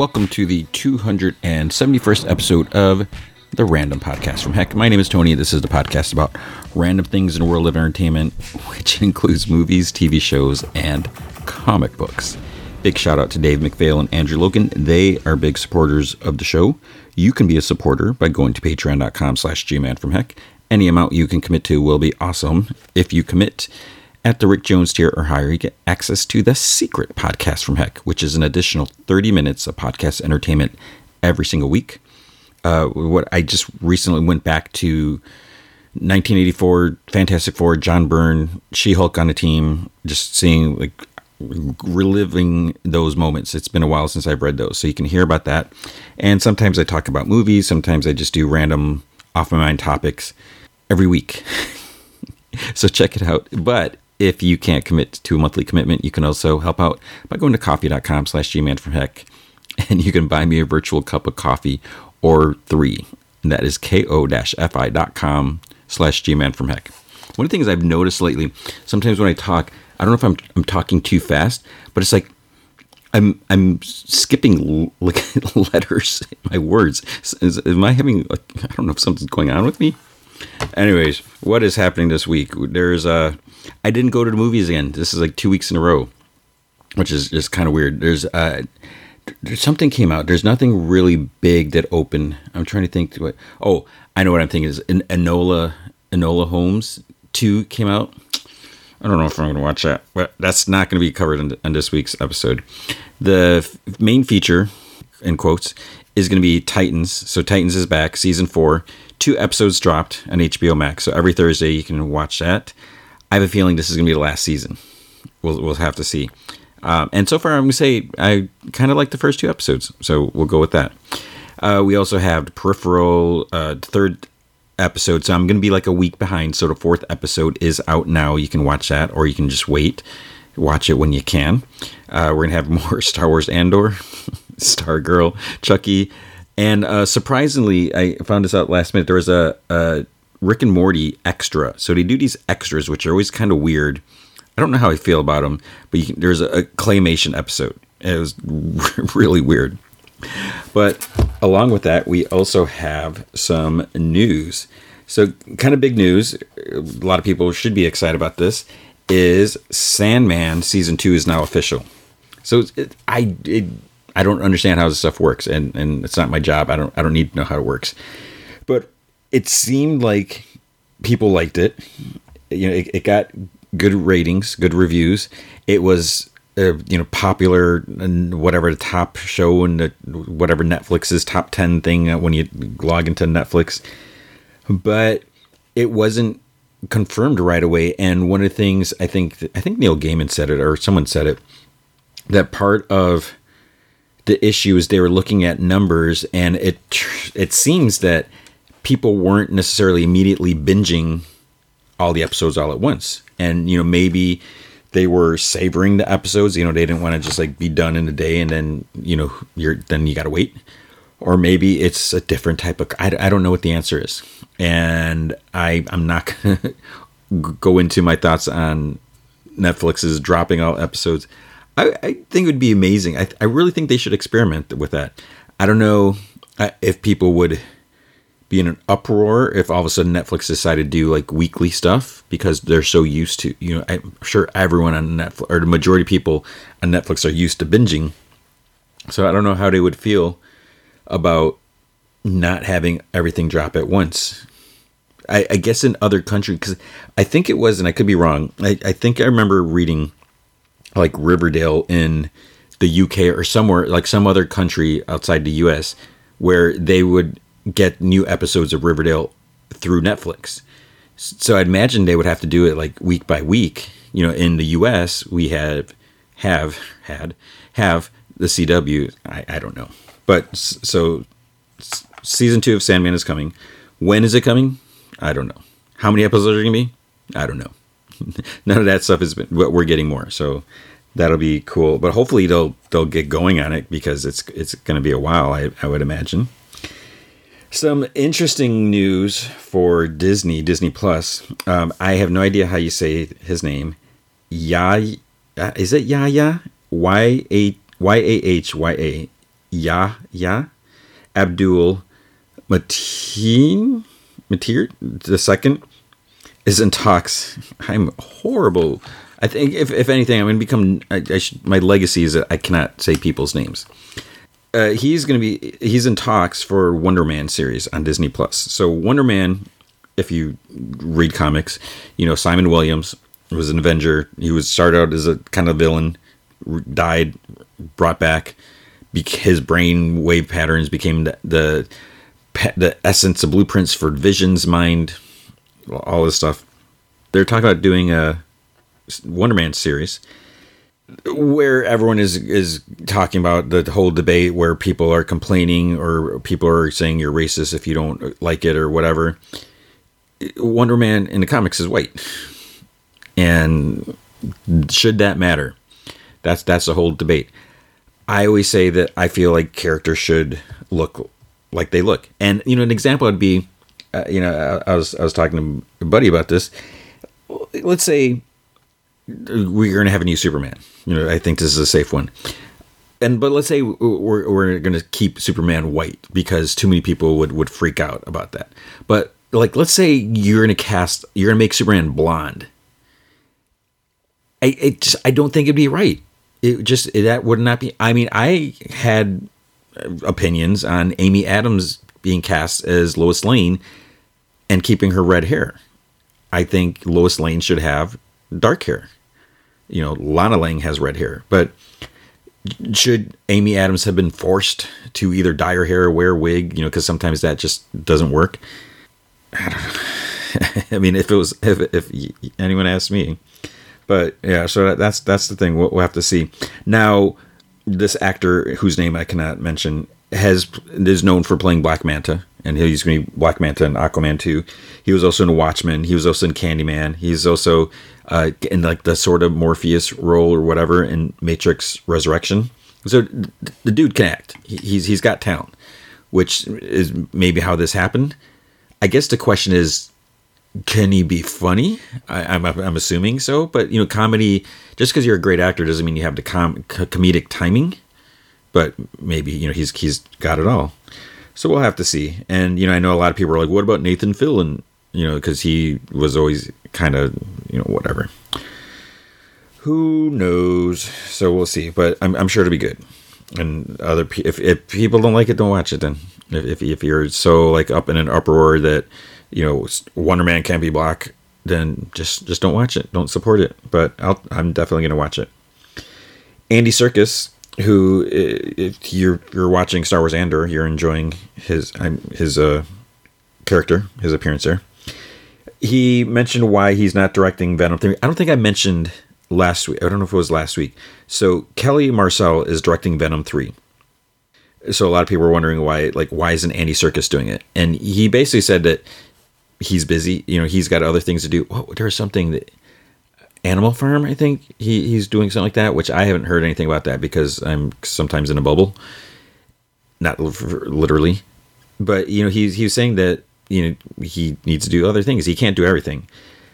welcome to the 271st episode of the Random Podcast from Heck. My name is Tony. This is the podcast about random things in the world of entertainment, which includes movies, TV shows, and comic books. Big shout out to Dave McPhail and Andrew Logan. They are big supporters of the show. You can be a supporter by going to patreon.com slash gman from heck. Any amount you can commit to will be awesome. If you commit at the Rick Jones tier or higher, you get access to the secret podcast from Heck, which is an additional 30 minutes of podcast entertainment every single week. Uh, what I just recently went back to 1984 Fantastic Four, John Byrne, She Hulk on the team, just seeing like reliving those moments. It's been a while since I've read those, so you can hear about that. And sometimes I talk about movies, sometimes I just do random off my mind topics every week. so check it out. But if you can't commit to a monthly commitment, you can also help out by going to ko-fi.com slash gman from heck and you can buy me a virtual cup of coffee or three. And that is ko-fi.com slash gman from heck. One of the things I've noticed lately, sometimes when I talk, I don't know if I'm, I'm talking too fast, but it's like I'm I'm skipping letters in my words. Is, am I having I don't know if something's going on with me? Anyways, what is happening this week? There's a I didn't go to the movies again. This is like two weeks in a row, which is just kind of weird. There's uh, there's something came out. There's nothing really big that opened. I'm trying to think. What, oh, I know what I'm thinking is Enola Enola Holmes two came out. I don't know if I'm going to watch that, but that's not going to be covered in, in this week's episode. The f- main feature, in quotes, is going to be Titans. So Titans is back, season four. Two episodes dropped on HBO Max. So every Thursday you can watch that. I have a feeling this is going to be the last season. We'll, we'll have to see. Um, and so far, I'm going to say I kind of like the first two episodes. So we'll go with that. Uh, we also have the Peripheral, uh, third episode. So I'm going to be like a week behind. So the fourth episode is out now. You can watch that, or you can just wait. Watch it when you can. Uh, we're going to have more Star Wars Andor, Star Girl, Chucky. And uh, surprisingly, I found this out last minute. There was a, a Rick and Morty extra. So they do these extras, which are always kind of weird. I don't know how I feel about them, but can, there's a, a, claymation episode. It was really weird. But along with that, we also have some news. So, kind of big news. A lot of people should be excited about this. Is Sandman season two is now official? So it, I it, I don't understand how this stuff works, and and it's not my job. I don't I don't need to know how it works. But it seemed like people liked it. You know, it, it got good ratings, good reviews. It was uh, you know popular and whatever the top show and whatever Netflix's top ten thing uh, when you log into Netflix, but it wasn't confirmed right away. And one of the things I think I think Neil Gaiman said it or someone said it that part of the issue is they were looking at numbers and it it seems that people weren't necessarily immediately binging all the episodes all at once. And, you know, maybe they were savoring the episodes, you know, they didn't want to just like be done in a day and then, you know, you're then you got to wait. Or maybe it's a different type of I, I don't know what the answer is. And I I'm not going to go into my thoughts on Netflix's dropping all episodes. I, I think it would be amazing. I, I really think they should experiment with that. I don't know uh, if people would be in an uproar if all of a sudden Netflix decided to do like weekly stuff because they're so used to, you know, I'm sure everyone on Netflix or the majority of people on Netflix are used to binging. So I don't know how they would feel about not having everything drop at once. I, I guess in other countries, because I think it was, and I could be wrong. I, I think I remember reading like Riverdale in the UK or somewhere, like some other country outside the US, where they would get new episodes of Riverdale through Netflix. So I'd imagine they would have to do it like week by week. You know, in the U.S., we have have had have the CW. I, I don't know, but so season two of Sandman is coming. When is it coming? I don't know. How many episodes are going to be? I don't know. None of that stuff has been. We're getting more, so that'll be cool. But hopefully they'll they'll get going on it because it's it's going to be a while. I I would imagine. Some interesting news for Disney, Disney Plus. Um, I have no idea how you say his name. Ya, uh, is it Yaya? Y A Y A H Y A. Yahya Abdul Mateen Matir the second is in talks. I'm horrible. I think if, if anything, I'm going to become. I, I should, my legacy is that I cannot say people's names. Uh, he's going to be. He's in talks for Wonder Man series on Disney Plus. So Wonder Man, if you read comics, you know Simon Williams was an Avenger. He was started out as a kind of villain, died, brought back. His brain wave patterns became the, the the essence, the blueprints for Vision's mind, all this stuff. They're talking about doing a Wonder Man series where everyone is is talking about the whole debate where people are complaining or people are saying you're racist if you don't like it or whatever. Wonder Man in the comics is white, and should that matter? That's that's the whole debate. I always say that I feel like characters should look like they look, and you know, an example would be, uh, you know, I, I was I was talking to a buddy about this. Let's say we're going to have a new Superman. You know, I think this is a safe one. And but let's say we're we're going to keep Superman white because too many people would would freak out about that. But like, let's say you're going to cast, you're going to make Superman blonde. I it just, I don't think it'd be right. It just that would not be. I mean, I had opinions on Amy Adams being cast as Lois Lane and keeping her red hair. I think Lois Lane should have dark hair you know, Lana Lang has red hair, but should Amy Adams have been forced to either dye her hair or wear a wig? You know, because sometimes that just doesn't work. I, I mean, if it was, if, if anyone asked me, but yeah, so that's that's the thing. We'll, we'll have to see. Now, this actor whose name I cannot mention has is known for playing Black Manta, and he's going to be Black Manta in Aquaman too. He was also in Watchmen. He was also in Candyman. He's also uh, in like the sort of Morpheus role or whatever in Matrix Resurrection. So the dude can act. He's he's got talent, which is maybe how this happened. I guess the question is, can he be funny? I, am I'm, I'm assuming so, but you know, comedy. Just because you're a great actor doesn't mean you have the com- comedic timing. But maybe you know he's he's got it all. So we'll have to see. And you know, I know a lot of people are like, "What about Nathan Fillion?" You know, because he was always kind of you know whatever. Who knows? So we'll see. But I'm I'm sure it'll be good. And other if if people don't like it, don't watch it. Then if if, if you're so like up in an uproar that you know Wonder Man can't be black, then just just don't watch it. Don't support it. But I'll, I'm definitely gonna watch it. Andy Serkis who if you're you're watching Star Wars Andor, you're enjoying his his uh, character, his appearance there. He mentioned why he's not directing Venom 3. I don't think I mentioned last week. I don't know if it was last week. So Kelly Marcel is directing Venom 3. So a lot of people were wondering why like why isn't Andy Serkis doing it? And he basically said that he's busy, you know, he's got other things to do. Oh, there's something that Animal Farm, I think he, he's doing something like that, which I haven't heard anything about that because I'm sometimes in a bubble, not literally, but you know he's he's saying that you know he needs to do other things. He can't do everything,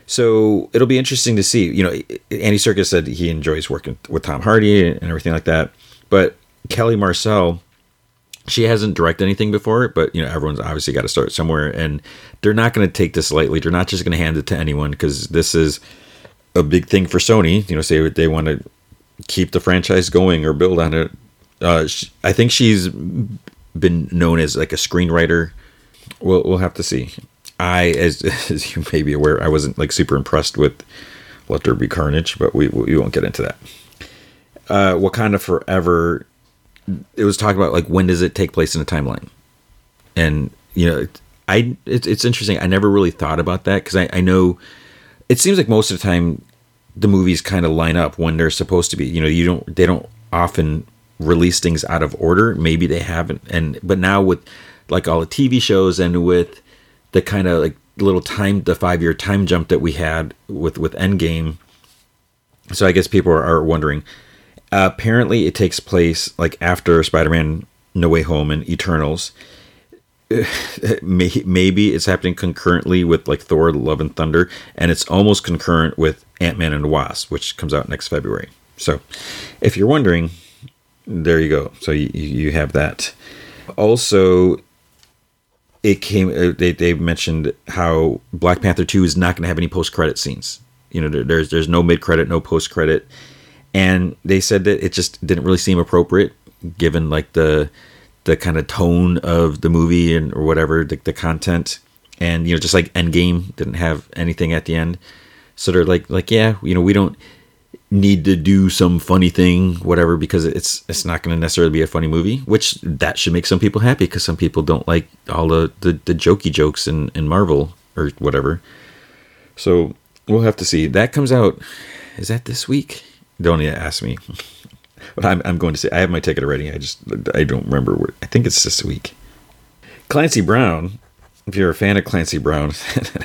so it'll be interesting to see. You know, Andy Serkis said he enjoys working with Tom Hardy and everything like that, but Kelly Marcel, she hasn't directed anything before, but you know everyone's obviously got to start somewhere, and they're not going to take this lightly. They're not just going to hand it to anyone because this is a big thing for Sony. You know, say they want to keep the franchise going or build on it. Uh, I think she's been known as like a screenwriter. We'll we'll have to see. I, as as you may be aware, I wasn't like super impressed with Let There Be Carnage, but we we won't get into that. Uh, Wakanda Forever. It was talking about like when does it take place in a timeline, and you know, I it's it's interesting. I never really thought about that because I I know it seems like most of the time the movies kind of line up when they're supposed to be. You know, you don't they don't often release things out of order. Maybe they haven't, and but now with like all the TV shows and with the kind of like little time the five year time jump that we had with with Endgame. So I guess people are, are wondering. Apparently, it takes place like after Spider Man No Way Home and Eternals. maybe it's happening concurrently with like Thor: Love and Thunder, and it's almost concurrent with Ant Man and the Wasp, which comes out next February. So, if you're wondering, there you go. So you, you have that. Also, it came. Uh, they they mentioned how Black Panther two is not going to have any post credit scenes. You know, there's there's no mid credit, no post credit, and they said that it just didn't really seem appropriate given like the the kind of tone of the movie and or whatever the, the content and you know just like endgame didn't have anything at the end so they're like like yeah you know we don't need to do some funny thing whatever because it's it's not going to necessarily be a funny movie which that should make some people happy because some people don't like all the, the the jokey jokes in in marvel or whatever so we'll have to see that comes out is that this week don't ask me but I'm, I'm going to say I have my ticket already. I just I don't remember. Where, I think it's this week. Clancy Brown. If you're a fan of Clancy Brown,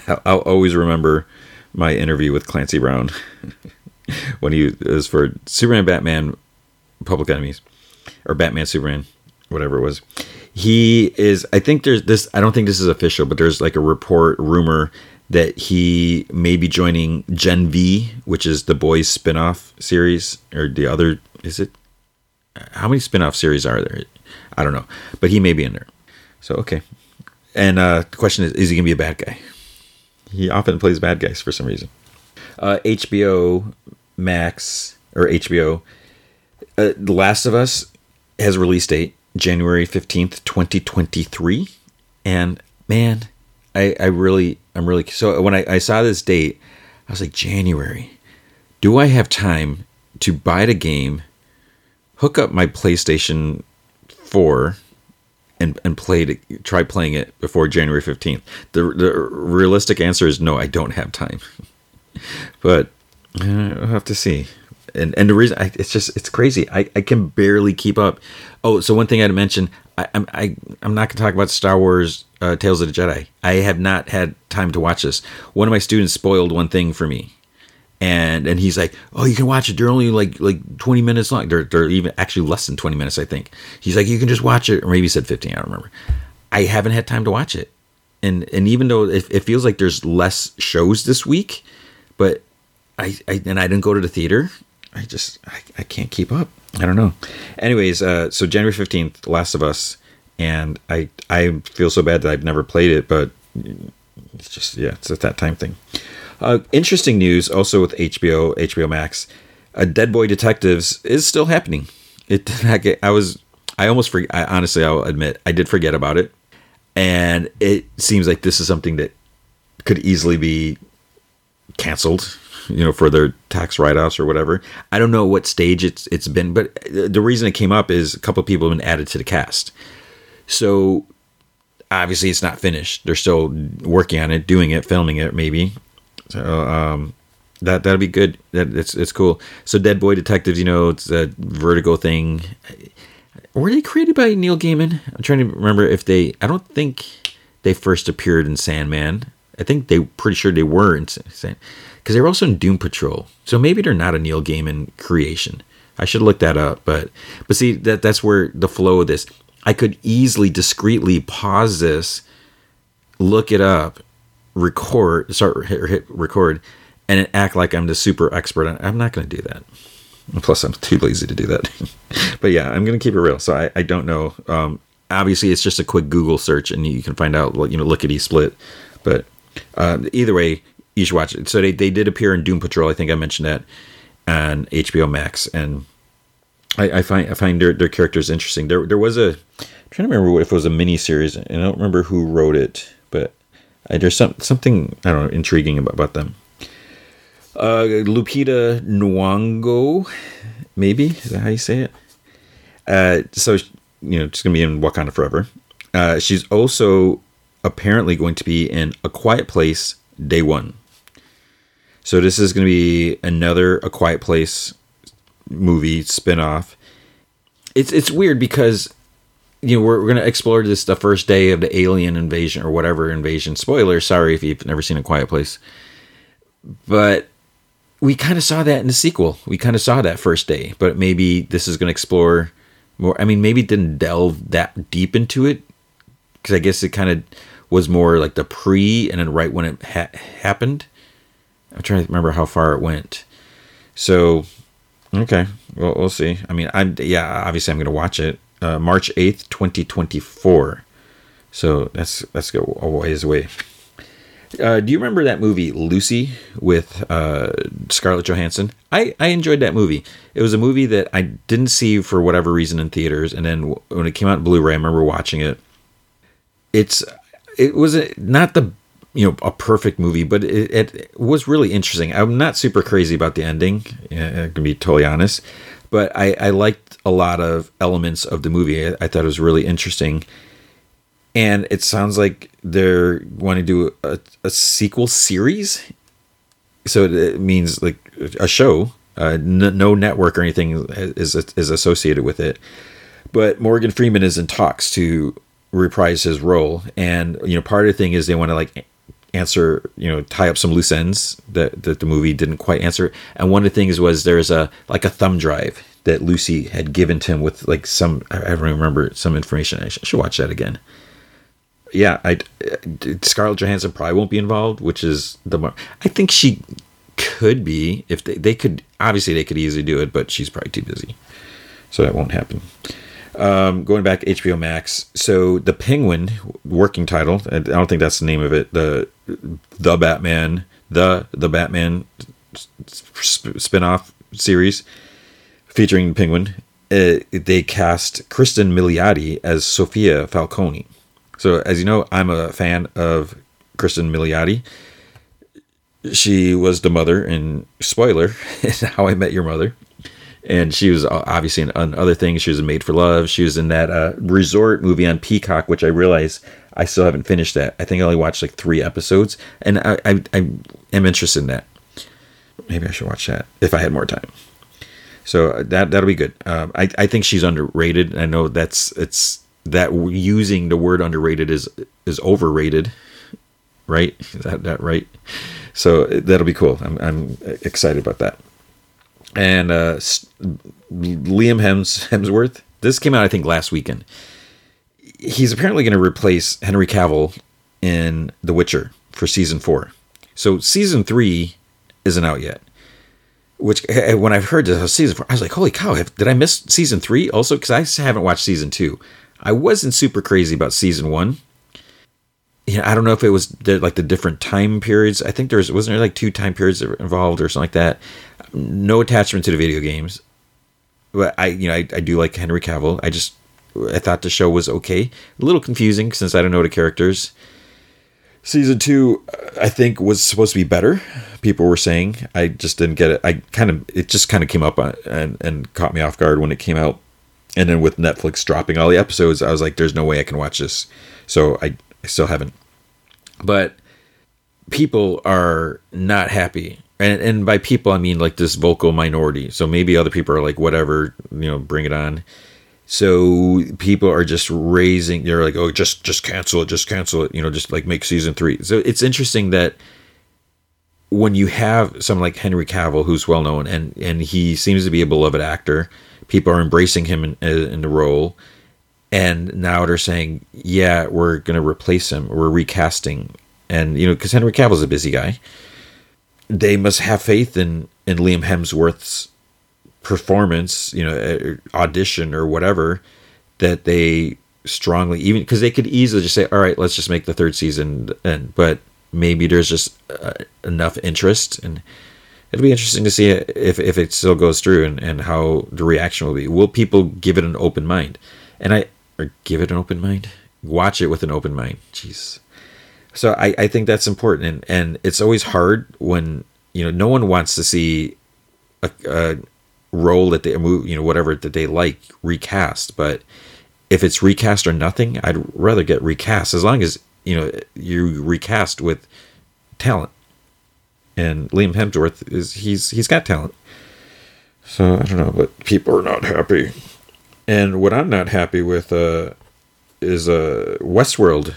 I'll always remember my interview with Clancy Brown when he was for Superman, Batman, Public Enemies, or Batman, Superman, whatever it was. He is. I think there's this. I don't think this is official, but there's like a report, rumor that he may be joining Gen V, which is the Boys spin-off series, or the other is it how many spin-off series are there? I don't know, but he may be in there. So okay. And uh, the question is, is he gonna be a bad guy? He often plays bad guys for some reason. Uh, HBO Max or HBO, uh, The Last of Us has release date January fifteenth, twenty twenty three, and man, I I really I'm really so when I, I saw this date, I was like January. Do I have time to buy the game? hook up my PlayStation 4 and and play it, try playing it before January 15th. The the realistic answer is no, I don't have time. but I'll have to see. And and the reason I, it's just it's crazy. I, I can barely keep up. Oh, so one thing I'd mention, I, I'm I I'm not gonna talk about Star Wars uh, Tales of the Jedi. I have not had time to watch this. One of my students spoiled one thing for me and and he's like, "Oh, you can watch it. They're only like like 20 minutes long. They're they're even actually less than 20 minutes, I think." He's like, "You can just watch it," or maybe he said 15. I don't remember. I haven't had time to watch it, and and even though it, it feels like there's less shows this week, but I, I and I didn't go to the theater. I just I, I can't keep up. I don't know. Anyways, uh, so January 15th, Last of Us, and I I feel so bad that I've never played it, but it's just yeah, it's at that time thing. Uh, interesting news also with HBO, HBO Max. Uh, Dead Boy Detectives is still happening. It I was I almost forget. I, honestly, I'll admit I did forget about it, and it seems like this is something that could easily be canceled. You know, for their tax write-offs or whatever. I don't know what stage it's it's been, but the reason it came up is a couple people have been added to the cast. So obviously, it's not finished. They're still working on it, doing it, filming it, maybe. So um, that that'll be good. That it's it's cool. So Dead Boy Detectives, you know, it's a Vertigo thing. Were they created by Neil Gaiman? I'm trying to remember if they. I don't think they first appeared in Sandman. I think they pretty sure they were in Sandman because they were also in Doom Patrol. So maybe they're not a Neil Gaiman creation. I should look that up. But but see that that's where the flow of this. I could easily discreetly pause this, look it up, record, start hit, hit record, and act like I'm the super expert. I'm not going to do that. Plus, I'm too lazy to do that. but yeah, I'm going to keep it real. So I, I don't know. Um, obviously, it's just a quick Google search, and you can find out. You know, lickety split. But uh, either way, you should watch it. So they, they did appear in Doom Patrol. I think I mentioned that on HBO Max, and I, I find I find their, their characters interesting. There there was a I'm trying to remember if it was a mini series, and I don't remember who wrote it, but uh, there's some something I don't know intriguing about, about them. Uh, Lupita Nyong'o, maybe is that how you say it? Uh, so you know, she's gonna be in Wakanda Forever. Uh, she's also apparently going to be in A Quiet Place Day One. So this is going to be another A Quiet Place movie spinoff. It's it's weird because you know, we're, we're going to explore this the first day of the alien invasion or whatever invasion. Spoiler, sorry if you've never seen A Quiet Place. But we kind of saw that in the sequel. We kind of saw that first day, but maybe this is going to explore more. I mean, maybe it didn't delve that deep into it because I guess it kind of was more like the pre and then right when it ha- happened. I'm trying to remember how far it went. So Okay, well we'll see. I mean, I'm yeah, obviously I'm to watch it. Uh, March eighth, twenty twenty four. So that's that's go a ways away. Uh, do you remember that movie Lucy with uh, Scarlett Johansson? I, I enjoyed that movie. It was a movie that I didn't see for whatever reason in theaters, and then when it came out in Blu-ray, I remember watching it. It's it was not the you know a perfect movie, but it, it, was really interesting. I'm not super crazy about the ending. I can be totally honest, but I, I liked a lot of elements of the movie. I, I thought it was really interesting and it sounds like they're want to do a, a sequel series so it means like a show uh, no network or anything is is associated with it but morgan freeman is in talks to reprise his role and you know part of the thing is they want to like answer you know tie up some loose ends that, that the movie didn't quite answer. And one of the things was there's a like a thumb drive that lucy had given to him with like some i don't remember some information. I should watch that again. Yeah, I uh, Scarlett Johansson probably won't be involved, which is the I think she could be if they, they could obviously they could easily do it, but she's probably too busy, so that won't happen. Um, going back HBO Max, so the Penguin working title, I don't think that's the name of it. The the Batman, the the Batman spinoff series featuring the Penguin. Uh, they cast Kristen Milioti as Sophia Falcone. So, as you know, I'm a fan of Kristen Milioti. She was the mother in spoiler How I Met Your Mother, and she was obviously in, on other things. She was in Made for Love. She was in that uh, resort movie on Peacock, which I realize I still haven't finished. That I think I only watched like three episodes, and I, I, I am interested in that. Maybe I should watch that if I had more time. So uh, that that'll be good. Um, I I think she's underrated. I know that's it's that using the word underrated is is overrated right is that that right so that'll be cool i'm, I'm excited about that and uh liam Hems, hemsworth this came out i think last weekend he's apparently going to replace henry cavill in the witcher for season four so season three isn't out yet which when I've heard this season four, I was like, "Holy cow! Did I miss season three also?" Because I haven't watched season two. I wasn't super crazy about season one. Yeah, I don't know if it was the, like the different time periods. I think there was wasn't there like two time periods involved or something like that. No attachment to the video games, but I you know I, I do like Henry Cavill. I just I thought the show was okay. A little confusing since I don't know the characters. Season two, I think, was supposed to be better. People were saying. I just didn't get it. I kind of it just kind of came up on, and and caught me off guard when it came out and then with Netflix dropping all the episodes, I was like, there's no way I can watch this. So I, I still haven't. But people are not happy. And, and by people, I mean like this vocal minority. So maybe other people are like, whatever, you know, bring it on. So people are just raising, they're like, oh, just just cancel it, just cancel it, you know, just like make season three. So it's interesting that when you have someone like Henry Cavill, who's well known, and and he seems to be a beloved actor, people are embracing him in, in the role and now they're saying yeah we're going to replace him. We're recasting. And you know because henry cavill's a busy guy. They must have faith in in liam hemsworth's performance you know uh, audition or whatever that they strongly even because they could easily just say all right let's just make the third season and but maybe there's just uh, enough interest. And it'll be interesting to see if, if it still goes through and, and how the reaction will be. Will people give it an open mind? And I or give it an open mind? Watch it with an open mind. Jeez. So I, I think that's important and, and it's always hard when you know no one wants to see a, a role that they move you know whatever that they like recast but if it's recast or nothing I'd rather get recast as long as you know you recast with talent and Liam Hemsworth is he's he's got talent. So I don't know, but people are not happy. And what I'm not happy with uh, is uh, Westworld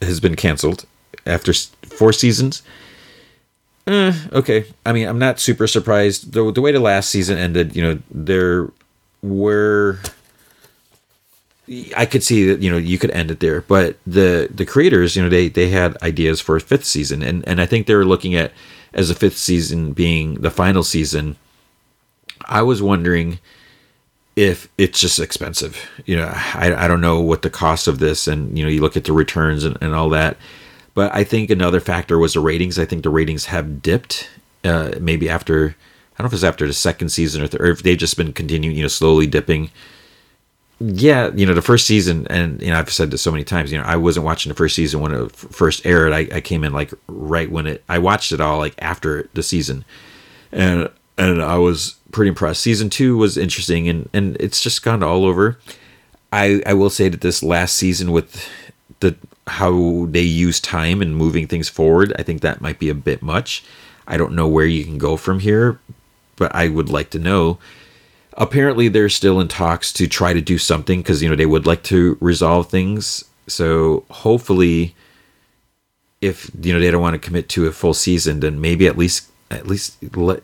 has been canceled after four seasons. Eh, okay. I mean, I'm not super surprised. The, the way the last season ended, you know, there were I could see that you know you could end it there, but the the creators, you know, they they had ideas for a fifth season, and and I think they were looking at as a fifth season being the final season I was wondering if it's just expensive. You know, I, I don't know what the cost of this, and you know, you look at the returns and, and all that. But I think another factor was the ratings. I think the ratings have dipped, uh, maybe after I don't know if it's after the second season or, th- or if they've just been continuing, you know, slowly dipping. Yeah, you know, the first season, and you know, I've said this so many times. You know, I wasn't watching the first season when it first aired. I, I came in like right when it. I watched it all like after the season, and and I was pretty impressed. Season two was interesting, and and it's just gone all over. I I will say that this last season with the how they use time and moving things forward, I think that might be a bit much. I don't know where you can go from here, but I would like to know. Apparently, they're still in talks to try to do something because you know they would like to resolve things. So hopefully, if you know they don't want to commit to a full season, then maybe at least at least let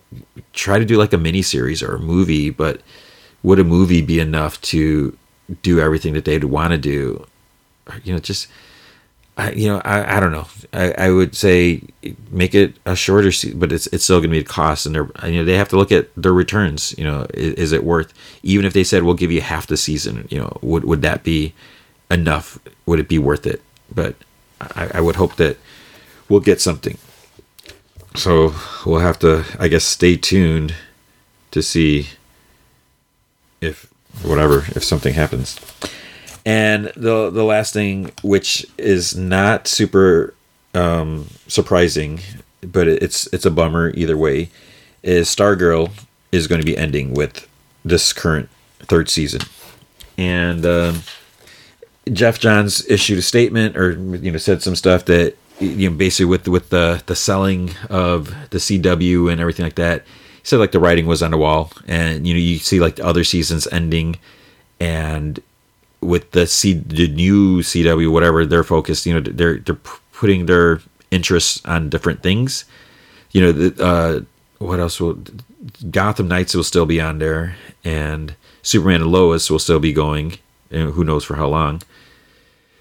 try to do like a mini series or a movie. But would a movie be enough to do everything that they'd want to do? You know, just I, you know, I, I don't know. I, I would say make it a shorter, season, but it's it's still going to be a cost, and they're you know they have to look at their returns. You know, is, is, it worth? Even if they said we'll give you half the season, you know, would would that be enough? Would it be worth it? But I, I would hope that we'll get something. So we'll have to, I guess, stay tuned to see if whatever if something happens. And the the last thing, which is not super um, surprising, but it's it's a bummer either way, is Stargirl is going to be ending with this current third season, and um, Geoff Johns issued a statement or you know said some stuff that you know basically with with the the selling of the CW and everything like that. He said like the writing was on the wall, and you know you see like the other seasons ending, and with the C the new CW whatever they're focused you know they're they're putting their interests on different things you know the, uh what else will Gotham Knights will still be on there and Superman and Lois will still be going and who knows for how long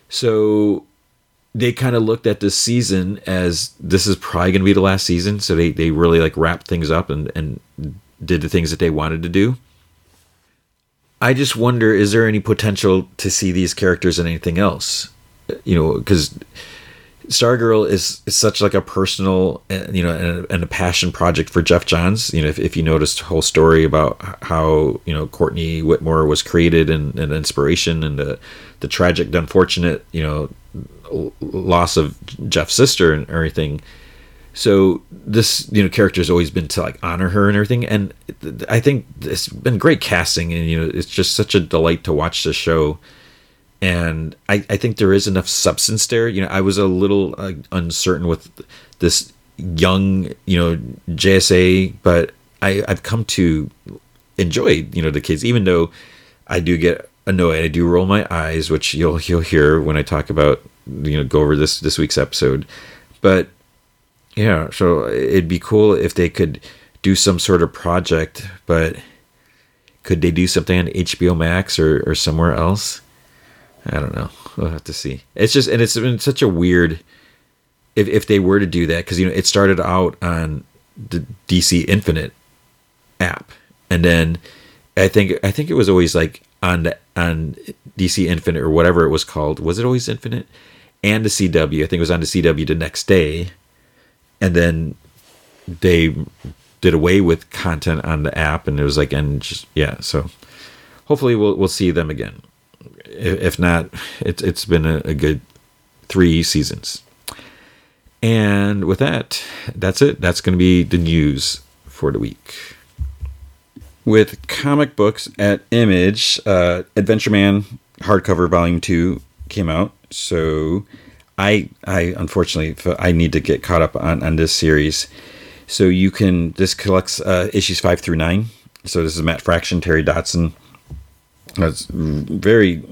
so they kind of looked at this season as this is probably going to be the last season so they they really like wrapped things up and and did the things that they wanted to do I just wonder is there any potential to see these characters in anything else? You know, because Stargirl is, is such like a personal, uh, you know, and, a passion project for Geoff Johns. You know, if, if you noticed the whole story about how you know Courtney Whitmore was created and, and inspiration and the the tragic, unfortunate, you know, loss of Jeff's sister and everything. So this you know character has always been to like honor her and everything. And i think it's been great casting and you know it's just such a delight to watch the show. And i i think there is enough substance there. You know i was a little uh, uncertain with this young you know jsa but i i've come to enjoy you know the kids even though i do get annoyed. I do roll my eyes which you'll you'll hear when i talk about you know go over this this week's episode but yeah, so it'd be cool if they could do some sort of project, but could they do something on HBO Max or, or somewhere else? I don't know. We'll have to see. It's just and it's been such a weird if if they were to do that because you know it started out on the DC Infinite app, and then I think I think it was always like on the on DC Infinite or whatever it was called. Was it always Infinite? And the CW. I think it was on the CW the next day. And then they did away with content on the app and it was like and just yeah so hopefully we'll we'll see them again. If not it's it's been a, a good three seasons. And with that that's it. That's going to be the news for the week. With comic books at image uh, adventure man hardcover volume 2 came out so I I unfortunately I need to get caught up on on this series. So you can this collects uh, issues five through nine. So this is Matt Fraction, Terry Dodson. That's very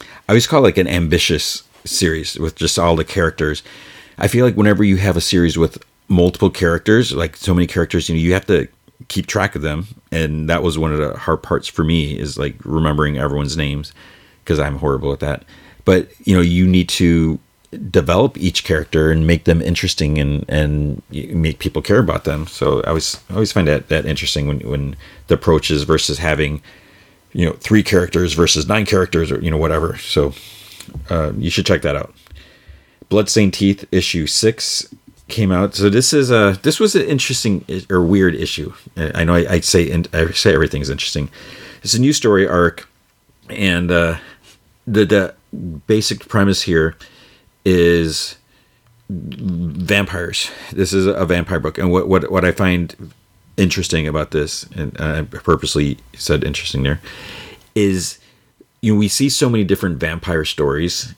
I always call it like an ambitious series with just all the characters. I feel like whenever you have a series with multiple characters, like so many characters, you know, you have to keep track of them, and that was one of the hard parts for me is like remembering everyone's names because I'm horrible at that. But you know, you need to develop each character and make them interesting and and make people care about them. So I always I always find that that interesting when when the approach is versus having you know three characters versus nine characters or you know whatever. So uh, you should check that out. Bloodstained Teeth issue six came out. So this is a this was an interesting or weird issue. I know I, I say and I say everything's interesting. It's a new story arc, and uh, the the basic premise here is vampires. This is a vampire book, and what what what I find interesting about this, and I purposely said interesting there, is you know we see so many different vampire stories,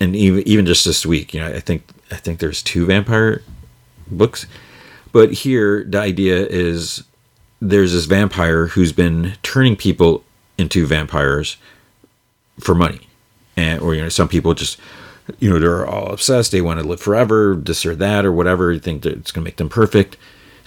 and even even just this week, you know, I think I think there's two vampire books, but here the idea is there's this vampire who's been turning people into vampires for money, and or you know some people just you know they're all obsessed they want to live forever this or that or whatever you think that it's going to make them perfect.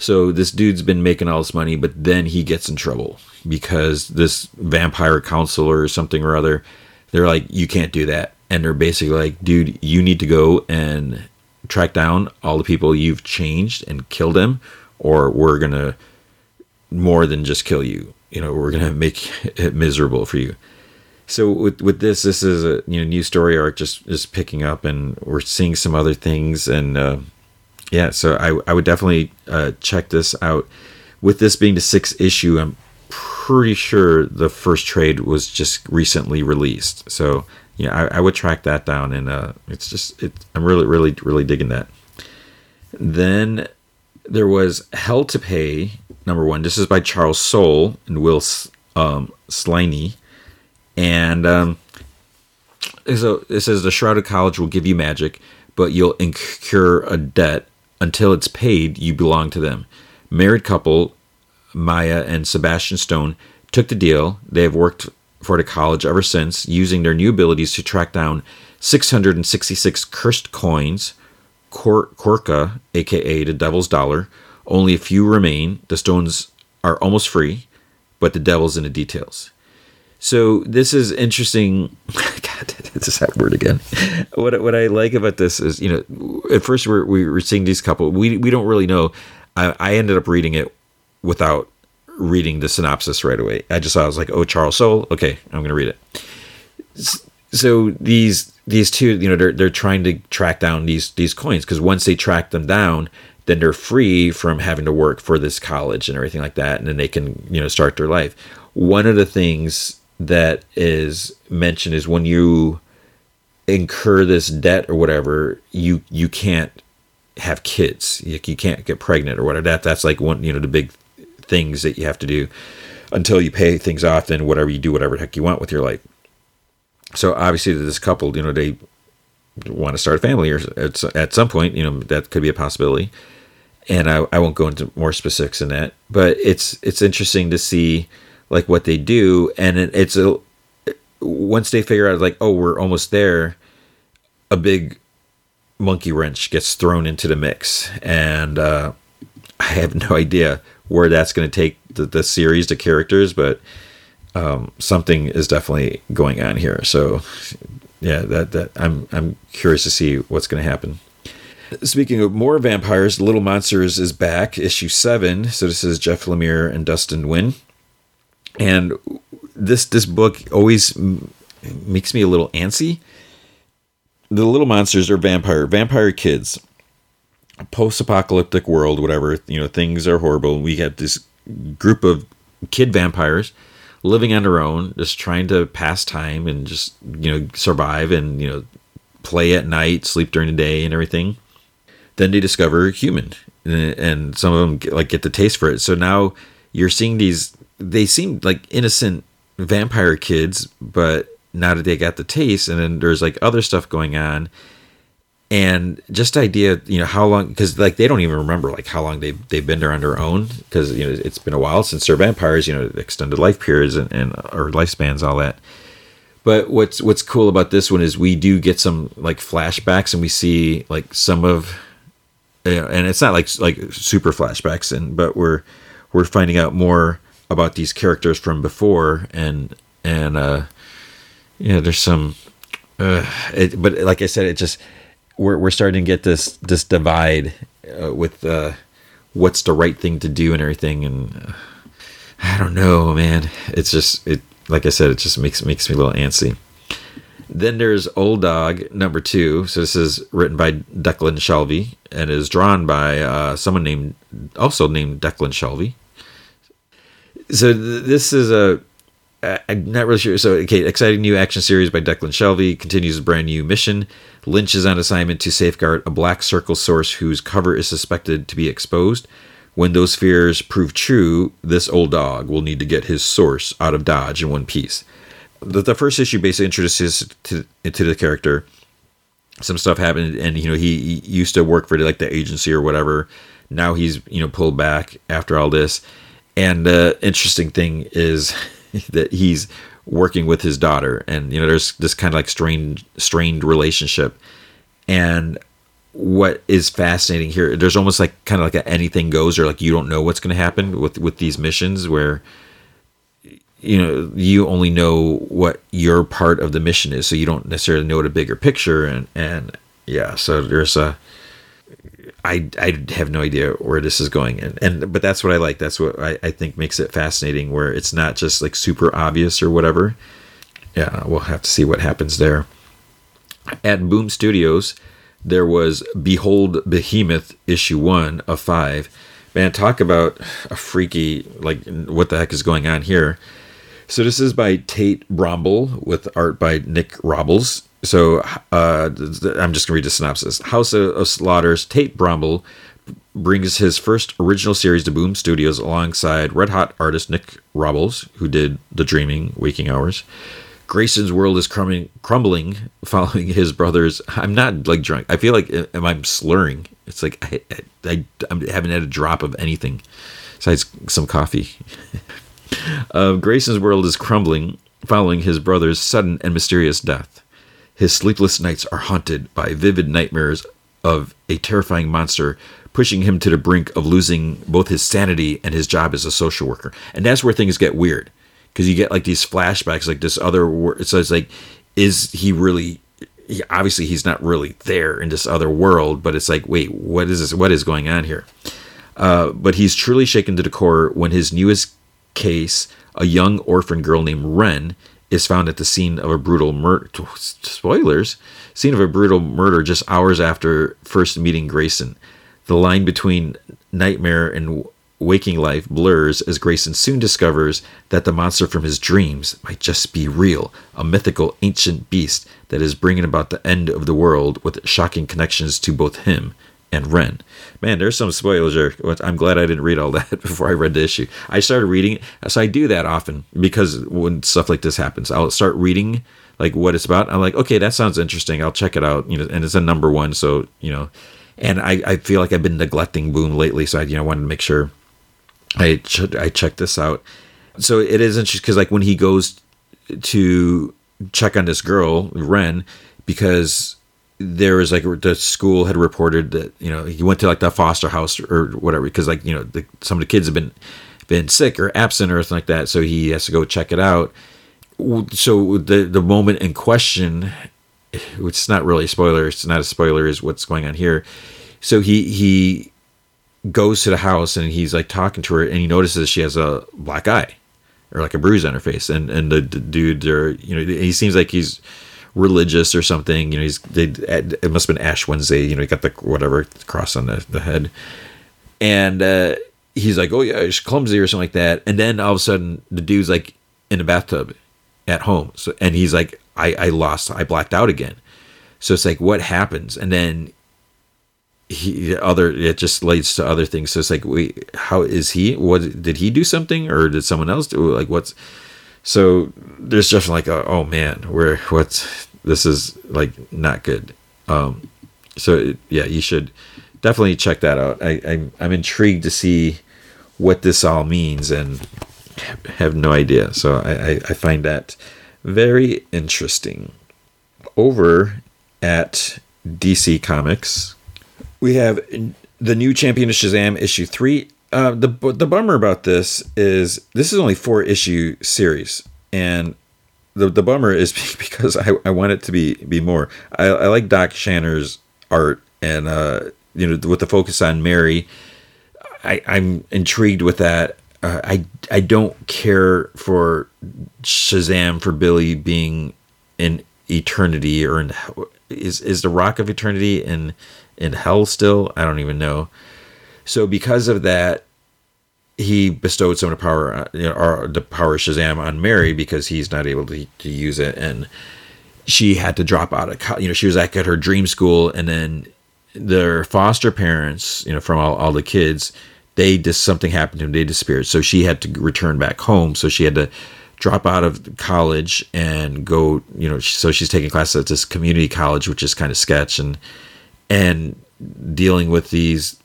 So this dude's been making all this money but then he gets in trouble because this vampire counselor or something or other they're like you can't do that. And they're basically like dude you need to go and track down all the people you've changed and kill them or we're to more than just kill you. You know we're to make it miserable for you so with with this, this is a you know new story arc just just picking up, and we're seeing some other things, and uh, yeah, so I I would definitely uh, check this out. With this being the sixth issue, I'm pretty sure the first trade was just recently released. So yeah, I, I would track that down, and uh, it's just it. I'm really really really digging that. Then there was Hell to Pay number one. This is by Charles Soule and Will um, and um, so it says the Shrouded College will give you magic, but you'll incur a debt until it's paid. You belong to them. Married couple Maya and Sebastian Stone took the deal. They have worked for the college ever since, using their new abilities to track down 666 cursed coins, Cor- Korka, aka the Devil's Dollar. Only a few remain. The stones are almost free, but the devil's in the details. So this is interesting. God, it's a sad word again. What what I like about this is, you know, at first we're we were seeing these couple. We we don't really know. I, I ended up reading it without reading the synopsis right away. I just saw I was like, oh, Charles Soule. Okay, I'm gonna read it. So these these two, you know, they're they're trying to track down these these coins because once they track them down, then they're free from having to work for this college and everything like that, and then they can you know start their life. One of the things that is mentioned is when you incur this debt or whatever, you you can't have kids. You, you can't get pregnant or whatever. That that's like one you know the big things that you have to do until you pay things off. Then whatever you do, whatever the heck you want with your life. So obviously, this couple, you know, they want to start a family, or at, at some point, you know, that could be a possibility. And I, I won't go into more specifics in that, but it's it's interesting to see like what they do and it, it's a once they figure out like oh we're almost there a big monkey wrench gets thrown into the mix and uh, i have no idea where that's going to take the, the series the characters but um, something is definitely going on here. So yeah that that i'm i'm curious to see what's going to happen. Speaking of more vampires, Little Monsters is back, issue seven. So this is Jeff Lemire and Dustin Nguyen and this this book always makes me a little antsy. The little monsters are vampire vampire kids, post-apocalyptic world, whatever you know. Things are horrible. We have this group of kid vampires living on their own, just trying to pass time and just you know survive and you know play at night, sleep during the day, and everything. Then they discover human, and some of them get, like get the taste for it. So now you're seeing these they seem like innocent vampire kids, but now that they got the taste, and then there's like other stuff going on, and just idea, you know, how long? Because like they don't even remember like how long they they've been there on their own, because you know it's been a while since they're vampires, you know, extended life periods and, and or lifespans, all that. But what's what's cool about this one is we do get some like flashbacks, and we see like some of, you know, and it's not like like super flashbacks, and but we're we're finding out more about these characters from before and and uh yeah there's some uh it, but like i said it just we're we're starting to get this this divide uh, with uh, what's the right thing to do and everything, and uh, I don't know, man. It's just it. Like I said, it just makes makes me a little antsy. Then there's Old Dog number two. So this is written by Declan Shalvey and is drawn by uh, someone named also named Declan Shalvey. So th- this is a I'm not really sure. So, okay, exciting new action series by Declan Shalvey continues a brand new mission. Lynch is on assignment to safeguard a black circle source whose cover is suspected to be exposed. When those fears prove true, this old dog will need to get his source out of Dodge in one piece. The, the first issue basically introduces to, into the character. Some stuff happened, and you know he, he used to work for like the agency or whatever. Now he's you know pulled back after all this. And the uh, interesting thing is that he's working with his daughter, and you know there's this kind of like strained strained relationship. And what is fascinating here there's almost like kind of like anything goes or like you don't know what's going to happen with with these missions where you know you only know what your part of the mission is so you don't necessarily know the bigger picture and and yeah so there's a I, I have no idea where this is going and, and but that's what I like that's what I, I think makes it fascinating where it's not just like super obvious or whatever yeah we'll have to see what happens there at Boom Studios there was Behold Behemoth issue one of five. Man, talk about a freaky, like, what the heck is going on here? So, this is by Tate Brombal with art by Nick Robles. So, uh, I'm just to read the synopsis. House of Slaughter's, Tate Brombal brings his first original series to Boom Studios alongside red hot artist Nick Robles, who did The Dreaming, Waking Hours. Grayson's world is crumbling, crumbling following his brother's. I'm not like drunk. I feel like am I slurring? It's like I, I, I haven't had a drop of anything besides some coffee. uh, Grayson's world is crumbling following his brother's sudden and mysterious death. His sleepless nights are haunted by vivid nightmares of a terrifying monster pushing him to the brink of losing both his sanity and his job as a social worker. And that's where things get weird because you get like these flashbacks, like this other. World. So it's like, is he really? He, obviously, he's not really there in this other world, but it's like, wait, what is this? What is going on here? Uh, but he's truly shaken to the core when his newest case, a young orphan girl named Ren, is found at the scene of a brutal murder. Spoilers: scene of a brutal murder just hours after first meeting Grayson. The line between nightmare and waking life blurs as Grayson soon discovers that the monster from his dreams might just be real, a mythical ancient beast that is bringing about the end of the world with shocking connections to both him and Ren. Man, there's some spoilers there. I'm glad I didn't read all that before I read the issue. I started reading it, so I do that often because when stuff like this happens, I'll start reading like what it's about. I'm like, okay, that sounds interesting. I'll check it out. You know, and it's a number one, so you know, and I, I feel like I've been neglecting Boom lately, so I you know wanted to make sure I ch- I checked this out. So it is interesting because like when he goes to check on this girl Ren, because there was like the school had reported that you know he went to like the foster house or whatever because like you know the, some of the kids have been been sick or absent or something like that, so he has to go check it out. So the the moment in question, which is not really a spoiler, it's not a spoiler, is what's going on here. So he he goes to the house and he's like talking to her and he notices she has a black eye or like a bruise on her face and and the, the dude are you know he seems like he's religious or something you know he's they, it must have been ash wednesday you know he got the whatever cross on the, the head. And uh, he's like oh yeah she's clumsy or something like that. And then all of a sudden the dude's like in a bathtub at home. So and he's like i i lost i blacked out again. So it's like what happens? And then he other it just leads to other things. So it's like wait how is he what did he do something or did someone else do like what's so there's just like a, oh man where what's this is like not good. Um so yeah you should definitely check that out. I i'm, I'm intrigued to see what this all means and have no idea. So i i, I find that very interesting. Over at dc comics we have the new Champion of Shazam issue three. Uh, the the bummer about this is this is only four issue series, and the the bummer is because I, I want it to be be more. I, I like Doc Shaner's art, and uh, you know, with the focus on Mary, I, I'm intrigued with that. Uh, I I don't care for Shazam for Billy being in eternity or in is is the Rock of Eternity in in hell still? I don't even know. So because of that, he bestowed some of the power, uh, you know, or the power of Shazam on Mary because he's not able to, to use it, and she had to drop out of, college. you know, she was like at her dream school, and then their foster parents, you know, from all, all the kids, they just something happened to them, they disappeared, so she had to return back home, so she had to drop out of college and go, you know, so she's taking classes at this community college, which is kind of sketch, and and dealing with these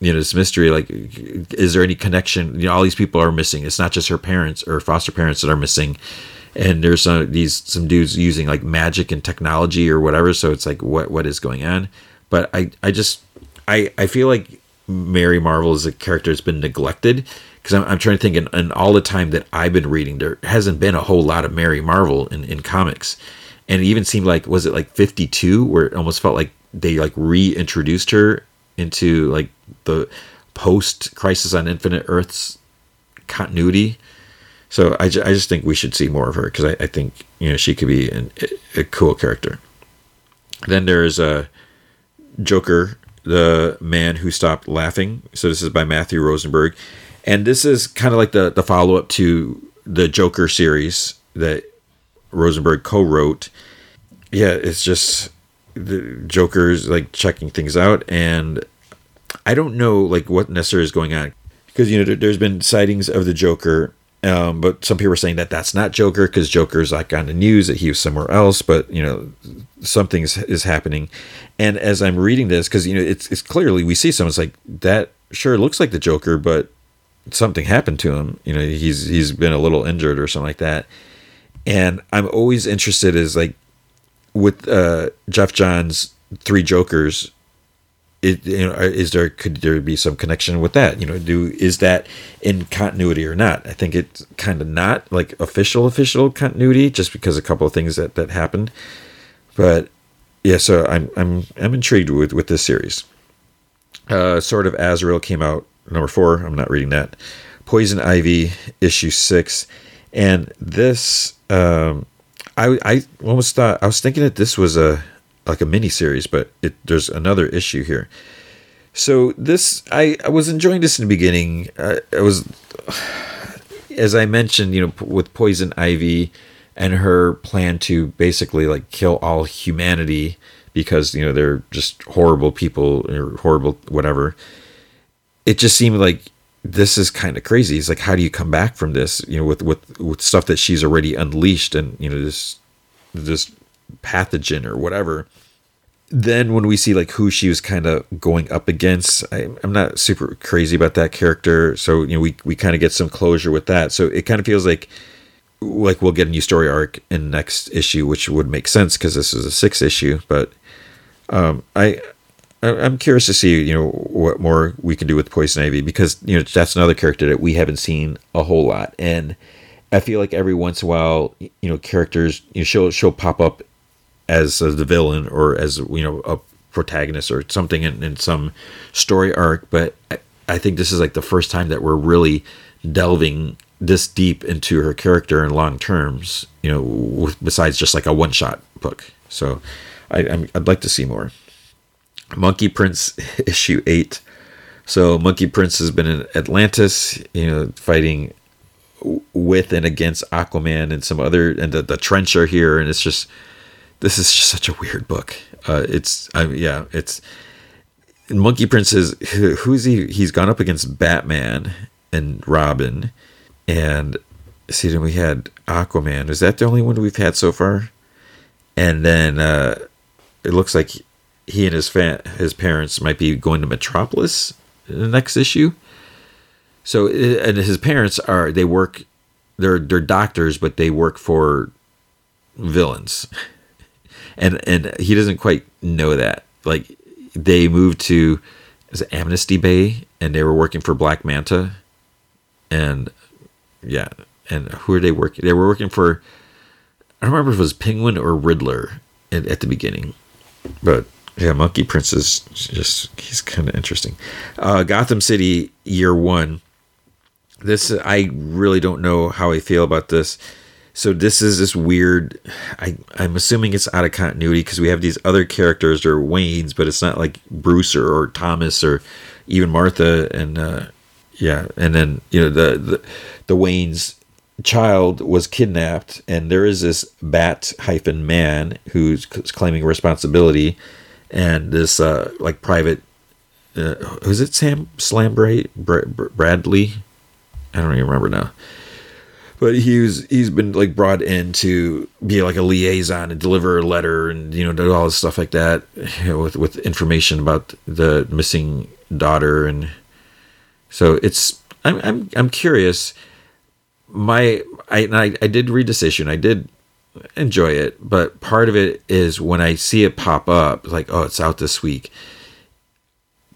you know this mystery like is there any connection? You know all these people are missing. It's not just her parents or foster parents that are missing. And there's some these some dudes using like magic and technology or whatever. So it's like what what is going on? But i i just i i feel like mary marvel is a character that's been neglected. Because I'm, I'm trying to think and, in all the time that i've been reading there hasn't been a whole lot of mary marvel in, in comics. And it even seemed like was it like 52 where it almost felt like they like reintroduced her into like the post Crisis on Infinite Earths continuity. So I, ju- I just think we should see more of her because I, I, think you know she could be an, a cool character. Then there's a uh, Joker, the man who stopped laughing. So this is by Matthew Rosenberg, and this is kind of like the the follow up to the Joker series that Rosenberg co-wrote. Yeah, it's just the Joker's like checking things out, and I don't know like what necessarily is going on because you know there's been sightings of the Joker, um, but some people are saying that that's not Joker because Joker's like on the news that he was somewhere else, but you know something is happening. And as I'm reading this, because you know it's it's clearly we see someone's like that sure looks like the Joker, but something happened to him. You know he's he's been a little injured or something like that. And I'm always interested is like with uh, Geoff Johns' Three Jokers, it, you know, is there could there be some connection with that? You know, do is that in continuity or not? I think it's kind of not like official official continuity, just because a couple of things that that happened. But yeah, so I'm I'm I'm intrigued with with this series. Uh, Sword of Azrael came out number four. I'm not reading that. Poison Ivy issue six, and this um, I I almost thought I was thinking that this was a like a mini series, but it, there's another issue here. So this I, I was enjoying this in the beginning. Uh, I was as I mentioned, you know, with Poison Ivy and her plan to basically like kill all humanity because you know they're just horrible people or horrible whatever. It just seemed like this is kind of crazy. It's like, how do you come back from this? You know, with with with stuff that she's already unleashed, and you know this this pathogen or whatever. Then when we see like who she was kind of going up against, I, am not super crazy about that character. So you know, we we kind of get some closure with that. So it kind of feels like like we'll get a new story arc in next issue, which would make sense because this is a six issue. But um, I I'm curious to see, you know, what more we can do with Poison Ivy because you know that's another character that we haven't seen a whole lot, and I feel like every once in a while, you know, characters, you know, she'll she'll pop up as, the villain or as you know a protagonist or something in, in some story arc, but I, I think this is like the first time that we're really delving this deep into her character in long terms, you know, besides just like a one shot book. So I, i would like to see more. Monkey Prince issue eight. So Monkey Prince has been in Atlantis, you know, fighting with and against Aquaman and some other, and the, the Trench are here, and it's just this is just such a weird book. Uh, it's I, yeah, it's Monkey Prince is who's he? He's gone up against Batman and Robin, and see then we had Aquaman. Is that the only one we've had so far? And then uh, it looks like he and his fa- his parents might be going to Metropolis in the next issue. So and his parents are they work they're they're doctors but they work for villains. And and he doesn't quite know that. Like they moved to is it Amnesty Bay and they were working for Black Manta. And yeah, and who are they working? They were working for I don't remember if it was Penguin or Riddler at, at the beginning. But Yeah, Monkey Prince is just he's kind of interesting. Uh, Gotham City Year One. This I really don't know how I feel about this. So this is this weird. I I'm assuming it's out of continuity because we have these other characters or Waynes, but it's not like Bruce or, or Thomas or even Martha and uh, yeah, and then you know the the, the Wayne's child was kidnapped, and there is this Bat hyphen man who's claiming responsibility, and this uh, like private. Uh, who's it? Sam Slambray Bradley. I don't even remember now but he's he's been like brought in to be like a liaison and deliver a letter and you know do all this stuff like that you know, with with information about the missing daughter and so it's I'm I'm I'm curious. My I I, I did read this issue and I did enjoy it, but part of it is when I see it pop up, like oh it's out this week.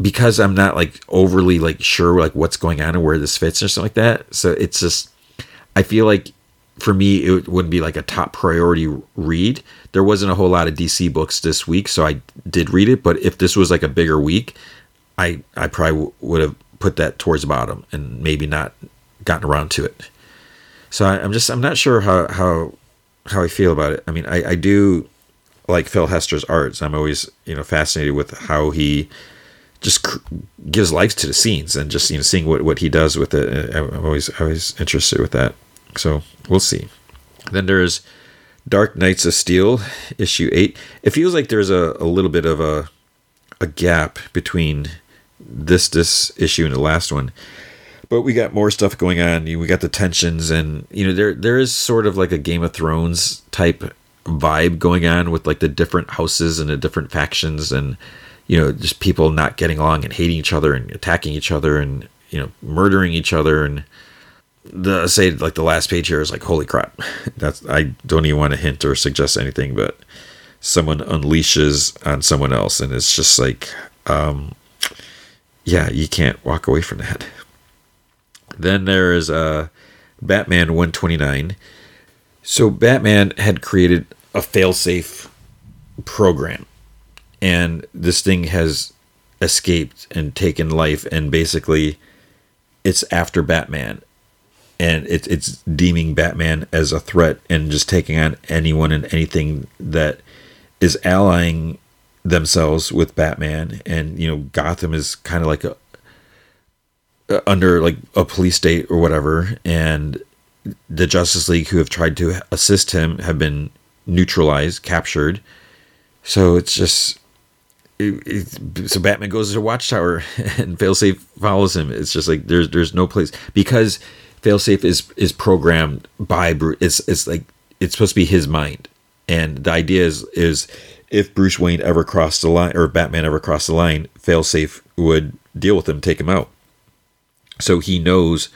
Because I'm not like overly like sure like what's going on and where this fits or something like that. So it's just I feel like for me it wouldn't be like a top priority read. There wasn't a whole lot of DC books this week, so I did read it. But if this was like a bigger week, I I probably w- would have put that towards the bottom and maybe not gotten around to it. So I, am just I'm not sure how how how I feel about it. I mean, I I do like Phil Hester's arts. I'm always you know fascinated with how he just gives life to the scenes and just you know seeing what what he does with it. I'm always always interested with that. So we'll see. Then there's Dark Knights of Steel, issue eight. It feels like there's a, a little bit of a a gap between this this issue and the last one. But we got more stuff going on. We got the tensions, and you know there there is sort of like a Game of Thrones type vibe going on with like the different houses and the different factions, and you know just people not getting along and hating each other and attacking each other and you know murdering each other and the say like the last page here is like holy crap. That's i don't even want to hint or suggest anything but someone unleashes on someone else and it's just like um yeah you can't walk away from that. Then there is uh batman 129 so batman had created a failsafe program and this thing has escaped and taken life and basically it's after batman and it's it's deeming Batman as a threat and just taking on anyone and anything that is allying themselves with Batman. And you know Gotham is kind of like a uh, under like a police state or whatever. And the Justice League who have tried to assist him have been neutralized captured. So it's just it, it, so Batman goes to Watchtower and Failsafe follows him. It's just like there's there's no place because failsafe is is programmed by Bruce. It's it's like it's supposed to be his mind, and the idea is is if Bruce Wayne ever crossed the line or Batman ever crossed the line, failsafe would deal with him, take him out. So he knows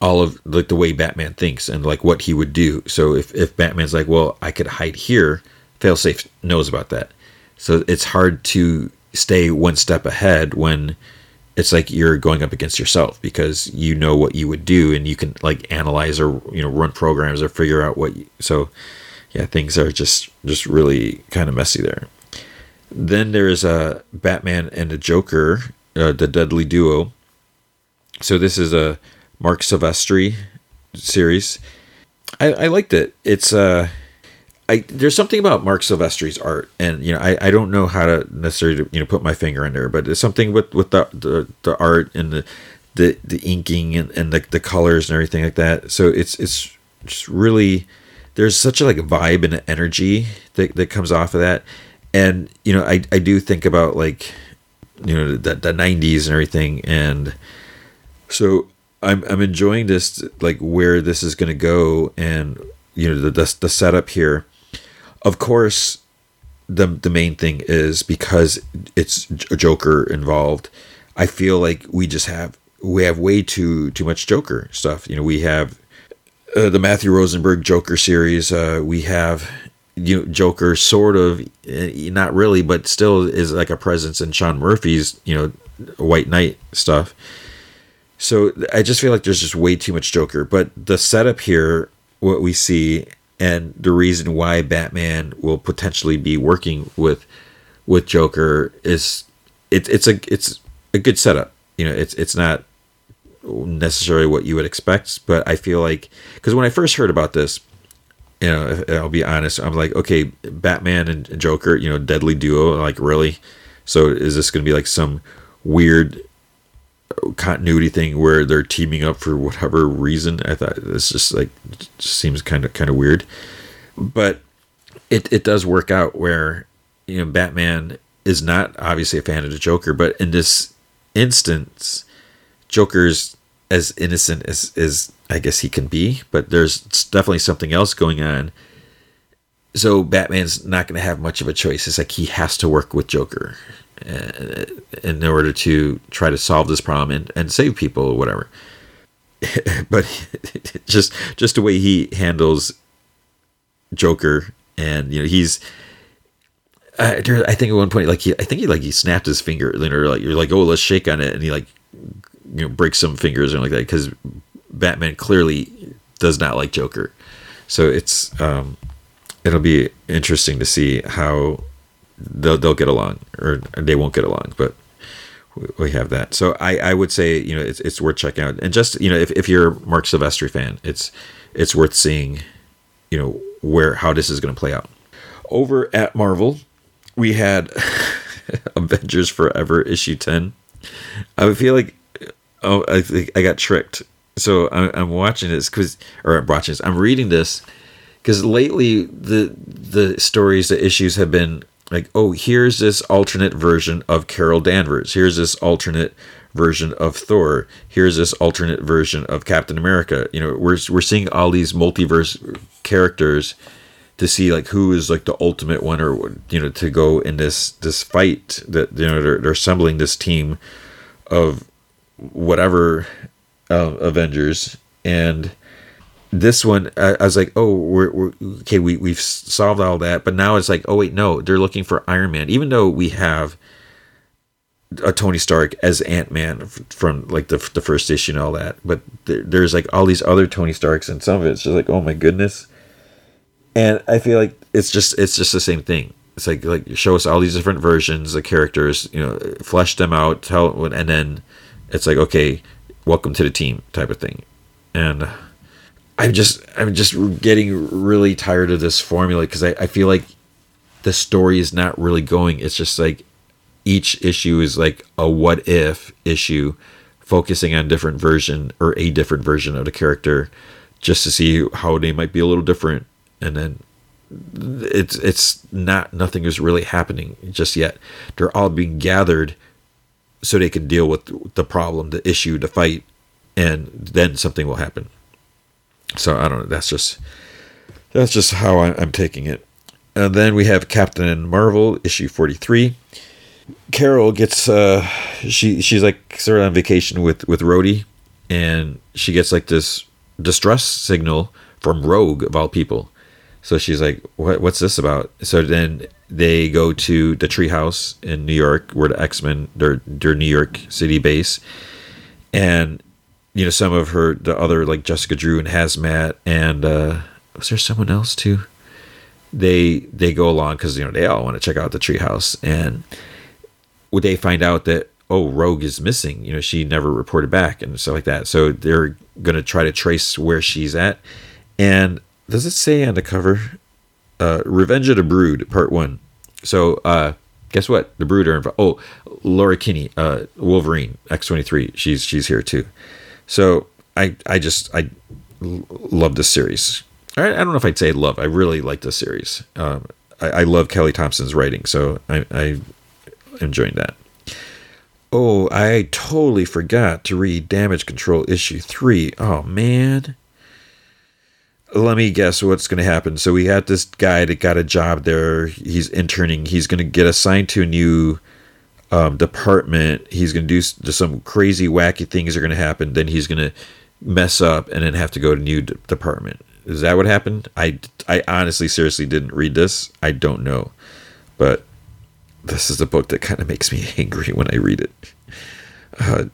all of like the way Batman thinks and like what he would do. So if if Batman's like, well, I could hide here, failsafe knows about that. So it's hard to stay one step ahead when it's like you're going up against yourself because you know what you would do and you can like analyze or you know run programs or figure out what you, so yeah things are just just really kind of messy there. Then there's a batman and a joker uh, the deadly duo. So this is a Marc Silvestri series. I i liked it. It's uh I there's something about Marc Silvestri's art, and you know I, I don't know how to necessarily you know put my finger in there, but there's something with with the the, the art and the the, the inking and, and the, the colors and everything like that. So it's it's just really there's such a like vibe and energy that, that comes off of that, and you know I I do think about like you know the the 90s and everything, and so I'm I'm enjoying this like where this is to go and you know the, the the setup here of course, the the main thing is because it's a Joker involved. I feel like we just have we have way too too much Joker stuff. You know, we have uh, the Matthew Rosenberg Joker series. Uh, we have you know Joker sort of uh, not really, but still is like a presence in Sean Murphy's you know White Knight stuff. So I just feel like there's just way too much Joker. But the setup here, what we see and the reason why Batman will potentially be working with with Joker is it's it's a it's a good setup. You know, it's it's not necessarily what you would expect, but I feel like because when I first heard about this, you know, I'll be honest, I'm like, okay, Batman and Joker, you know, deadly duo, like really. So is this going to be like some weird continuity thing where they're teaming up for whatever reason? I thought this just like just seems kind of kind of weird, but it it does work out where you know Batman is not obviously a fan of the Joker, but in this instance, Joker's as innocent as, as I guess he can be, but there's definitely something else going on. So Batman's not going to have much of a choice. It's like he has to work with Joker in order to try to solve this problem and, and save people or whatever. but just just the way he handles Joker, and you know he's I, I think at one point, like he, I think he like he snapped his finger, or like you're like, oh, let's shake on it, and he like you know breaks some fingers or like that because Batman clearly does not like Joker. So it's um, it'll be interesting to see how they'll they'll get along or they won't get along, but we have that. So I, I would say you know it's it's worth checking out, and just you know if, if you're a Marc Silvestri fan, it's it's worth seeing, you know where how this is going to play out. Over at Marvel, we had Avengers Forever issue ten. I feel like oh, I think I got tricked. So I'm, I'm watching this because, or I'm watching this. I'm reading this because lately the the stories, the issues have been like, oh, here's this alternate version of Carol Danvers. Here's this alternate version of Thor. Here's this alternate version of Captain America. You know, we're we're seeing all these multiverse characters to see like who is like the ultimate one or you know to go in this this fight that you know they're, they're assembling this team of whatever uh, Avengers, and this one I, I was like, oh, we're, we're, okay. We we've solved all that, but now it's like, oh wait, no, they're looking for Iron Man, even though we have a Tony Stark as Ant Man from like the the first issue and all that, but there, there's like all these other Tony Starks, and some of it's just like, oh my goodness. And I feel like it's just it's just the same thing. It's like like show us all these different versions of characters, you know, flesh them out, tell, and then it's like okay welcome to the team type of thing and i'm just i'm just getting really tired of this formula because I, I feel like the story is not really going. It's just like each issue is like a what if issue focusing on different version or a different version of the character just to see how they might be a little different. And then it's it's not nothing is really happening just yet. They're all being gathered so they can deal with the problem, the issue, the fight, and then something will happen. So I don't know. That's just that's just how I, am taking it. And then we have Captain Marvel issue 43. Carol gets uh she she's like sort of on vacation with with Rhodey, and she gets like this distress signal from Rogue of all people. So she's like, "What? What's this about?" So then they go to the treehouse in New York, where the X Men their their New York City base, and you know some of her the other like Jessica Drew and Hazmat and uh, was there someone else too? They they go along because you know they all want to check out the treehouse, and would they find out that oh Rogue is missing? You know she never reported back and stuff like that. So they're gonna try to trace where she's at, and does it say on the cover uh, Revenge of the Brood, Part One. So, uh, guess what? The Brood are involved. Oh, Laura Kinney, uh, Wolverine, X twenty three. She's she's here too. So I I just I love this series. I, I don't know if I'd say love. I really like this series. Um, I, I love Kelly Thompson's writing, so I I enjoying that. Oh, I totally forgot to read Damage Control issue three. Oh man let me guess what's going to happen. So we had this guy that got a job there. He's interning. He's going to get assigned to a new um, department. He's going to do some crazy, wacky things are going to happen. Then he's going to mess up and then have to go to new d- department. Is that what happened? I, I honestly, seriously didn't read this. I don't know. But this is a book that kind of makes me angry when I read it. Uh,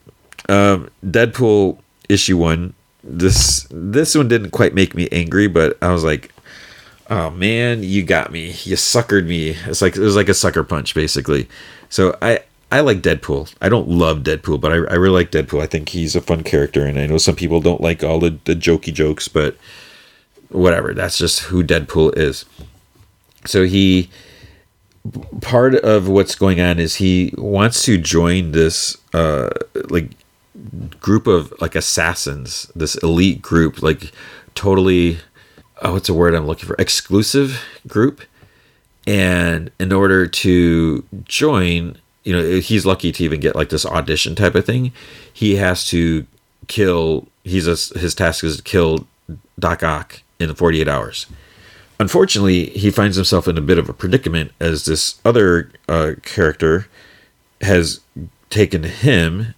um, Deadpool issue one this this one didn't quite make me angry, but I was like, oh man, you got me. You suckered me. It's like it was like a sucker punch, basically. So I I like Deadpool. I don't love Deadpool, but I, I really like Deadpool. I think he's a fun character, and I know some people don't like all the, the jokey jokes, but whatever. That's just who Deadpool is. So he part of what's going on is he wants to join this uh like group of like assassins, this elite group, like totally oh, what's a word I'm looking for? Exclusive group. And in order to join, you know, he's lucky to even get like this audition type of thing. He has to kill. He's a, his task is to kill Doc Ock in 48 hours. Unfortunately, he finds himself in a bit of a predicament as this other uh, character has taken him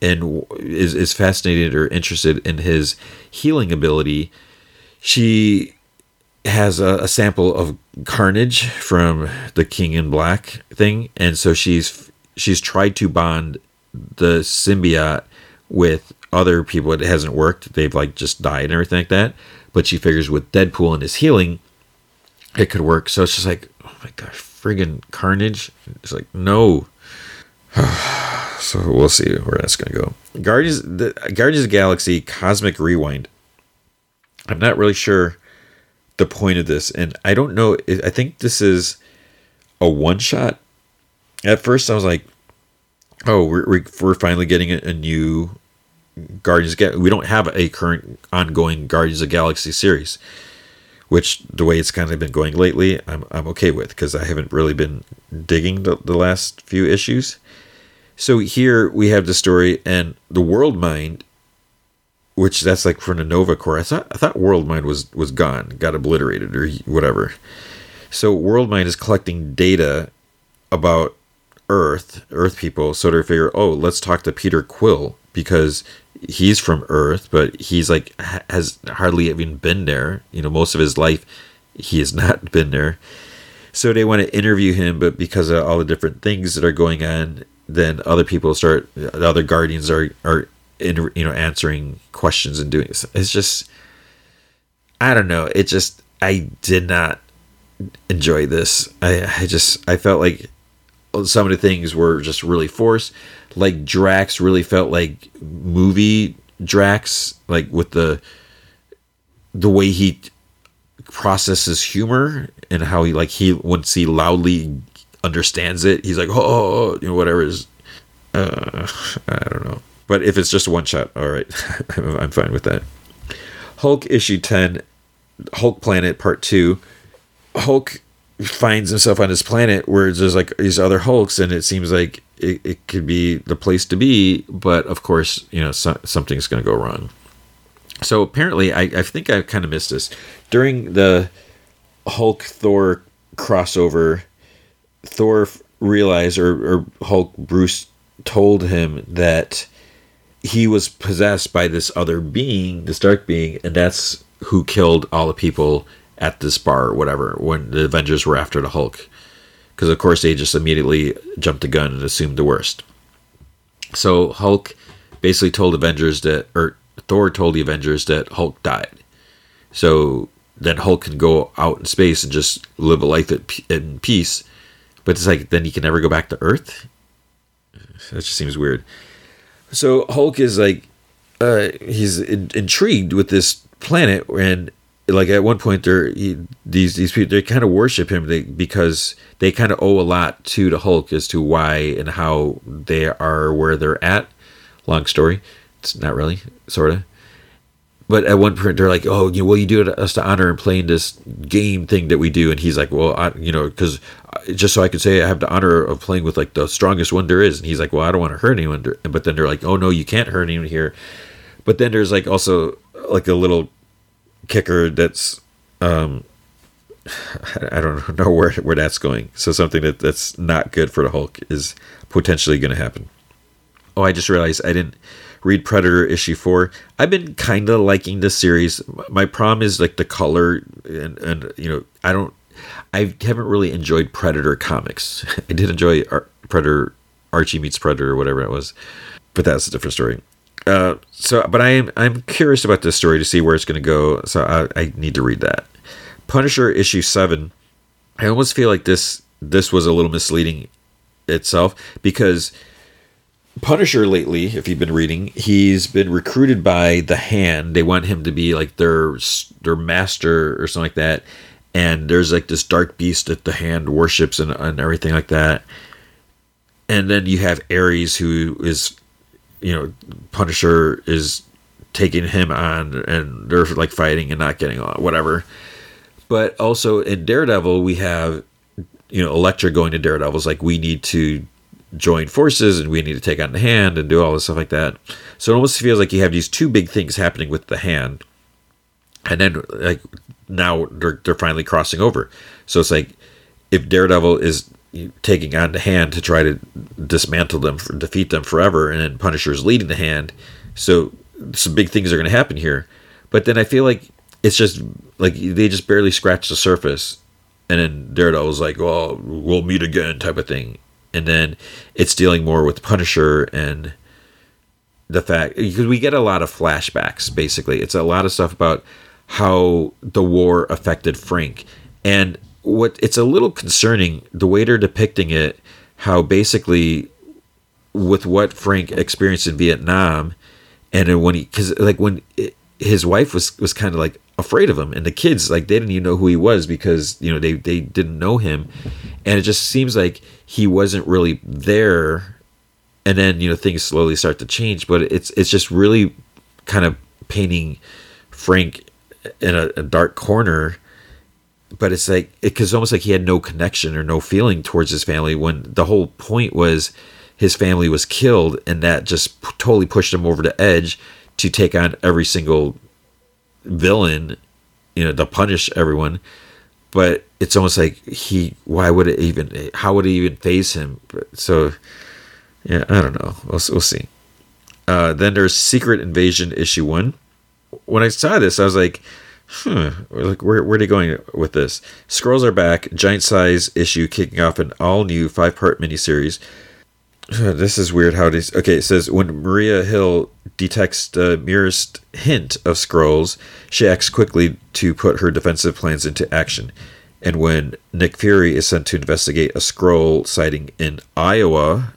and is, is fascinated or interested in his healing ability she has a, a, sample of Carnage from the King in Black thing, and so she's she's tried to bond the symbiote with other people. It hasn't worked. They've like just died and everything like that. But she figures with Deadpool and his healing, it could work. So it's just like, oh my gosh, friggin' Carnage. It's like no. so we'll see where that's gonna go. Guardians, the Guardians of the Galaxy Cosmic Rewind I'm not really sure the point of this, and I don't know. I think this is a one shot. At first, I was like, "Oh, we're we're finally getting a, new Guardians." We don't have a current ongoing Guardians of Galaxy series, which the way it's kind of been going lately, I'm I'm okay with because I haven't really been digging the, the last few issues. So here we have the story, and the World Mind which that's like for the Nova Corps. I thought I thought World Mind was was gone, got obliterated or whatever. So World Mind is collecting data about Earth, Earth people, so to figure, oh, let's talk to Peter Quill because he's from Earth, but he's like has hardly even been there. You know, most of his life he has not been there. So they want to interview him, but because of all the different things that are going on, then other people start, the other guardians are are in you know answering questions and doing this. It's just I don't know. It just I did not enjoy this. I I just I felt like some of the things were just really forced. Like Drax really felt like movie Drax, like with the the way he processes humor and how he like he once he loudly understands it, he's like oh, you know whatever is. Uh, I don't know. But if it's just one shot, all right, I'm fine with that. Hulk issue 10, Hulk Planet Part 2. Hulk finds himself on his planet where there's like these other Hulks, and it seems like it, it could be the place to be, but of course, you know, so, something's going to go wrong. So apparently, I, I think I kind of missed this. During the Hulk Thor crossover, Thor realized, or, or Hulk Bruce told him that he was possessed by this other being, this dark being, and that's who killed all the people at this bar or whatever when the Avengers were after the Hulk. Because of course they just immediately jumped the gun and assumed the worst. So Hulk basically told Avengers that, or Thor told the Avengers that Hulk died. So then Hulk can go out in space and just live a life in peace. But it's like then he can never go back to Earth. That just seems weird. So Hulk is like, uh, he's in, intrigued with this planet, and like at one point, they're he, these these people they kind of worship him they, because they kind of owe a lot to the Hulk as to why and how they are where they're at. Long story, it's not really sort of. But at one point, they're like, "Oh, you will you do it us to honor and playing this game thing that we do?" And he's like, "Well, I, you know, because just so I can say I have the honor of playing with like the strongest one there is. And he's like, well, I don't want to hurt anyone. But then they're like, oh no, you can't hurt anyone here. But then there's like also like a little kicker that's, um, I don't know where where that's going. So something that that's not good for the Hulk is potentially going to happen. Oh, I just realized I didn't read Predator issue four. I've been kind of liking this series. My problem is like the color and and you know I don't I haven't really enjoyed Predator comics. I did enjoy Ar- Predator, Archie meets Predator, or whatever it was, but that's a different story. Uh, so, but I am I'm curious about this story to see where it's going to go. So I, I need to read that. Punisher issue seven, I almost feel like this this was a little misleading itself because Punisher lately, if you've been reading, he's been recruited by the Hand. They want him to be like their their master or something like that. And there's like this dark beast that the Hand worships and, and everything like that. And then you have Ares, who is, you know, Punisher is taking him on, and they're like fighting and not getting on, whatever. But also in Daredevil, we have, you know, Elektra going to Daredevil's like, we need to join forces and we need to take on the hand and do all this stuff like that. So it almost feels like you have these two big things happening with the hand. And then like now they're they're finally crossing over. So it's like if Daredevil is taking on the hand to try to dismantle them, defeat them forever, and then Punisher is leading the hand. So some big things are going to happen here. But then I feel like it's just like they just barely scratched the surface, and then Daredevil's like, "Well, we'll meet again," type of thing and then it's dealing more with Punisher and the fact because we get a lot of flashbacks. Basically, it's a lot of stuff about how the war affected Frank, and what it's a little concerning the way they're depicting it. How basically with what Frank experienced in Vietnam, and when he because like when it, his wife was was kind of like afraid of him. And the kids like they didn't even know who he was because you know they they didn't know him. And it just seems like he wasn't really there. And then you know things slowly start to change. But it's it's just really kind of painting frank in a, a dark corner. But it's like because it, almost like he had no connection or no feeling towards his family when the whole point was his family was killed and that just totally pushed him over the edge to take on every single villain, you know, to punish everyone. But it's almost like he, why would it even, how would it even faze him? So, yeah, I don't know. We'll, we'll see. Uh, then there's Secret Invasion issue one. When I saw this, I was like, hmm, like where, where are they going with this? Skrulls are back, giant size issue kicking off an all new five part miniseries this is weird how it is. Okay, it says when Maria Hill detects the merest hint of Skrulls, she acts quickly to put her defensive plans into action. And when Nick Fury is sent to investigate a Skrull sighting in Iowa,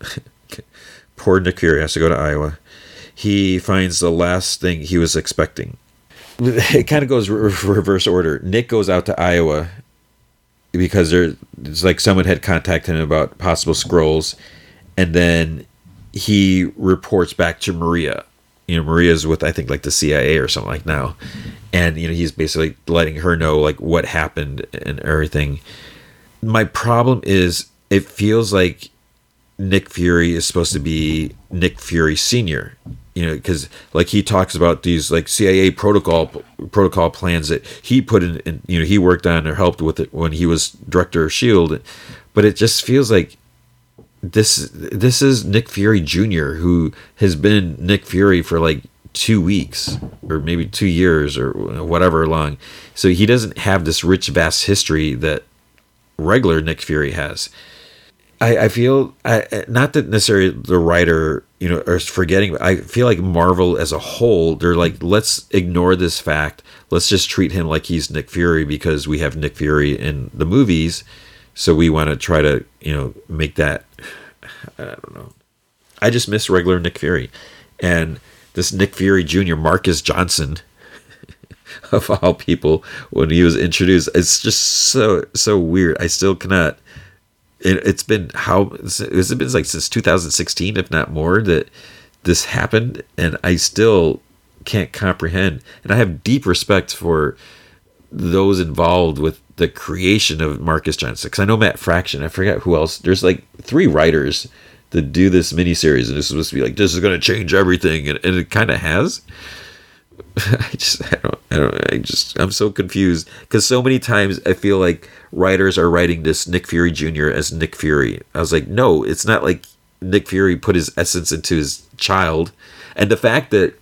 poor Nick Fury has to go to Iowa, he finds the last thing he was expecting. It kind of goes re- reverse order. Nick goes out to Iowa because there, it's like someone had contacted him about possible Skrulls and then he reports back to Maria. You know, Maria's with I think like the CIA or something like now, and you know he's basically letting her know like what happened and everything. My problem is it feels like Nick Fury is supposed to be Nick Fury Senior. You know, because like he talks about these like CIA protocol protocol plans that he put in, in, you know, he worked on or helped with it when he was director of Shield, but it just feels like this this is Nick Fury Jr. who has been Nick Fury for like two weeks or maybe two years or whatever long. So he doesn't have this rich, vast history that regular Nick Fury has. I, I feel I, not that necessarily the writer you know is forgetting. I feel like Marvel as a whole they're like let's ignore this fact. Let's just treat him like he's Nick Fury because we have Nick Fury in the movies so we want to try to, you know, make that. I don't know. I just miss regular Nick Fury, and this Nick Fury Jr. Marcus Johnson, of all people, when he was introduced, it's just so so weird. I still cannot. It, has been how has it been like since 2016, if not more, that this happened, and I still can't comprehend. And I have deep respect for those involved with the creation of Marcus Johnson. Because I know Matt Fraction, I forget who else. There's like three writers that do this miniseries, and is supposed to be like this is going to change everything, and, and it kind of has. I just, I don't, I don't, I just, I'm so confused because so many times I feel like writers are writing this Nick Fury Jr. as Nick Fury. I was like, no, it's not like Nick Fury put his essence into his child, and the fact that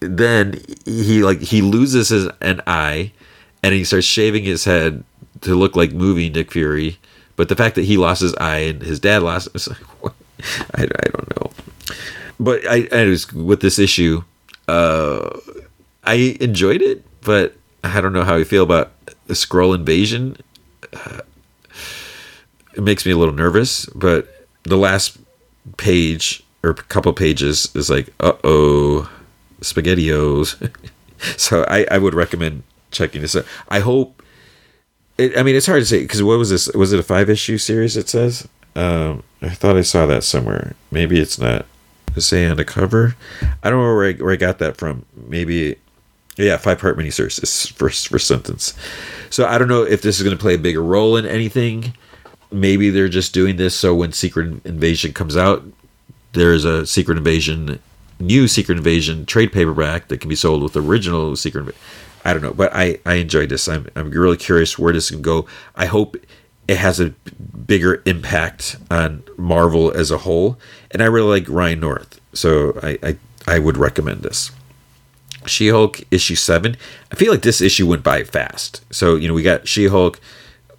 then he like he loses his an eye and he starts shaving his head to look like movie Nick Fury. But the fact that he lost his eye and his dad lost, it's like, what? I, I don't know. But I, I was with this issue, uh, I enjoyed it, but I don't know how I feel about the Skrull invasion, uh, it makes me a little nervous. But the last page or couple pages is like, uh oh, spaghettios. so I, I would recommend checking this out. I hope. It, I mean, it's hard to say because what was this? Was it a five issue series? It says. Um, I thought I saw that somewhere. Maybe it's not. Say on the cover? I don't know where I, where I got that from. Maybe, yeah, five part miniseries. This first first sentence. So I don't know if this is going to play a bigger role in anything. Maybe they're just doing this so when Secret Invasion comes out, there's a Secret Invasion, new Secret Invasion trade paperback that can be sold with original Secret. I don't know, but I I enjoyed this. I'm I'm really curious where this can go. I hope it has a bigger impact on Marvel as a whole. And I really like Ryan North, so I I, I would recommend this. She Hulk issue seven. I feel like this issue went by fast. So you know we got She Hulk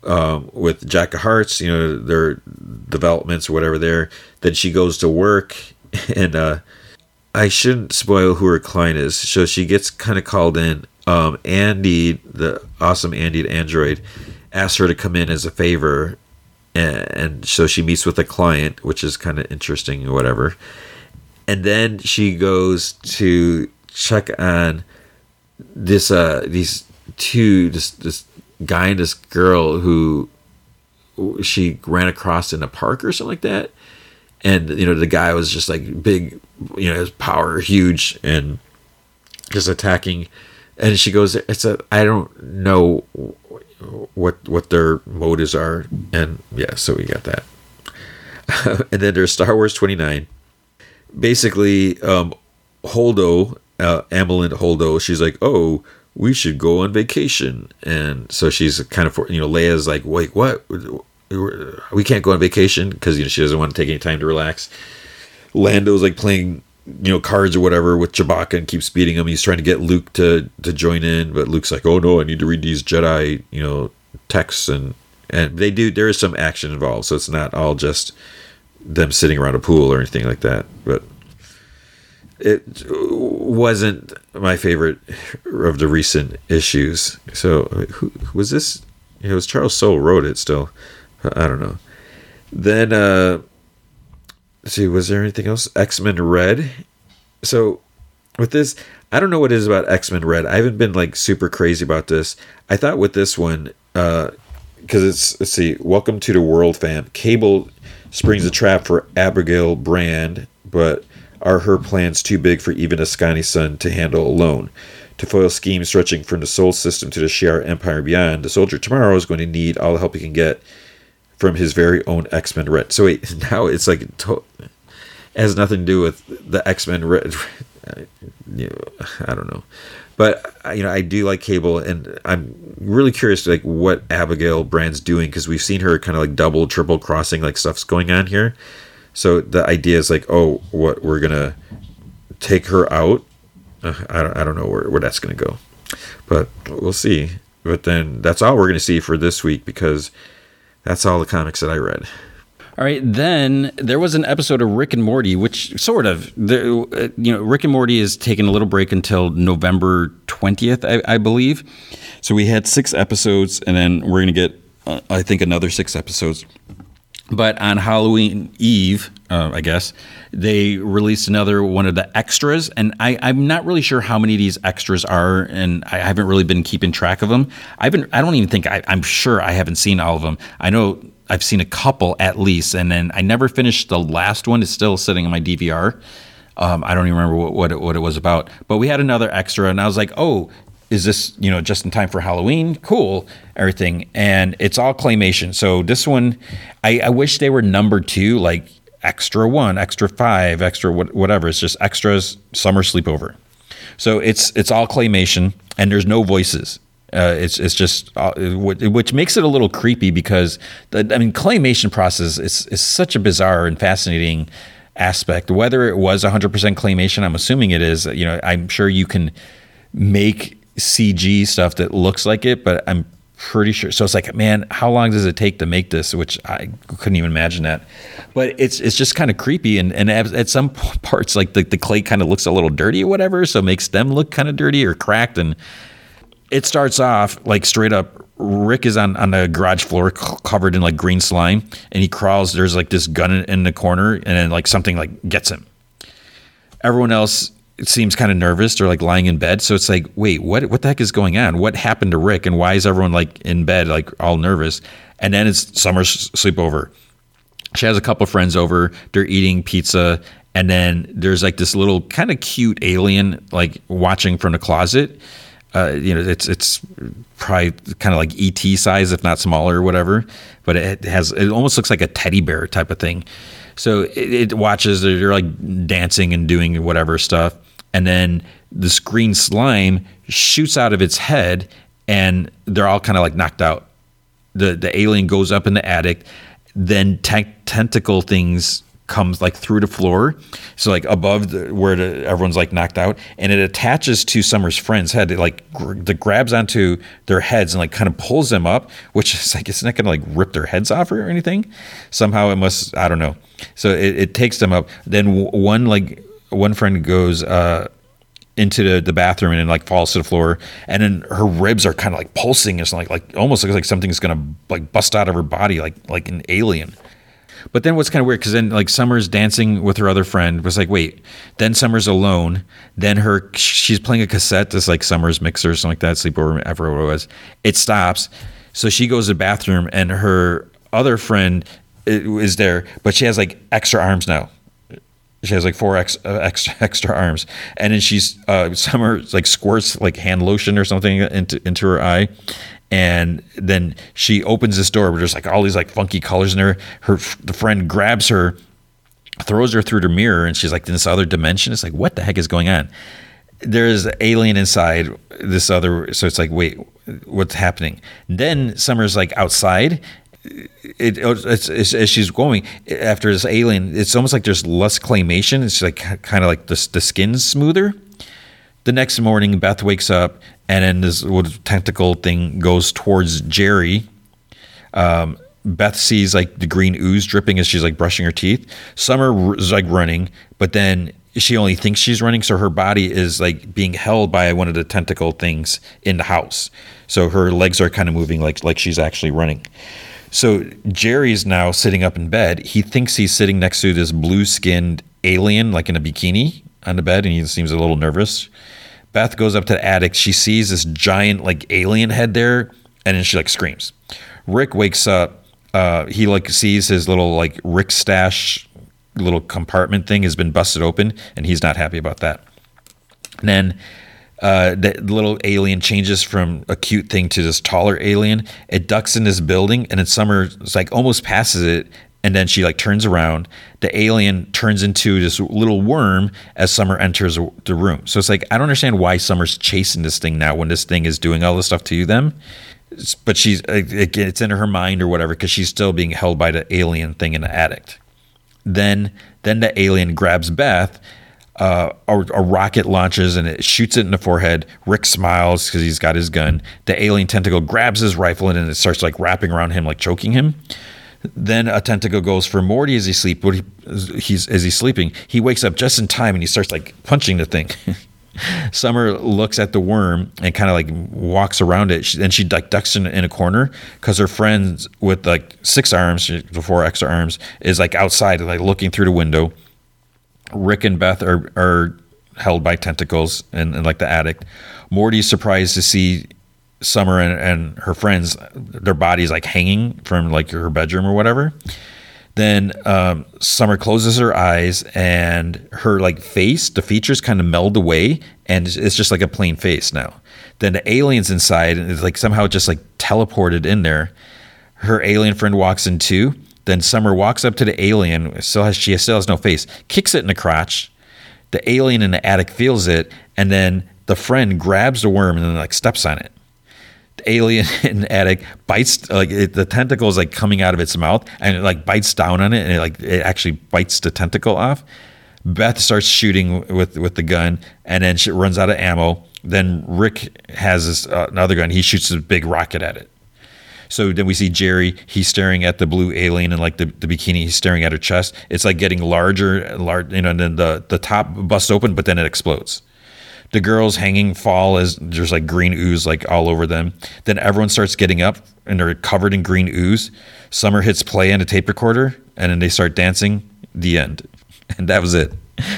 um, with Jack of Hearts. You know their developments or whatever there. Then she goes to work, and uh, I shouldn't spoil who her client is. So she gets kind of called in. Um, Andy, the awesome Andy at Android, asks her to come in as a favor and, and so she meets with a client which is kind of interesting or whatever. And then she goes to check on this uh these two this this guy and this girl who she ran across in a park or something like that. And you know the guy was just like big you know his power huge and just attacking and she goes it's a i don't know what what their motives are, and yeah, so we got that. and then there's Star Wars 29. Basically, um, Holdo, uh, Amandla Holdo, she's like, oh, we should go on vacation, and so she's kind of, you know, Leia's like, wait, what? We can't go on vacation because you know she doesn't want to take any time to relax. Lando's like playing you know cards or whatever with Chewbacca and keeps beating him. He's trying to get Luke to to join in, but Luke's like, "Oh no, I need to read these Jedi you know texts and and they do. There is some action involved, so it's not all just them sitting around a pool or anything like that. But it wasn't my favorite of the recent issues. So who was this? It was Charles Soule wrote it. Still, I don't know. Then. uh See, was there anything else? X Men Red. So with this, I don't know what it is about X Men Red. I haven't been like super crazy about this. I thought with this one, because uh, it's let's see, Welcome to the World, fam. Cable springs a trap for Abigail Brand, but are her plans too big for even Askani's son to handle alone? To foil schemes stretching from the Sol system to the Shi'ar Empire beyond, the soldier tomorrow is going to need all the help he can get from his very own X Men Red. So wait, now it's like to- has nothing to do with the X Men Red. I don't know, but you know I do like Cable, and I'm really curious like what Abigail Brand's doing because we've seen her kind of like double, triple crossing like stuff's going on here. So the idea is like, oh, what we're gonna take her out. Uh, I don't, I don't know where, where that's gonna go, but we'll see. But then that's all we're gonna see for this week because that's all the comics that I read. All right, then there was an episode of Rick and Morty, which sort of, the, you know, Rick and Morty is taking a little break until November 20th, I, I believe. So we had six episodes, and then we're going to get, uh, I think, another six episodes. But on Halloween Eve, uh, I guess, they released another one of the extras. And I, am not really sure how many of these extras are, and I haven't really been keeping track of them. I haven't, I don't even think, I, I'm sure I haven't seen all of them. I know I've seen a couple at least, and then I never finished the last one. It's still sitting in my DVR. Um, I don't even remember what, what it, what it was about. But we had another extra, and I was like, oh, is this you know just in time for Halloween? Cool, everything, and it's all claymation. So this one, I, I wish they were number two, like extra one, extra five, extra whatever. It's just extras summer sleepover. So it's it's all claymation, and there's no voices. Uh, it's it's just uh, which makes it a little creepy because the, I mean claymation process is is such a bizarre and fascinating aspect. Whether it was 100% claymation, I'm assuming it is. You know, I'm sure you can make CG stuff that looks like it, but I'm pretty sure. So it's like, man, how long does it take to make this? Which I couldn't even imagine that. But it's it's just kind of creepy, and and at, some parts, like the, the clay kind of looks a little dirty or whatever, so makes them look kind of dirty or cracked, and it starts off like straight up Rick is on, on the garage floor covered in like green slime and he crawls. There's like this gun in, in the corner and then like something like gets him. Everyone else seems kind of nervous. They're like lying in bed. So it's like, wait, what, what the heck is going on? What happened to Rick and why is everyone like in bed, like all nervous? And then it's Summer's sleepover. She has a couple friends over. They're eating pizza. And then there's like this little kind of cute alien like watching from the closet uh, you know, it's it's probably kind of like ET size, if not smaller, or whatever. But it has it almost looks like a teddy bear type of thing. So it, it watches. They're like dancing and doing whatever stuff, and then this green slime shoots out of its head, and they're all kind of like knocked out. The the alien goes up in the attic, then te- tentacle things comes like through the floor, so like above the, where the, everyone's like knocked out, and it attaches to Summer's friend's head. It like gr- the grabs onto their heads and like kind of pulls them up, which is like it's not gonna like rip their heads off or anything. Somehow it must. I don't know. So it, it takes them up. Then w- one like one friend goes. uh into the, the bathroom and then like falls to the floor and then her ribs are kind of like pulsing it's like like almost looks like something's gonna like bust out of her body like like an alien but then what's kind of weird because then like Summer's dancing with her other friend was like, wait, then Summer's alone. Then her she's playing a cassette, this like Summer's mixer or something like that, sleepover, whatever it was. It stops. So she goes to the bathroom and her other friend is there, but she has like extra arms now. She has like four ex, uh, extra extra arms, and then she's uh, Summer like squirts like hand lotion or something into into her eye, and then she opens this door where there's like all these like funky colors in there. Her the friend grabs her, throws her through the mirror, and she's like in this other dimension. It's like what the heck is going on? There's an alien inside this other, so it's like wait, what's happening? Then Summer's like outside. It, it's, it's, as she's going after this alien, it's almost like there's less claymation. It's like kind of like the the skin's smoother. The next morning, Beth wakes up and then this little tentacle thing goes towards Jerry. Um, Beth sees like the green ooze dripping as she's like brushing her teeth. Summer is like running, but then she only thinks she's running, so her body is like being held by one of the tentacle things in the house. So her legs are kind of moving like like she's actually running. So Jerry's now sitting up in bed. He thinks he's sitting next to this blue skinned alien, like in a bikini on the bed, and he seems a little nervous. Beth goes up to the attic. She sees this giant like alien head there, and then she like screams. Rick wakes up. Uh, he like sees his little like Rick stash little compartment thing has been busted open, and he's not happy about that. And then uh, the little alien changes from a cute thing to this taller alien. It ducks in this building, and then Summer it's like almost passes it, and then she like turns around. The alien turns into this little worm as summer enters the room. So it's like i don't understand why summer's chasing this thing now when this thing is doing all this stuff to them. But she's it's in her mind or whatever because she's still being held by the alien thing in the attic. Then then the alien grabs beth uh, a, a, rocket launches and it shoots it in the forehead. Rick smiles because he's got his gun. The alien tentacle grabs his rifle and it starts like wrapping around him, like choking him. Then a tentacle goes for Morty as he sleep. But He, he's as he's sleeping, he wakes up just in time and he starts like punching the thing. Summer looks at the worm and kind of like walks around it, and she like ducks in, in a corner because her friend with like six arms, the four extra arms, is like outside, like looking through the window. Rick and Beth are are held by tentacles and, in like the attic. Morty's surprised to see Summer and, and her friends, their bodies like hanging from like her bedroom or whatever. Then um, Summer closes her eyes and her like face, the features kind of meld away, and it's just like a plain face now. Then the aliens inside is like somehow just like teleported in there. Her alien friend walks in too. Then Summer walks up to the alien, still has she still has no face, kicks it in the crotch. The alien in the attic feels it, and then the friend grabs the worm and then like steps on it. The alien in the attic bites like it, the tentacle is like coming out of its mouth and it like bites down on it and it like it actually bites the tentacle off. Beth starts shooting with with the gun and then she runs out of ammo. Then rick has this uh, another gun. He shoots a big rocket at it so then we see jerry he's staring at the blue alien and like the, the bikini he's staring at her chest it's like getting larger and large you know and then the the top busts open but then it explodes The girls hanging fall as there's like green ooze like all over them. Then everyone starts getting up and they're covered in green ooze. Summer hits play on a tape recorder and then they start dancing. The end. And that was it.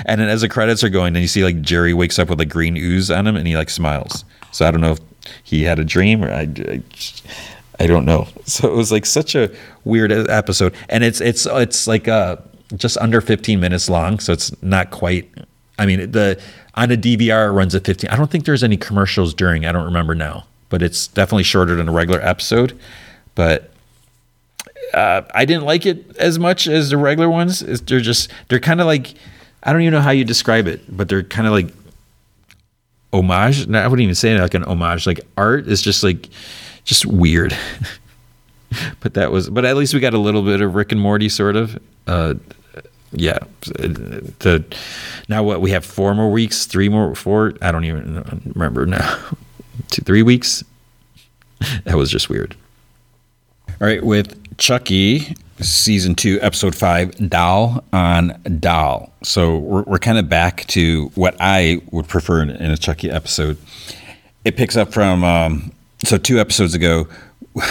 And then as the credits are going, then you see like Jerry wakes up with like green ooze on him and he like smiles. So I don't know if he had a dream or I, I, I don't know. So it was like such a weird episode. And it's, it's, it's like, uh, just under 15 minutes long. So it's not quite, I mean, the, on a DVR, it runs at 15. I don't think there's any commercials during. I don't remember now, but it's definitely shorter than a regular episode. But uh, I didn't like it as much as the regular ones. It's, they're just they're kind of like I don't even know how you describe it, but they're kind of like homage. I wouldn't even say like an homage. Like art is just like just weird. but that was. But at least we got a little bit of Rick and Morty, sort of. Uh, yeah. The now what we have four more weeks, three more, four. I don't even remember now. Two, three weeks. That was just weird. All right, with Chucky, season two, episode five, Doll on Doll. So we're, we're kind of back to what I would prefer in, in a Chucky episode. It picks up from, um, so two episodes ago,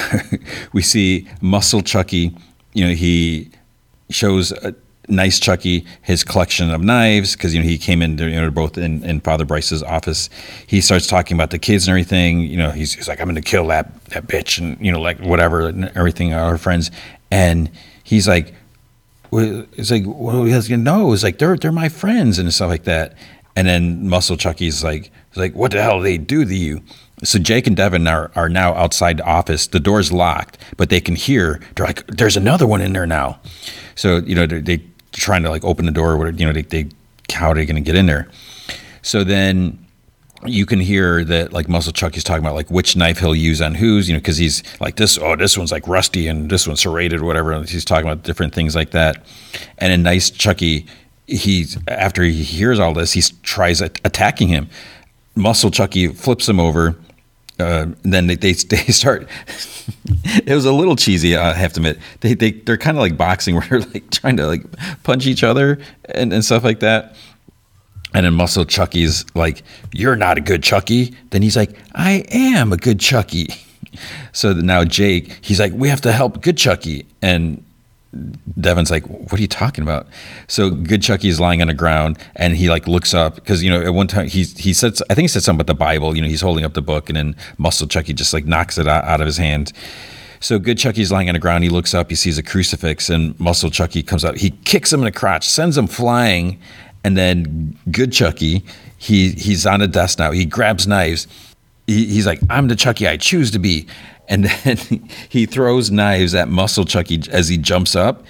we see Muscle Chucky. You know, he shows a, nice Chucky his collection of knives because you know he came in you know both in, in Father Bryce's office. He starts talking about the kids and everything. You know he's, he's like I'm going to kill that that bitch and you know like whatever and everything our friends and he's like it's like well has no it's like they're they're my friends and stuff like that. And then Muscle Chucky's like like what the hell they do to you? So Jake and Devin are, are now outside the office. The door's locked, but they can hear. They're like, "There's another one in there now." So you know they, they trying to like open the door. You know, they, they how are they going to get in there? So then you can hear that like Muscle Chucky's talking about like which knife he'll use on whose, you know, because he's like this. Oh, this one's like rusty and this one's serrated, or whatever. He's talking about different things like that. And in Nice Chucky, he after he hears all this, he tries attacking him. Muscle Chucky flips him over uh, then they, they, they start. it was a little cheesy, I have to admit. They they they're kind of like boxing, where they're like trying to like punch each other and, and stuff like that. And then Muscle Chucky's like, "You're not a good Chucky." Then he's like, "I am a good Chucky." So now Jake, he's like, "We have to help good Chucky," and Devin's like, "What are you talking about?" So Good Chucky is lying on the ground, and he like looks up because you know at one time he he said I think he said something about the Bible. You know, he's holding up the book, and then Muscle Chucky just like knocks it out, out of his hand. So Good Chucky's lying on the ground. He looks up, he sees a crucifix, and Muscle Chucky comes out. He kicks him in the crotch, sends him flying, and then Good Chucky, he he's on a desk now. He grabs knives. He, he's like, "I'm the Chucky I choose to be." And then he throws knives at Muscle Chucky as he jumps up.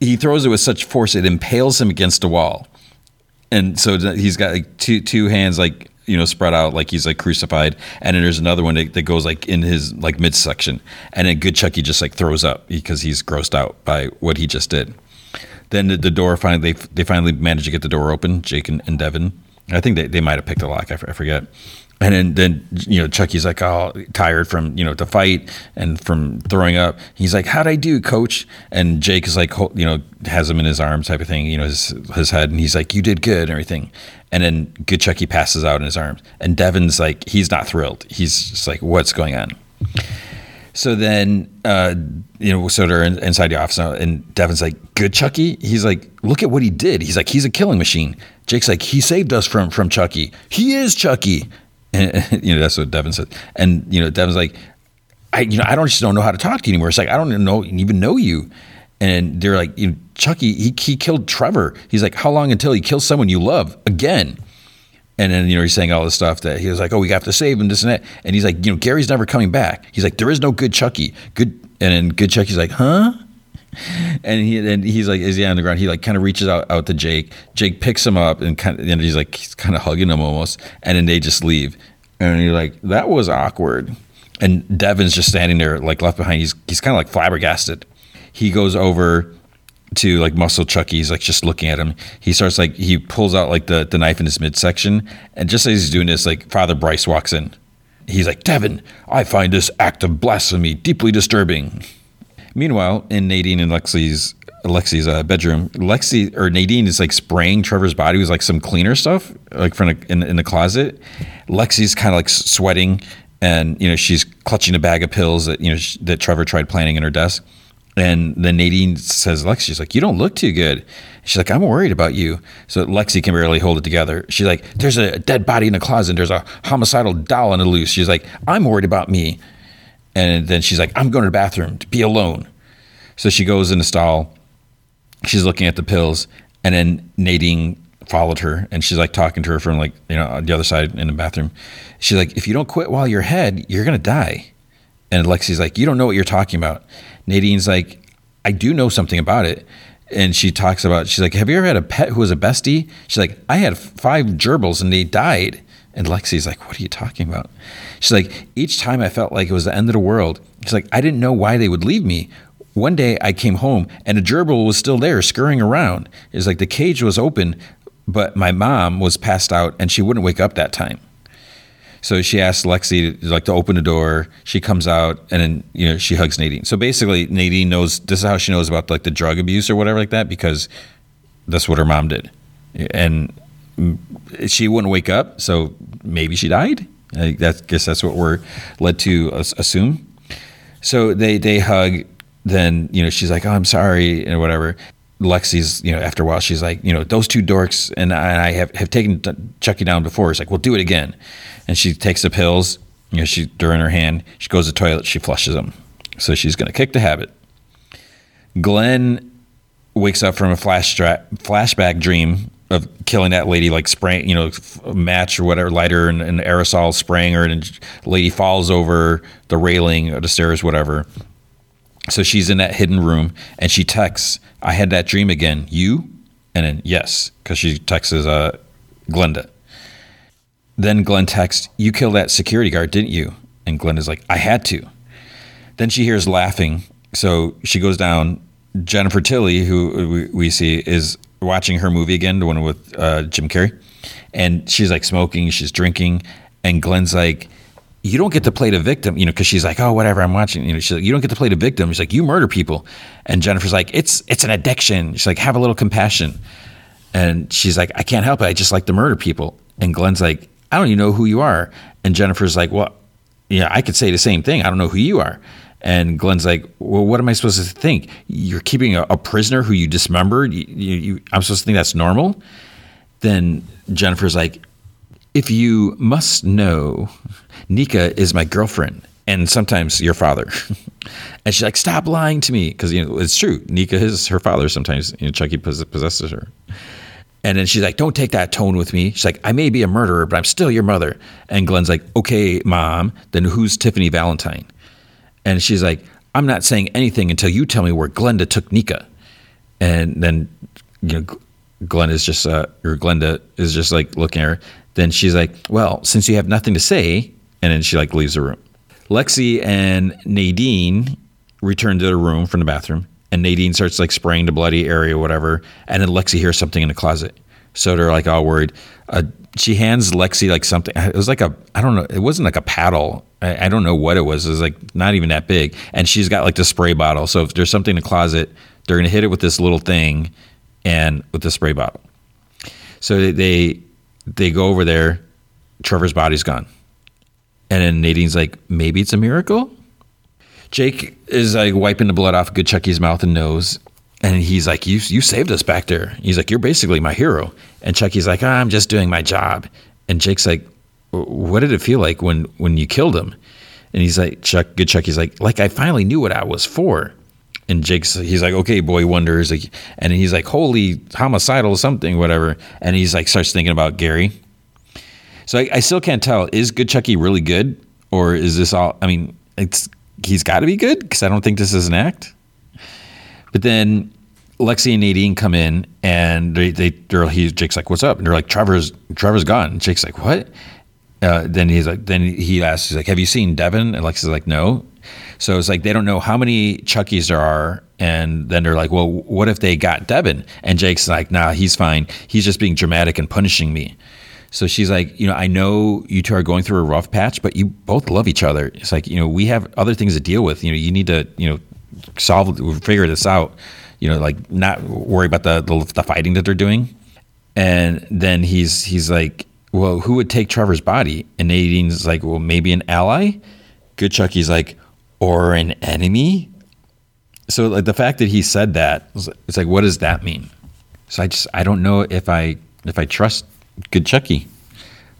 He throws it with such force it impales him against a wall, and so he's got like two two hands like you know spread out like he's like crucified, and then there's another one that, that goes like in his like midsection, and then Good Chucky just like throws up because he's grossed out by what he just did. Then the, the door finally they they finally manage to get the door open. Jake and, and Devin. I think they, they might have picked a lock. I, I forget and then, then you know Chucky's like oh tired from you know the fight and from throwing up. He's like, "How'd I do, Coach?" And Jake is like, you know, has him in his arms type of thing, you know, his his head, and he's like, "You did good," and everything. And then good Chucky passes out in his arms, and Devin's like, he's not thrilled. He's just like, "What's going on?" So then, uh, you know, so they're in, inside the office now, and Devin's like, "Good Chucky." He's like, "Look at what he did." He's like, "He's a killing machine." Jake's like, "He saved us from from Chucky. He is Chucky." And, you know, that's what Devin said. And, you know, Devin's like, I, you know, I don't just don't know how to talk to you anymore. It's like, I don't even know, even know you. And they're like, you know, Chucky, he, he killed Trevor. He's like, how long until he kills someone you love again? And then, you know, he's saying all this stuff that he was like, oh, we have to save him, this and that. And he's like, you know, Gary's never coming back. He's like, there is no good Chucky. Good. And then good Chucky's like, huh? And he and he's like, is he on the ground? He like kind of reaches out out to Jake. Jake picks him up and kind of and he's like he's kind of hugging him almost, and then they just leave. And you're like, that was awkward. And Devin's just standing there like left behind. He's he's kind of like flabbergasted. He goes over to like Muscle Chucky. He's like just looking at him. He starts like he pulls out like the the knife in his midsection, and just as he's doing this, like Father Bryce walks in. He's like, Devin, I find this act of blasphemy deeply disturbing. Meanwhile, in Nadine and Lexi's Lexi's uh, bedroom. Lexi or Nadine is like spraying Trevor's body with like some cleaner stuff, like from a, in, in the closet. Lexi's kind of like sweating, and you know she's clutching a bag of pills that you know sh- that Trevor tried planting in her desk. And then Nadine says, Lexi, she's like, you don't look too good. She's like, I'm worried about you. So Lexi can barely hold it together. She's like, there's a dead body in the closet. There's a homicidal doll on the loose. She's like, I'm worried about me. And then she's like, I'm going to the bathroom to be alone. So she goes in the stall. She's looking at the pills. And then Nadine followed her and she's like talking to her from like, you know, the other side in the bathroom. She's like, if you don't quit while you're ahead, you're going to die. And Lexi's like, you don't know what you're talking about. Nadine's like, I do know something about it. And she talks about, she's like, have you ever had a pet who was a bestie? She's like, I had five gerbils and they died. And Lexi's like, what are you talking about? She's like, each time I felt like it was the end of the world. She's like, I didn't know why they would leave me. One day I came home and a gerbil was still there scurrying around. It's like the cage was open, but my mom was passed out and she wouldn't wake up that time. So she asked Lexi to, like to open the door. She comes out and then you know she hugs Nadine. So basically, Nadine knows this is how she knows about like the drug abuse or whatever like that because that's what her mom did, and she wouldn't wake up. So maybe she died. I guess that's what we're led to assume. So they they hug. Then you know she's like, "Oh, I'm sorry," and whatever. Lexi's, you know, after a while, she's like, you know, those two dorks and I have, have taken Chucky down before. It's like, we'll do it again and she takes the pills. You know, she in her hand. She goes to the toilet. She flushes them. So she's going to kick the habit. Glenn wakes up from a flash flashback dream of killing that lady, like spraying, you know, match or whatever, lighter and, and aerosol spraying her, and lady falls over the railing or the stairs, whatever. So she's in that hidden room, and she texts, "I had that dream again. You?" And then yes, because she texts uh, Glenda. Then Glenn texts, You killed that security guard, didn't you? And Glenn is like, I had to. Then she hears laughing. So she goes down. Jennifer Tilly, who we, we, see, is watching her movie again, the one with uh, Jim Carrey. And she's like smoking, she's drinking. And Glenn's like, you don't get to play the victim, you know, because she's like, oh, whatever, I'm watching. You know, she's like, you don't get to play the victim. She's like, you murder people. And Jennifer's like, it's it's an addiction. She's like, have a little compassion. And she's like, I can't help it. I just like to murder people. And Glenn's like, I don't even know who you are. And Jennifer's like, well, yeah, I could say the same thing. I don't know who you are. And Glenn's like, well, what am I supposed to think? You're keeping a, a prisoner who you dismembered. You, you, you, I'm supposed to think that's normal. Then Jennifer's like, if you must know, Nica is my girlfriend and sometimes your father. and she's like, stop lying to me. Because, you know, it's true. Nica is her father sometimes. You know, Chucky possesses her. And then she's like, Don't take that tone with me. She's like, I may be a murderer, but I'm still your mother. And Glenn's like, Okay, mom, then who's Tiffany Valentine? And she's like, I'm not saying anything until you tell me where Glenda took Nica. And then, you know, Glenn is just, uh, or Glenda is just like looking at her. Then she's like, Well, since you have nothing to say, and then she like leaves the room. Lexi and Nadine return to their room from the bathroom and Nadine starts like spraying the bloody area, or whatever. And then Lexi hears something in the closet. So they're like all worried. Uh, she hands Lexi like something. It was like a, I don't know, it wasn't like a paddle. I, I, don't know what it was. It was like not even that big. And she's got like the spray bottle. So if there's something in the closet, they're to hit it with this little thing and with the spray bottle. So they, they, they go over there. Trevor's body's gone. And then Nadine's like, maybe it's a miracle. Jake is like wiping the blood off Good Chucky's mouth and nose. And he's like, you, you saved us back there. He's like, You're basically my hero. And Chucky's like, I'm just doing my job. And Jake's like, What did it feel like when, when you killed him? And he's like, Chuck, Good Chucky's like, Like I finally knew what I was for. And Jake's, he's like, okay, boy wonders. Like, and he's like, holy homicidal something, whatever. And he's like, starts thinking about Gary. So I, I still can't tell. Is Good Chucky really good? Or is this all, I mean, it's he's got to be good because I don't think this is an act. But then Lexi and Nadine come in and they they they're he Jake's like, "What's up?" And they're like, "Trevor's Trevor's gone." And Jake's like, "What?" Uh, then he's like, then he asks, he's like, "Have you seen Devin?" And Lexi's like, "No." So it's like they don't know how many Chuckies there are, and then they're like, "Well, what if they got Devin?" And Jake's like, "Nah, he's fine. He's just being dramatic and punishing me." So she's like, you know, I know you two are going through a rough patch, but you both love each other. It's like, you know, we have other things to deal with. You know, you need to, you know, solve, figure this out. you know, like not worry about the, the, the fighting that they're doing. And then he's he's like, well, who would take Trevor's body? And Nadine's like, well, maybe an ally. Good Chucky's like, or an enemy. So like the fact that he said that, it's like, what does that mean? So I just I don't know if I if I trust Good Chucky.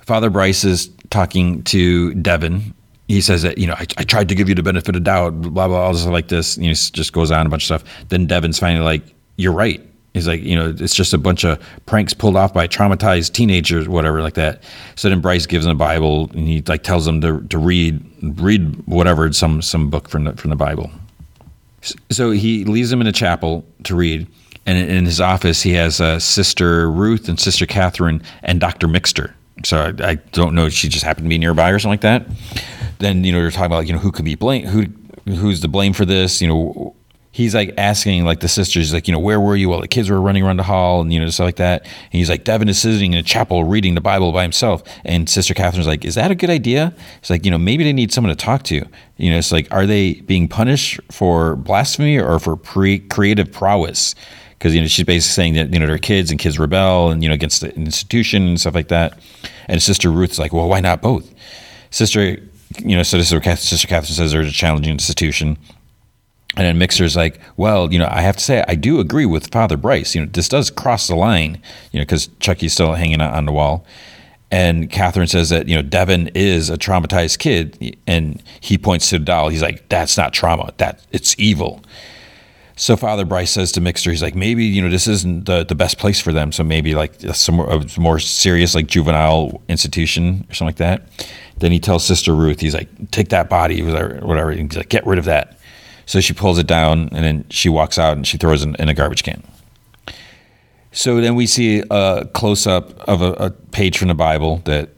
Father Bryce is talking to Devin. He says that you know I, I tried to give you the benefit of doubt, blah blah, all this like this. You know, just goes on a bunch of stuff. Then Devin's finally like, "You're right." He's like, you know, it's just a bunch of pranks pulled off by traumatized teenagers, whatever, like that. So then Bryce gives him a Bible and he like tells them to, to read read whatever some some book from the from the Bible. So he leaves them in a chapel to read, and in his office he has uh, Sister Ruth and Sister Catherine and Doctor Mixter. So I, I, don't know. She just happened to be nearby or something like that. Then you know they're talking about like, you know who could be blame who who's the blame for this. You know he's like asking like the sisters like you know where were you while the kids were running around the hall? and you know stuff like that. And he's like devin is sitting in a chapel reading the bible by himself. And sister catherine's like is that a good idea? It's like you know maybe they need someone to talk to. You know it's like are they being punished for blasphemy or for pre- creative prowess? Because you know she's basically saying that you know they're kids and kids rebel and you know against the institution and stuff like that. And sister ruth's like well why not both? Sister you know so sister catherine says they're a challenging institution and then Mixter's like, well, you know, I have to say, I do agree with Father Bryce. You know, this does cross the line, you know, because Chucky's still hanging out on the wall. And Catherine says that, you know, Devin is a traumatized kid. And he points to the doll. He's like, that's not trauma. That it's evil. So Father Bryce says to Mixter, he's like, maybe, you know, this isn't the, the best place for them. So maybe like some a more serious, like juvenile institution or something like that. Then he tells Sister Ruth, he's like, take that body, whatever. He's like, get rid of that. So she pulls it down and then she walks out and she throws it in a garbage can. So then we see a close up of a, a, page from the Bible that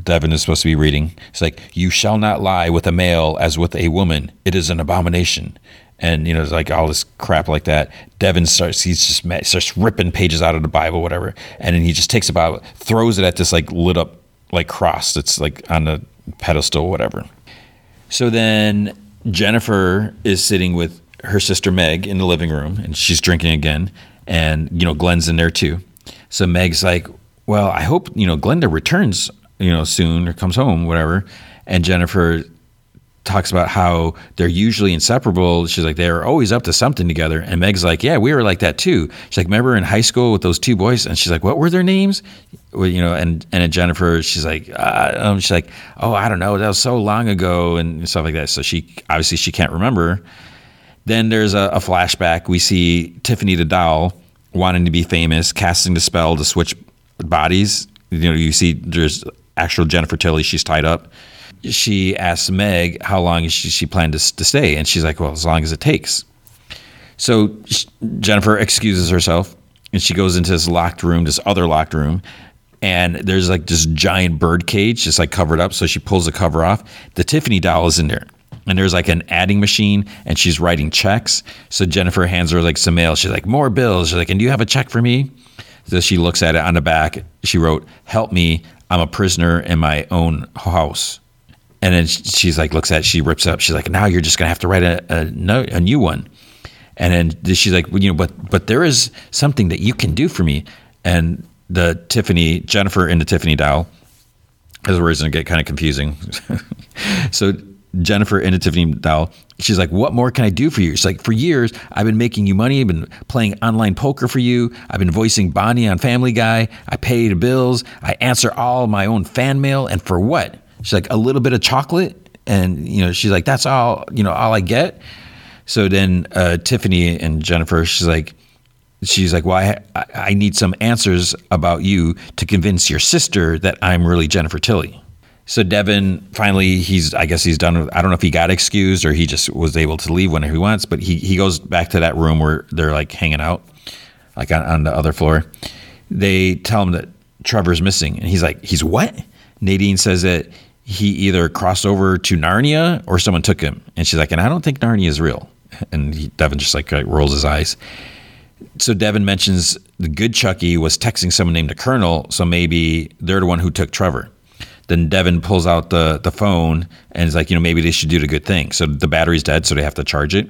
Devin is supposed to be reading. It's like, You shall not lie with a male as with a woman, it is an abomination. And, you know, it's like all this crap like that. Devin starts, he's just starts ripping pages out of the Bible, whatever. And then he just takes a Bible, throws it at this like lit up like crossed. It's like on a pedestal, whatever. So then Jennifer is sitting with her sister Meg in the living room, and she's drinking again. And you know, Glenn's in there too. So Meg's like, "Well, I hope you know Glenda returns, you know, soon or comes home, whatever." And Jennifer talks about how they're usually inseparable. She's like, they're always up to something together. And Meg's like, yeah, we were like that too. She's like, remember in high school with those two boys? And she's like, what were their names? Well, you know, and and Jennifer, she's like, uh, um, she's like, oh, I don't know, that was so long ago and stuff like that. So she obviously she can't remember. Then there's a, a flashback. We see Tiffany the doll wanting to be famous, casting the spell to switch bodies. You know, you see there's actual Jennifer Tilly. She's tied up she asks Meg how long she, she planned to, to stay, and she's like, "Well, as long as it takes." So Jennifer excuses herself, and she goes into this locked room, this other locked room, and there's like this giant bird cage, just like covered up. So she pulls the cover off. The Tiffany doll is in there, and there's like an adding machine, and she's writing checks. So Jennifer hands her like some mail. She's like, "More bills." She's like, "And do you have a check for me?" So she looks at it on the back. She wrote, "Help me! I'm a prisoner in my own house." And then she's like, looks at it, she rips it up. She's like, now you're just to have to write a, a, a new one. And then she's like, well, you know, but, but there is something that you can do for me. And the Tiffany, Jennifer in the Tiffany Dow, is where it's to get kind of confusing. so Jennifer in the Tiffany Dow, she's like, what more can I do for you? She's like, for years, I've been making you money. I've been playing online poker for you. I've been voicing Bonnie on Family Guy. I pay the bills. I answer all my own fan mail. And for what? She's like, a little bit of chocolate. And, you know, she's like, that's all, you know, all I get. So then uh, Tiffany and Jennifer, she's like, she's like, well, I, I need some answers about you to convince your sister that I'm really Jennifer Tilly. So Devin finally, he's I guess he's done. With, I don't know if he got excused or he just was able to leave whenever he wants. But he he goes back to that room where they're like hanging out, like on, on the other floor. They tell him that Trevor's missing, and he's like, he's what? Nadine says that he either crossed over to Narnia or someone took him. And she's like, and I don't think Narnia is real. And he, Devin just like rolls his eyes. So Devin mentions the good Chucky was texting someone named the Colonel, so maybe they're the one who took Trevor. Then Devin pulls out the the phone and is like, you know, maybe they should do the good thing. So the battery's dead, so they have to charge it.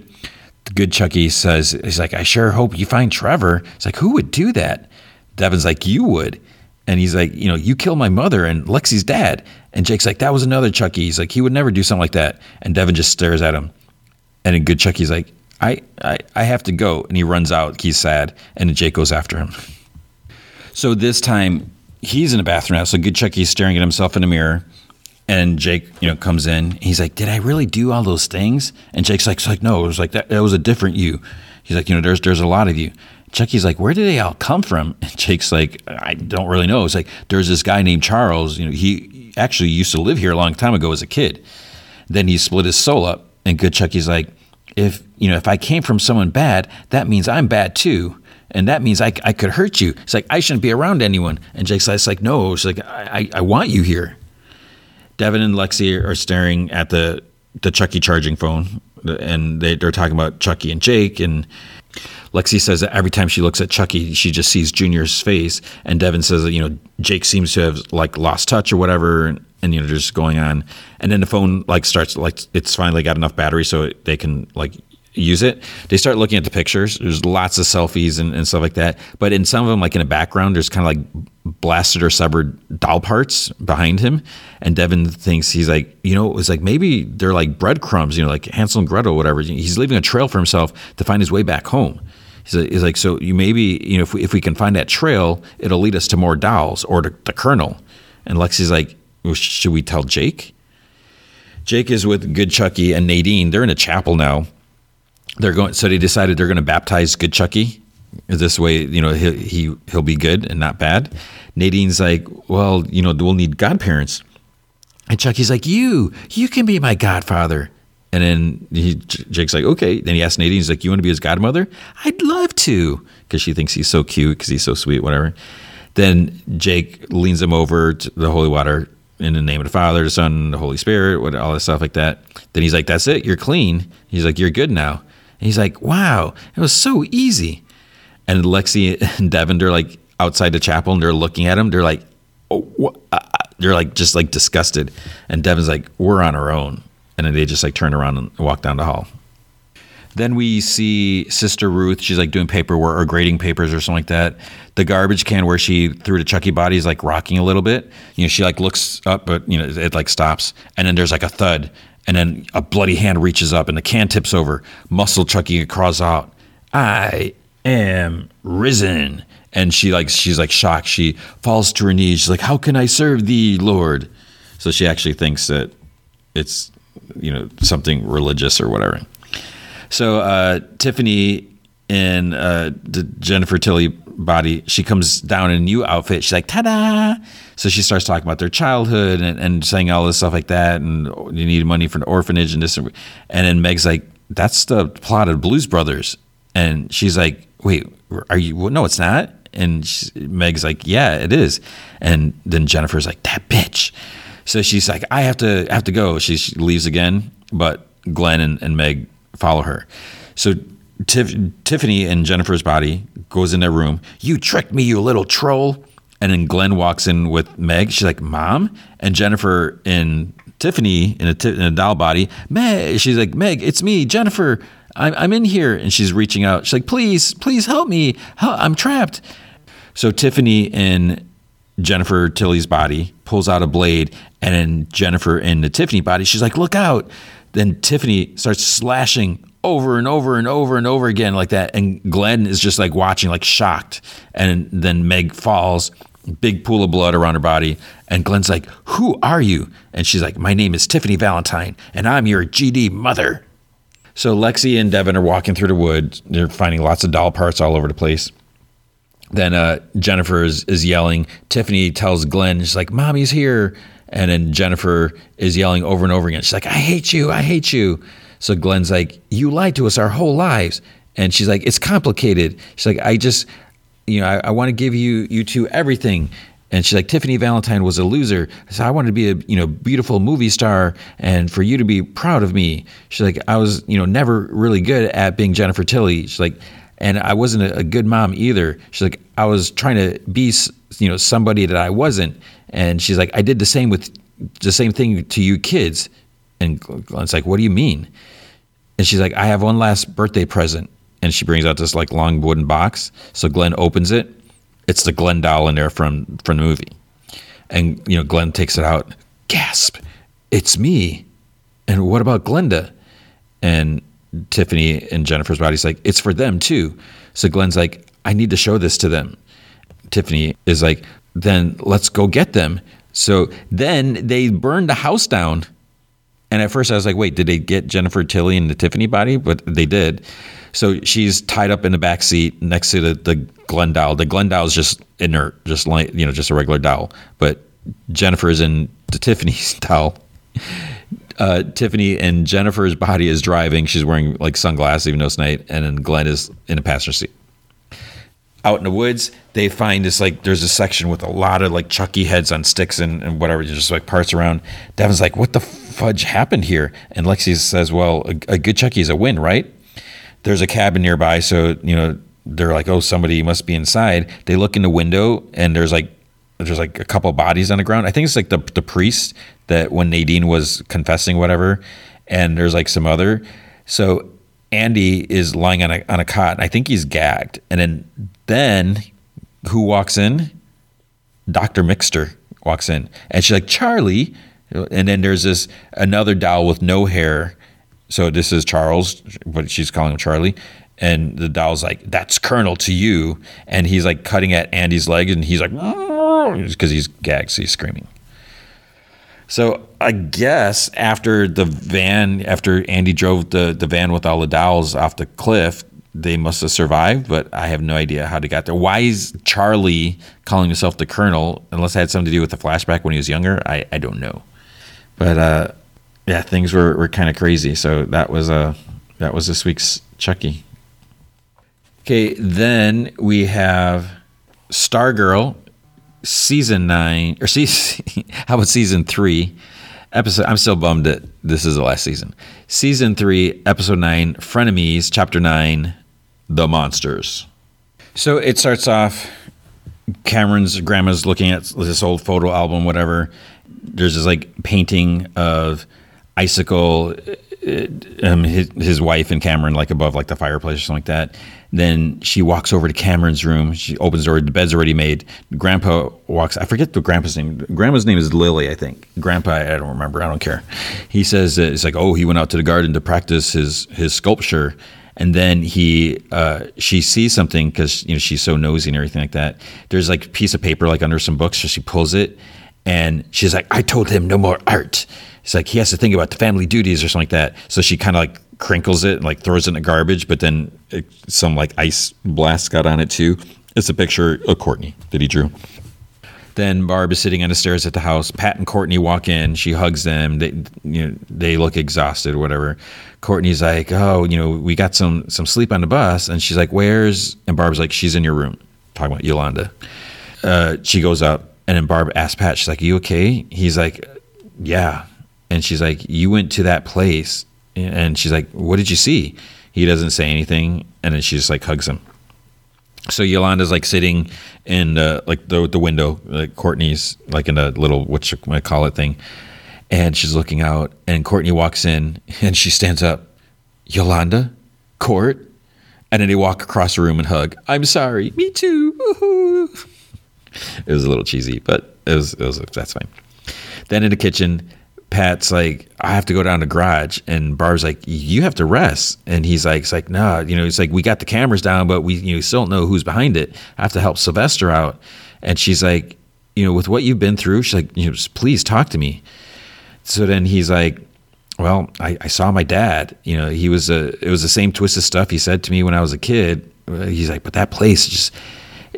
The good Chucky says, he's like, I sure hope you find Trevor. It's like, who would do that? Devin's like, you would. And he's like, you know, you killed my mother and Lexi's dad. And Jake's like, that was another Chucky. He's like, he would never do something like that. And Devin just stares at him. And a good Chucky's like, I, I, I have to go. And he runs out. He's sad. And Jake goes after him. So this time he's in a bathroom now. So good Chucky's staring at himself in the mirror. And Jake, you know, comes in. He's like, "Did I really do all those things?" And Jake's like, "like no, it was like that. That was a different you." He's like, "You know, there's there's a lot of you." Chucky's like, "Where did they all come from?" And Jake's like, "I don't really know." It's like there's this guy named Charles. You know, he actually used to live here a long time ago as a kid. Then he split his soul up, and good Chucky's like, "If you know, if I came from someone bad, that means I'm bad too." And that means I, I could hurt you. It's like, I shouldn't be around anyone. And Jake's like, it's like no, it's like, I, I want you here. Devin and Lexi are staring at the the Chucky charging phone, and they, they're talking about Chucky and Jake. And Lexi says that every time she looks at Chucky, she just sees Junior's face. And Devin says that you know Jake seems to have like lost touch or whatever, and, you know just going on. And then the phone like starts like it's finally got enough battery so they can like use it. They start looking at the pictures. There's lots of selfies and, and stuff like that. But in some of them, like in the background, there's kind of like blasted or severed doll parts behind him. And Devin thinks he's like, you know, it was like maybe they're like breadcrumbs, you know, like Hansel and Gretel, whatever. He's leaving a trail for himself to find his way back home. He's like, he's like so you maybe, you know, if we, if we can find that trail, it'll lead us to more dolls or to the Colonel. And Lexi's like, well, should we tell Jake? Jake is with Good Chucky and Nadine. They're in a chapel now they're going. So they decided they're going to baptize Good Chucky. This way, you know, he, he he'll be good and not bad. Nadine's like, well, you know, we'll need godparents. And Chucky's like, you, you can be my godfather. And then he, Jake's like, okay. Then he asks Nadine, he's like, you want to be his godmother? I'd love to, because she thinks he's so cute, because he's so sweet, whatever. Then Jake leans him over to the holy water in the name of the Father, the Son, the Holy Spirit, what all this stuff like that. Then he's like, that's it, you're clean. He's like, you're good now. And he's like, wow, it was so easy. And Lexi and Devin, they're like outside the chapel and they're looking at him. They're like, oh? Uh, uh, they're like just like disgusted. And Devin's like, we're on our own. And then they just like turn around and walk down the hall. Then we see Sister Ruth. She's like doing paperwork or grading papers or something like that. The garbage can where she threw the Chucky body is like rocking a little bit. You know, she like looks up, but you know, it, it like stops. And then there's like a thud and then a bloody hand reaches up and the can tips over. Muscle Chucky crawls out. I am risen. And she like she's like shocked. She falls to her knees. She's like, How can I serve thee, Lord? So she actually thinks that it's you know something religious or whatever. So uh, Tiffany in uh, the Jennifer Tilly body, she comes down in a new outfit. She's like, ta-da! So she starts talking about their childhood and, and saying all this stuff like that, and you need money for an orphanage and this. And then Meg's like, that's the plot of Blues Brothers. And she's like, wait, are you? No, it's not. And she, Meg's like, yeah, it is. And then Jennifer's like, that bitch. So she's like, I have to have to go. She, leaves again, but Glenn and, and Meg follow her. So Tiffany and Jennifer's body goes in their room. You tricked me, you little troll. And then Glenn walks in with Meg. She's like, Mom? And Jennifer in Tiffany in a, in a doll body. Meg, she's like, Meg, it's me, Jennifer. I'm, I'm in here. And she's reaching out. She's like, please, please help me. I'm trapped. So Tiffany in Jennifer Tilly's body pulls out a blade. And then Jennifer in the Tiffany body, she's like, look out. Then Tiffany starts slashing over and over and over and over again like that. And Glenn is just like watching, like shocked. And then Meg falls, big pool of blood around her body. And Glenn's like, Who are you? And she's like, My name is Tiffany Valentine, and I'm your GD mother. So Lexi and Devin are walking through the woods. They're finding lots of doll parts all over the place. Then uh, Jennifer is, is yelling. Tiffany tells Glenn, She's like, Mommy's here. And then Jennifer is yelling over and over again. She's like, I hate you. I hate you. So Glenn's like, You lied to us our whole lives. And she's like, It's complicated. She's like, I just, you know, I, I want to give you you two everything. And she's like, Tiffany Valentine was a loser. So I wanted to be a you know beautiful movie star, and for you to be proud of me. She's like, I was you know never really good at being Jennifer Tilly. She's like, and I wasn't a, good mom either. She's like, I was trying to be you know somebody that I wasn't. And she's like, I did the same with the same thing to you kids. And Glenn's like, What do you mean? and she's like, I have one last birthday present. And she brings out this like long wooden box. So Glenn opens it. It's the Glenn doll in there from from the movie. And you know, Glenn takes it out. Gasp! It's me. And what about Glenda? And Tiffany and Jennifer's body's like, it's for them too. So Glenn's like, I need to show this to them. Tiffany is like, then let's go get them. So then they burn the house down. And at first I was like, wait, did they get Jennifer Tilly and the Tiffany body? But they did. So she's tied up in the back seat next to the, the Glenn doll. The Glenn doll is just inert, just like, you know, just a regular doll. But Jennifer is in the Tiffany's doll. Uh, Tiffany and Jennifer's body is driving. She's wearing like sunglasses, even though it's night. And then Glenn is in a passenger seat out in the woods, they find this like there's a section with a lot of like Chucky heads on sticks and, and whatever, just like parts around. Devin's like, "What the fudge happened here?" And Lexi says, "Well, a, a good Chucky is a win, right?" There's a cabin nearby, so you know they're like, "Oh, somebody must be inside." They look in the window, and there's like there's like a couple bodies on the ground. I think it's like the the priest that when Nadine was confessing, whatever, and there's like some other. So Andy is lying on a on a cot, I think he's gagged. And then then who walks in? Dr. Mixter walks in. And she's like, Charlie. And then there's this another doll with no hair. So this is Charles, but she's calling him Charlie. And the doll's like, that's Colonel to you. And he's like cutting at Andy's leg and he's like, mm. Because he's gagged, so he's screaming. So I guess after the van, after Andy drove the, the van with all the dolls off the cliff, they must have survived, but I have no idea how they got there. Why is Charlie calling himself the Colonel? Unless it had something to do with the flashback when he was younger, I, I don't know. But uh, yeah, things were, were kind of crazy. So that was uh, that was this week's Chucky. Okay, then we have Stargirl season nine or season. how about season three? episode i'm still bummed that this is the last season season three episode nine frenemies chapter nine the monsters. So it starts off. Cameron's grandma's looking at this old photo album, whatever. There's this like painting of icicle, uh, um, his, his wife and Cameron like above like the fireplace or something like that. Then she walks over to Cameron's room. She opens the door. The bed's already made. Grandpa walks. I forget the grandpa's name. Grandma's name is Lily, I think. Grandpa, I don't remember. I don't care. He says it's like, oh, he went out to the garden to practice his his sculpture and then he uh, she sees something because you know she's so nosy and everything like that. There's like a piece of paper like under some books, so she pulls it, and she's like, "I told him no more art." It's like he has to think about the family duties or something like that. So she kind of like crinkles it and like throws it in the garbage, but then it, some like ice blast got on it too. It's a picture of Courtney that he drew. Then Barb is sitting on the stairs at the house. Pat and Courtney walk in. She hugs them. They, you know, they look exhausted, whatever. Courtney's like, "Oh, you know, we got some some sleep on the bus," and she's like, "Where's?" And Barb's like, "She's in your room." Talking about Yolanda. Uh, she goes up, and then Barb asks Pat, "She's like, you okay?" He's like, "Yeah," and she's like, "You went to that place," and she's like, "What did you see?" He doesn't say anything, and then she just like hugs him. So Yolanda's like sitting in the, like the the window, like Courtney's like in a little what you might call it thing, and she's looking out, and Courtney walks in, and she stands up, Yolanda, Court, and then they walk across the room and hug. I'm sorry, me too. it was a little cheesy, but it was, it was that's fine. Then in the kitchen, Pat's like, I have to go down to garage, and Barb's like, you have to rest, and he's like, it's like, nah, you know, it's like we got the cameras down, but we you know still don't know who's behind it. I have to help Sylvester out, and she's like, you know, with what you've been through, she's like, you know, please talk to me. So then he's like, well, I, I saw my dad. You know, he was a it was the same twisted stuff he said to me when I was a kid. Uh, he's like, but that place just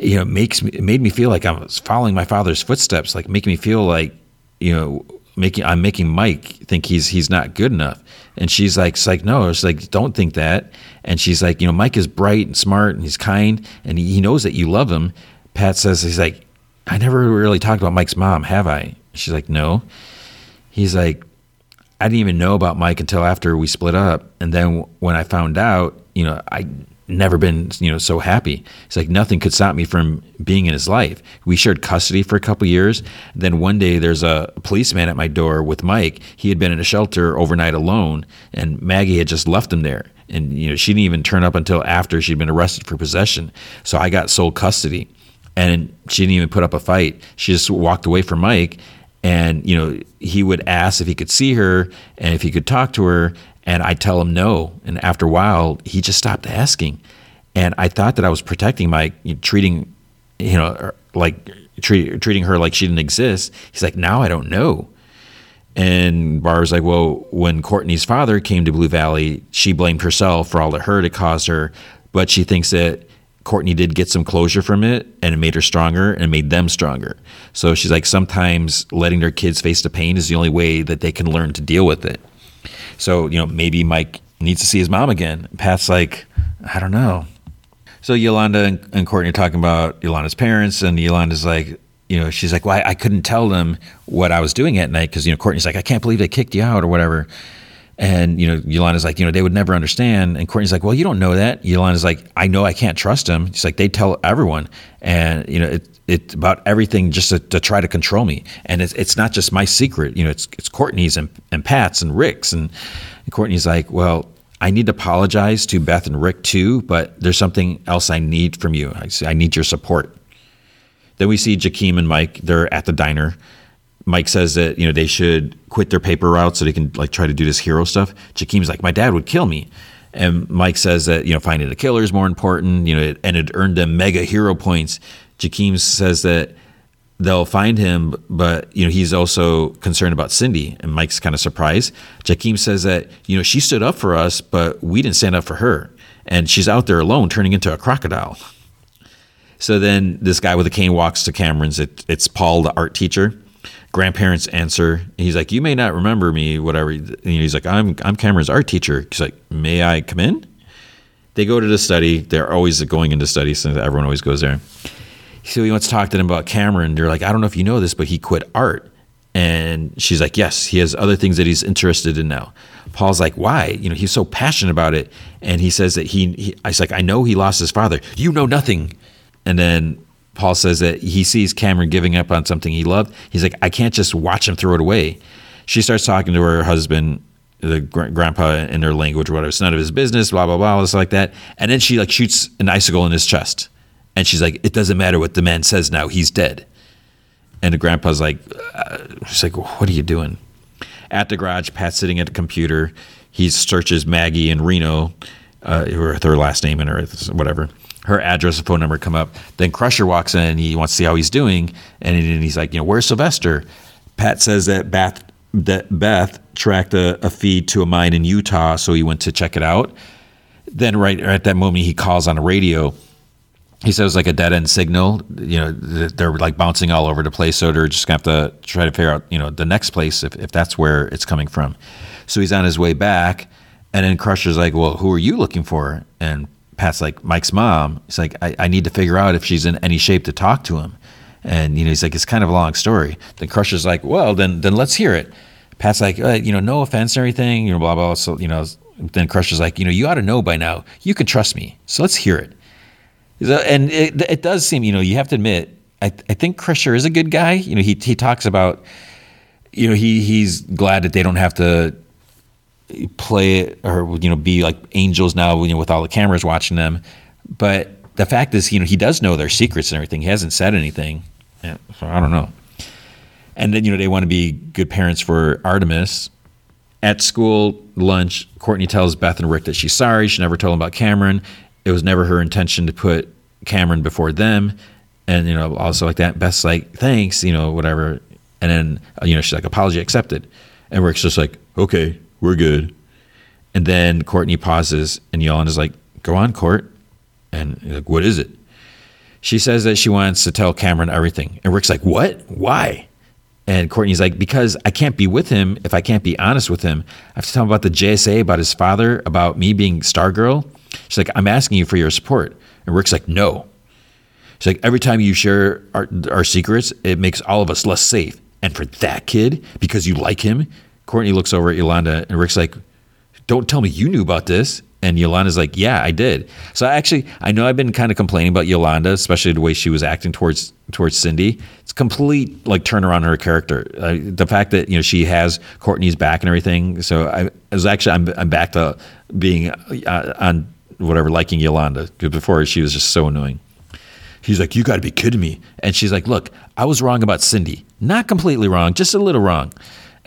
you know makes me it made me feel like I was following my father's footsteps, like making me feel like you know making I'm making Mike think he's he's not good enough. And she's like, it's like, no, it's like, don't think that. And she's like, you know, Mike is bright and smart and he's kind and he, he knows that you love him. Pat says, he's like, I never really talked about Mike's mom, have I? She's like, no. He's like, I didn't even know about Mike until after we split up. And then when I found out, you know, I never been you know so happy. It's like nothing could stop me from being in his life. We shared custody for a couple years. Then one day there's a policeman at my door with Mike. He had been in a shelter overnight alone, and Maggie had just left him there. And you know she didn't even turn up until after she'd been arrested for possession. So I got sole custody, and she didn't even put up a fight. She just walked away from Mike. And you know he would ask if he could see her and if he could talk to her, and I tell him no. And after a while, he just stopped asking. And I thought that I was protecting my treating, you know, er, like treat, treating her like she didn't exist. He's like, now I don't know. And Barbara's like, well, when Courtney's father came to Blue Valley, she blamed herself for all the hurt it caused her, but she thinks that Courtney did get some closure from it and it made her stronger and made them stronger. So she's like, sometimes letting their kids face the pain is the only way that they can learn to deal with it. So, you know, maybe Mike needs to see his mom again. Pat's like, I don't know. So Yolanda and, Courtney are talking about Yolanda's parents, and Yolanda's like, you know, she's like, well, I, I couldn't tell them what I was doing at night because, you know, Courtney's like, I can't believe they kicked you out or whatever. And, you know, Yolanda's like, you know, they would never understand. And Courtney's like, well, you don't know that. Yolanda's like, I know I can't trust them. She's like, they tell everyone. And, you know, it, it's about everything just to, to, try to control me. And it's, it's not just my secret. You know, it's, it's Courtney's and, and Pat's and Rick's. And, and Courtney's like, well, I need to apologize to Beth and Rick too, but there's something else I need from you. I, I need your support. Then we see Jakeem and Mike. They're at the diner. Mike says that you know they should quit their paper route so they can like try to do this hero stuff. Jakeem's like, my dad would kill me, and Mike says that you know finding the killer is more important. You know, and it earned them mega hero points. Jakeem says that they'll find him, but you know he's also concerned about Cindy, and Mike's kind of surprised. Jakeem says that you know she stood up for us, but we didn't stand up for her, and she's out there alone, turning into a crocodile. So then this guy with a cane walks to Cameron's. It, it's Paul, the art teacher grandparents answer. He's like, "You may not remember me, whatever." And he's like, "I'm I'm Cameron's art teacher." He's like, "May I come in?" They go to the study. They're always going into study, so everyone always goes there. So he wants to talk to them about Cameron. They're like, "I don't know if you know this, but he quit art." And she's like, "Yes, he has other things that he's interested in now." Paul's like, "Why?" You know, he's so passionate about it, and he says that he. he I was like, "I know he lost his father. You know nothing." And then Paul says that he sees Cameron giving up on something he loved. He's like, I can't just watch him throw it away. She starts talking to her husband, the gr- grandpa, in their language, whatever. It's none of his business, blah, blah, blah, all this like that. And then she like shoots an icicle in his chest. And she's like, it doesn't matter what the man says now. He's dead. And the grandpa's like, uh, she's like, what are you doing? At the garage, Pat's sitting at the computer. He searches Maggie and Reno, uh, her, last name and her whatever her address and phone number come up. Then Crusher walks in and he wants to see how he's doing. And he's like, you know, where's Sylvester? Pat says that Beth, that Beth tracked a, a feed to a mine in Utah, so he went to check it out. Then right at that moment, he calls on a radio. He says like a dead end signal. You know, they're like bouncing all over the place, so they're just gonna have to try to figure out, you know, the next place if, if that's where it's coming from. So he's on his way back, and then Crusher's like, "Well, who are you looking for?" And Pat's like Mike's mom. He's like, I, I need to figure out if she's in any shape to talk to him. And you know, he's like, it's kind of a long story. Then Crusher's like, well, then then let's hear it. Pat's like, uh, you know, no offense or anything, you know, blah blah. So you know, then Crusher's like, you know, you ought to know by now. You can trust me, so let's hear it. And it, it does seem, you know, you have to admit, I, I think Crusher is a good guy. You know, he he talks about, you know, he he's glad that they don't have to play it or you know be like angels now you know with all the cameras watching them. But the fact is you know he does know their secrets and everything. He hasn't said anything. So i don't know. And then you know they want to be good parents for artemis. At school lunch courtney tells beth and rick that she's sorry. She never told them about cameron it was never her intention to put cameron before them and you know also like that beth's like thanks you know whatever and then uh, you know she's like apology accepted and rick's just like okay we're good. And then Courtney pauses, and Yolanda's like, Go on, Court. And like, What is it? She says that she wants to tell Cameron everything. And Rick's like, What? Why? And Courtney's like, Because I can't be with him if I can't be honest with him. I have to tell him about the JSA, about his father, about me being Stargirl. She's like, I'm asking you for your support. And Rick's like, No. She's like, Every time you share our, our secrets, it makes all of us less safe. And for that kid, because you like him, Courtney looks over at Yolanda and Rick's like, "Don't tell me you knew about this." And Yolanda's like, yeah, I did. So I actually, I know I've been kind of complaining about Yolanda, especially the way she was acting towards towards Cindy. It's complete like turnaround in her character. Uh, the fact that you know she has Courtney's back and everything. So I, I was actually I'm, I'm back to being uh, on whatever liking Yolanda before she was just so annoying. He's like, you got to be kidding me. And she's like, look, I was wrong about Cindy. Not completely wrong, just a little wrong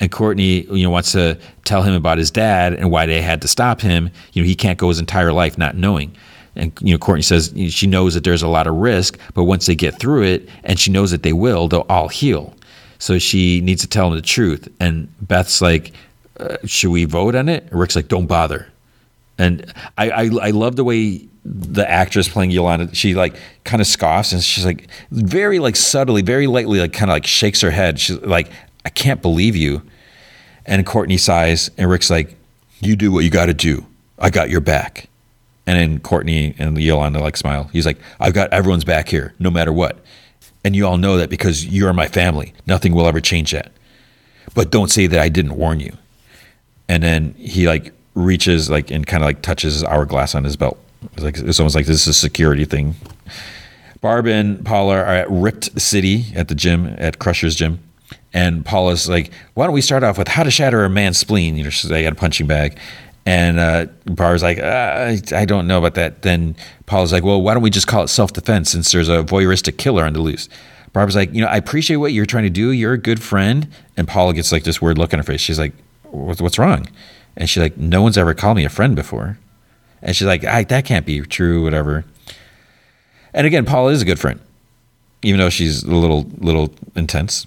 and Courtney, you know, wants to tell him about his dad and why they had to stop him. You know, he can't go his entire life not knowing. And you know, Courtney says she knows that there's a lot of risk, but once they get through it, and she knows that they will, they'll all heal. So she needs to tell him the truth. And Beth's like, uh, "Should we vote on it?" Rick's like, "Don't bother." And I, I, I love the way the actress playing Yolanda, she like kind of scoffs and she's like very like subtly, very lightly, like kind of like shakes her head. She's like, I can't believe you. And Courtney sighs, and Rick's like, You do what you got to do. I got your back. And then Courtney and Yolanda like smile. He's like, I've got everyone's back here, no matter what. And you all know that because you're my family. Nothing will ever change that. But don't say that I didn't warn you. And then he like reaches like and kind of like touches his hourglass on his belt. It's like it's almost like this is a security thing. Barb and Paula are at Ripped City at the gym at Crusher's gym. And Paula's like, why don't we start off with how to shatter a man's spleen? You know, she's like, I got a punching bag. And uh, Barbara's like, uh, I don't know about that. Then Paula's like, well, why don't we just call it self defense since there's a voyeuristic killer on the loose? Barbara's like, you know, I appreciate what you're trying to do. You're a good friend. And Paula gets like this weird look on her face. She's like, what's wrong? And she's like, no one's ever called me a friend before. And she's like, that can't be true, whatever. And again, Paula is a good friend, even though she's a little little intense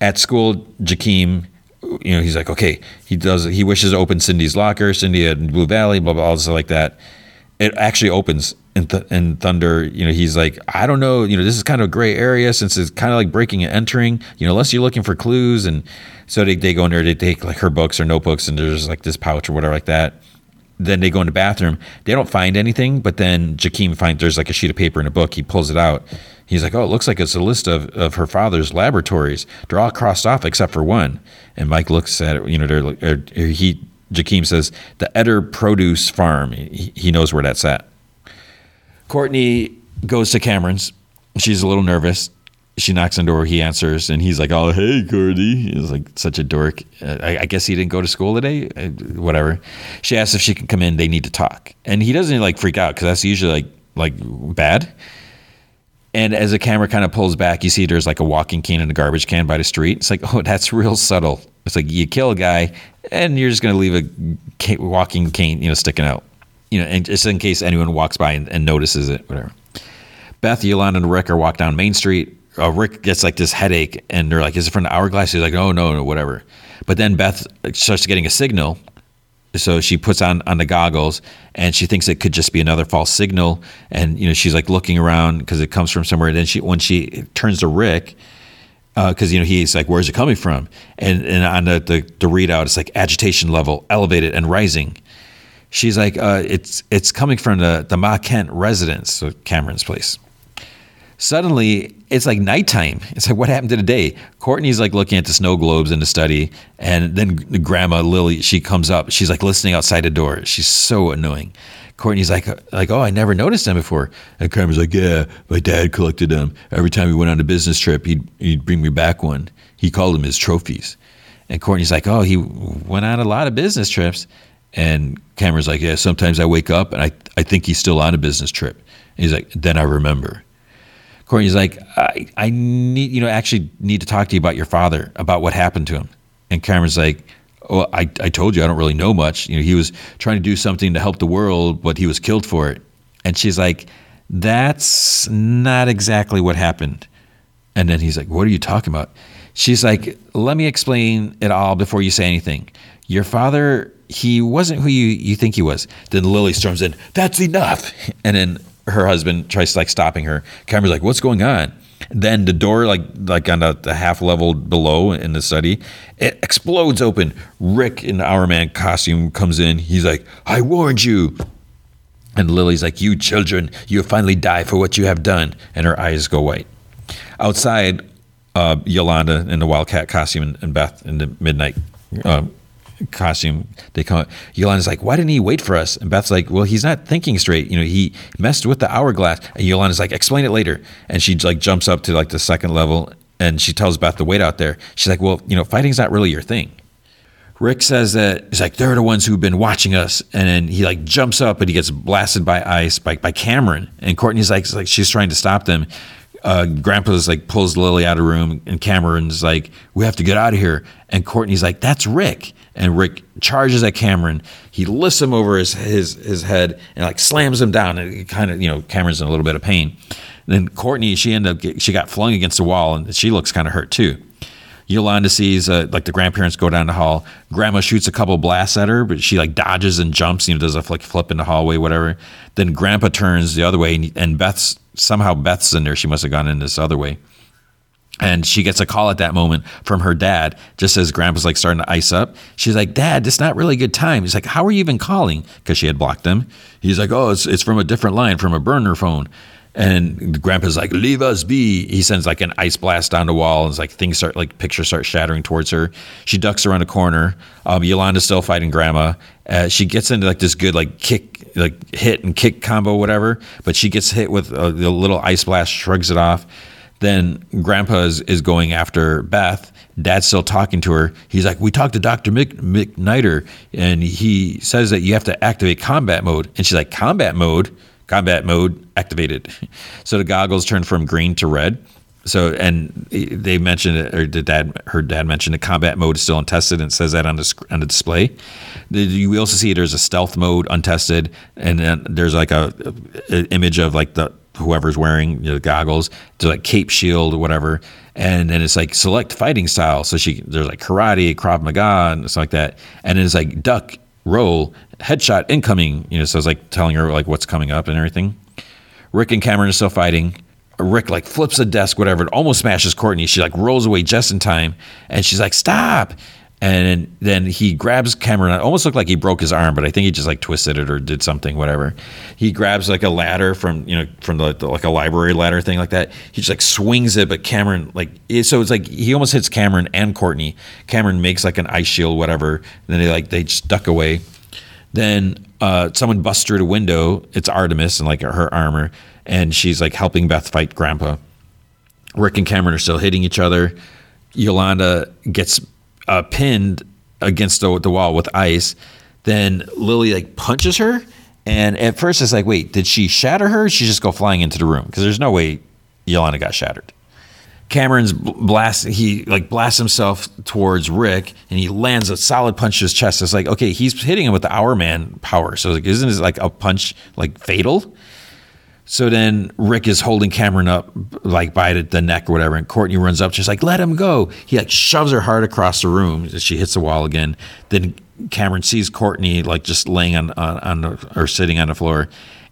at school, Jakeem, you know, he's like, okay, he does, he wishes to open Cindy's locker, Cindy at Blue Valley, blah, blah, all stuff like that. It actually opens in, th- in Thunder. You know, he's like, I don't know, you know, this is kind of a gray area since it's kind of like breaking and entering, you know, unless you're looking for clues. And so they, they go in there, they take like her books or notebooks, and there's like this pouch or whatever like that. Then they go in the bathroom. They don't find anything, but then Jakeem finds there's like a sheet of paper in a book. He pulls it out He's like, oh, it looks like it's a list of, of her father's laboratories. They're all crossed off except for one. And Mike looks at it, you know, they're, he, Jakeem says, the Eder Produce Farm. He, he knows where that's at. Courtney goes to Cameron's. She's a little nervous. She knocks on the door. He answers, and he's like, "Oh, hey, Courtney." He's like such a dork. Uh, I, I, guess he didn't go to school today. Uh, whatever. She asks if she can come in. They need to talk, and he doesn't like freak out because that's usually like like bad. And as the camera kind of pulls back, you see there's like a walking cane and a garbage can by the street. It's like, oh, that's real subtle. It's like you kill a guy, and you're just going to leave a walking cane, you know, sticking out, you know, and just in case anyone walks by and, and notices it, whatever. Beth, Yolanda, and Rick are walk down Main Street. Uh, Rick gets like this headache, and they're like, "Is it from the hourglass?" He's like, "Oh no, no, whatever." But then Beth starts getting a signal so she puts on on the goggles and she thinks it could just be another false signal and you know she's like looking around because it comes from somewhere and then she when she turns to rick because uh, you know he's like where's it coming from and and on the, the, the readout it's like agitation level elevated and rising she's like uh, it's it's coming from the the Mahkent residence so cameron's place suddenly it's like nighttime. It's like what happened to the day? Courtney's like looking at the snow globes in the study, and then grandma Lily she comes up. She's like listening outside the door. She's so annoying. Courtney's like like oh I never noticed them before. And Cameron's like yeah my dad collected them every time we went on a business trip. He'd he'd bring me back one. He called them his trophies. And Courtney's like oh he went on a lot of business trips. And Cameron's like yeah sometimes I wake up and I I think he's still on a business trip. And he's like then I remember. Courtney's like, I, I need, you know, actually need to talk to you about your father, about what happened to him. And Cameron's like, well, I, I told you I don't really know much. You know, he was trying to do something to help the world, but he was killed for it. And she's like, that's not exactly what happened. And then he's like, what are you talking about? She's like, let me explain it all before you say anything. Your father, he wasn't who you, you think he was. Then Lily storms in, that's enough. And then her husband tries like stopping her. Cameron's like, "What's going on?" Then the door, like like on the, the half level below in the study, it explodes open. Rick in the Hourman costume comes in. He's like, "I warned you." And Lily's like, "You children, you finally die for what you have done." And her eyes go white. Outside, uh, Yolanda in the Wildcat costume and Beth in the midnight uh, costume. They come. Yolanda's like, "Why didn't he wait for us?" And Beth's like, "Well, he's not thinking straight. You know, he messed with the hourglass." And Yolanda's like, "Explain it later." And she like jumps up to like the second level, and she tells Beth to wait out there. She's like, "Well, you know, fighting's not really your thing." Rick says that he's like they're the ones who've been watching us, and then he like jumps up and he gets blasted by ice by, by Cameron, and Courtney's like like she's trying to stop them. Uh, Grandpa's like pulls Lily out of the room, and Cameron's like, "We have to get out of here." And Courtney's like, "That's Rick." And Rick charges at Cameron. He lifts him over his his his head and like slams him down. And kind of you know Cameron's in a little bit of pain. And then Courtney, she ended up she got flung against the wall, and she looks kind of hurt too. Yolanda sees uh, like the grandparents go down the hall. Grandma shoots a couple blasts at her, but she like dodges and jumps. You know, does a like flip in the hallway, whatever. Then Grandpa turns the other way, and, and Beth's somehow Beth's in there. She must have gone in this other way. And she gets a call at that moment from her dad, just as Grandpa's like starting to ice up. She's like, Dad, it's not really a good time. He's like, How are you even calling? Because she had blocked him. He's like, Oh, it's, it's from a different line, from a burner phone. And Grandpa's like, leave us be. He sends like an ice blast down the wall, and it's like things start like pictures start shattering towards her. She ducks around a corner. Um, Yolanda's still fighting Grandma. Uh, she gets into like this good like kick, like hit and kick combo, whatever. But she gets hit with a, a little ice blast, shrugs it off. Then Grandpa is, is going after Beth. Dad's still talking to her. He's like, "We talked to Doctor Mick, McNider, and he says that you have to activate combat mode." And she's like, "Combat mode." combat mode activated. So the goggles turn from green to red. So and they mentioned it, or the dad, her dad mentioned the combat mode is still untested, and says that on the on the display. You also see there's a stealth mode untested, and then there's like a, a image of like the whoever's wearing you know, the goggles to like cape shield or whatever, and then it's like select fighting style. So she there's like karate, krav maga, and stuff like that, and it's like duck, roll, headshot incoming. You know, so it's like telling her like what's coming up and everything. Rick and Cameron are still fighting. Rick like flips the desk, whatever, it almost smashes Courtney. She like rolls away just in time, and she's like, "Stop!" And then he grabs Cameron. It almost looked like he broke his arm, but I think he just like twisted it or did something, whatever. He grabs like a ladder from you know from the, the like a library ladder thing like that. He just like swings it, but Cameron like so it's like he almost hits Cameron and Courtney. Cameron makes like an ice shield, whatever. And then they like they just duck away. Then uh, someone busts through the window. It's Artemis and like her armor, and she's like helping Beth fight Grandpa. Rick and Cameron are still hitting each other. Yolanda gets uh, pinned against the, the wall with ice. Then Lily like punches her, and at first it's like, wait, did she shatter her? she just go flying into the room because there's no way Yolanda got shattered. Cameron's blast he like blasts himself towards Rick and he lands a solid punch to his chest. It's like, okay, he's hitting him with the Hourman power. So like, isn't it like a punch like fatal? So then Rick is holding Cameron up like by the neck or whatever, and Courtney runs up, She's like, let him go. He like shoves her hard across the room she hits the wall again. Then Cameron sees Courtney like just laying on, on, on the, or sitting on the floor.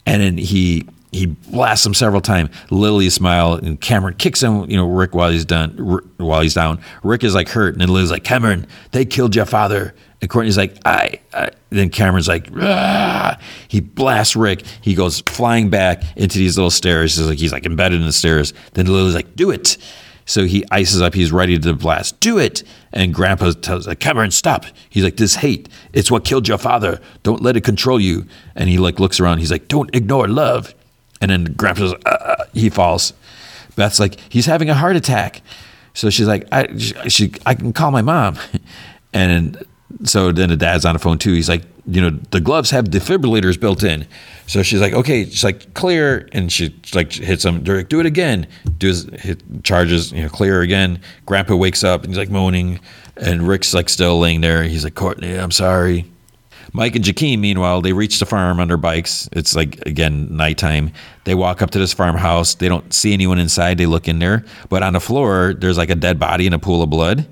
And then he he blasts him several times. Lily smile and Cameron kicks him, you know, Rick while he's done while he's down. Rick is like hurt, and then Lily's like, Cameron, they killed your father. And Courtney's like, I. I. Then Cameron's like, Rah! he blasts Rick. He goes flying back into these little stairs. He's like, he's like embedded in the stairs. Then Lily's like, do it. So he ices up. He's ready to blast. Do it. And Grandpa tells like, Cameron, stop. He's like, this hate. It's what killed your father. Don't let it control you. And he like looks around. He's like, don't ignore love. And then Grandpa's uh, uh, he falls. Beth's like, he's having a heart attack. So she's like, I, she, I can call my mom. And so then the dad's on the phone too. He's like, you know, the gloves have defibrillators built in. So she's like, okay, she's like, clear. And she like hits him, do it again. Does hit charges, you know, clear again. Grandpa wakes up and he's like moaning. And Rick's like still laying there. He's like, Courtney, I'm sorry. Mike and Jakeem, meanwhile, they reach the farm on their bikes. It's like, again, nighttime. They walk up to this farmhouse. They don't see anyone inside. They look in there. But on the floor, there's like a dead body in a pool of blood.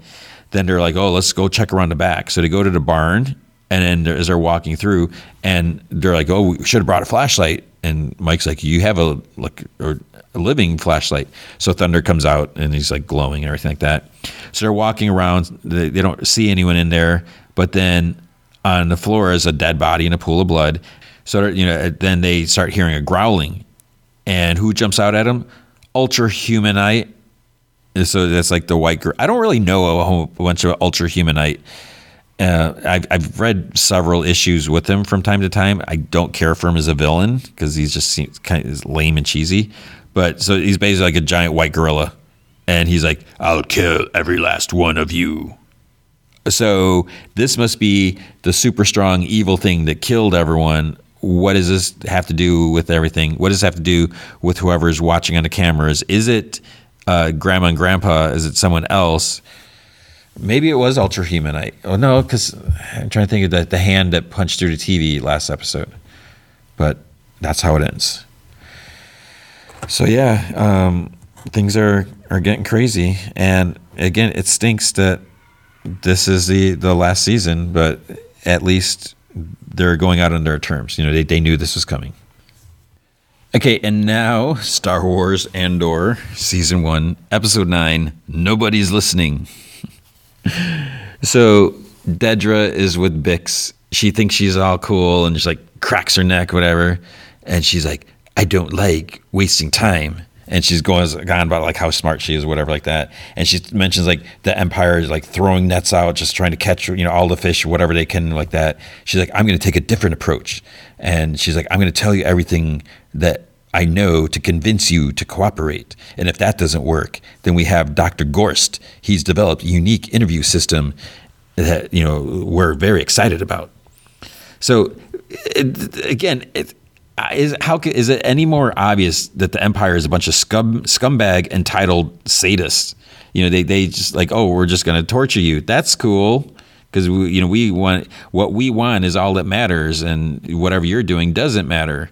Then they're like, oh, let's go check around the back. So they go to the barn. And then as they're walking through, and they're like, oh, we should have brought a flashlight. And Mike's like, you have a, like, or a living flashlight. So Thunder comes out and he's like glowing and everything like that. So they're walking around. They, they don't see anyone in there. But then on the floor is a dead body in a pool of blood. So you know, then they start hearing a growling, and who jumps out at them? Ultra Humanite. So that's like the white girl. I don't really know a whole bunch of Ultra Humanite. Uh, I've, I've read several issues with him from time to time. I don't care for him as a villain because he's just seems kind of lame and cheesy. But so he's basically like a giant white gorilla, and he's like, "I'll kill every last one of you." So this must be the super strong evil thing that killed everyone. What does this have to do with everything? What does this have to do with whoever's watching on the cameras? Is it uh, grandma and grandpa? Is it someone else? Maybe it was Ultra Human. I oh no, because I'm trying to think of the, the hand that punched through the TV last episode. But that's how it ends. So yeah, um, things are are getting crazy, and again, it stinks that this is the the last season, but at least they're going out on their terms. You know, they they knew this was coming. Okay, and now Star Wars Andor season one, episode nine. Nobody's listening. so Dedra is with Bix. She thinks she's all cool and just like cracks her neck, whatever. And she's like, I don't like wasting time. And she's going on about like how smart she is, whatever, like that. And she mentions like the Empire is like throwing nets out, just trying to catch you know all the fish, whatever they can, like that. She's like, I'm going to take a different approach, and she's like, I'm going to tell you everything that I know to convince you to cooperate. And if that doesn't work, then we have Dr. Gorst. He's developed a unique interview system that you know we're very excited about. So it, again, it, is how is it any more obvious that the empire is a bunch of scum scumbag entitled sadists? You know, they they just like, oh, we're just going to torture you. That's cool because we, you know we want what we want is all that matters, and whatever you're doing doesn't matter.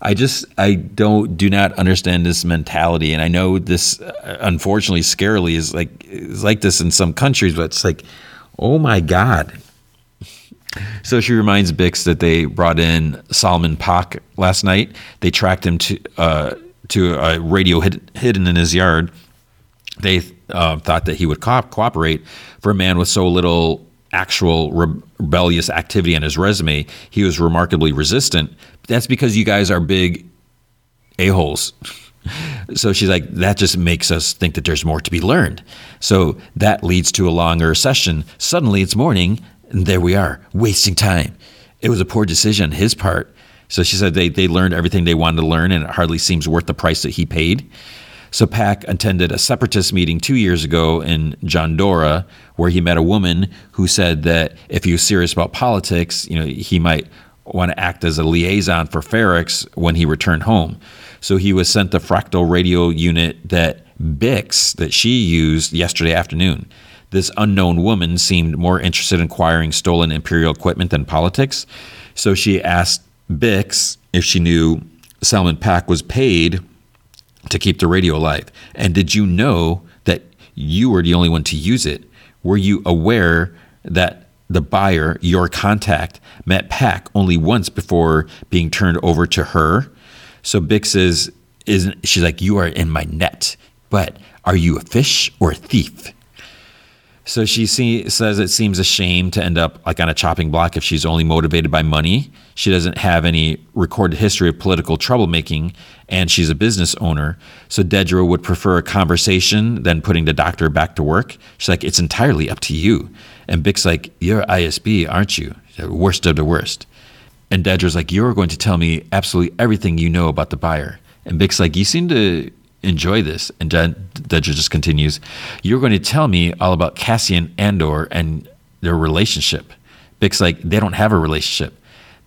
I just I don't do not understand this mentality, and I know this uh, unfortunately scarily is like is like this in some countries, but it's like, oh my god, so she reminds Bix that they brought in Solomon Paak last night. They tracked him to uh, to a radio hid- hidden in his yard. They uh, thought that he would co- cooperate for a man with so little actual re- rebellious activity on his resume. He was remarkably resistant. That's because you guys are big a holes. So she's like, that just makes us think that there's more to be learned. So that leads to a longer session. Suddenly it's morning and there we are, wasting time. It was a poor decision on his part. So she said they, they learned everything they wanted to learn, and it hardly seems worth the price that he paid. So Paak attended a separatist meeting two years ago in Jandora, where he met a woman who said that if he was serious about politics, you know, he might want to act as a liaison for Ferrex when he returned home. So he was sent the fractal radio unit that Bix that she used yesterday afternoon. This unknown woman seemed more interested in acquiring stolen imperial equipment than politics. So she asked Bix if she knew Solomon Paak was paid to keep the radio alive. And did you know that you were the only one to use it? Were you aware that the buyer, your contact, met Paak only once before being turned over to her? So Bix is, is she's like, You are in my net, but are you a fish or a thief? So she see, says it seems a shame to end up like on a chopping block if she's only motivated by money. She doesn't have any recorded history of political troublemaking, and she's a business owner. So Dedra would prefer a conversation than putting the doctor back to work. She's like, it's entirely up to you. And Bix's like, you're ISB, aren't you? Worst of the worst. And Dedra's like, you're going to tell me absolutely everything you know about the buyer. And Bix's like, you seem to enjoy this. And Dedra just continues, You're going to tell me all about Cassian Andor and their relationship. Bix's like, They don't have a relationship.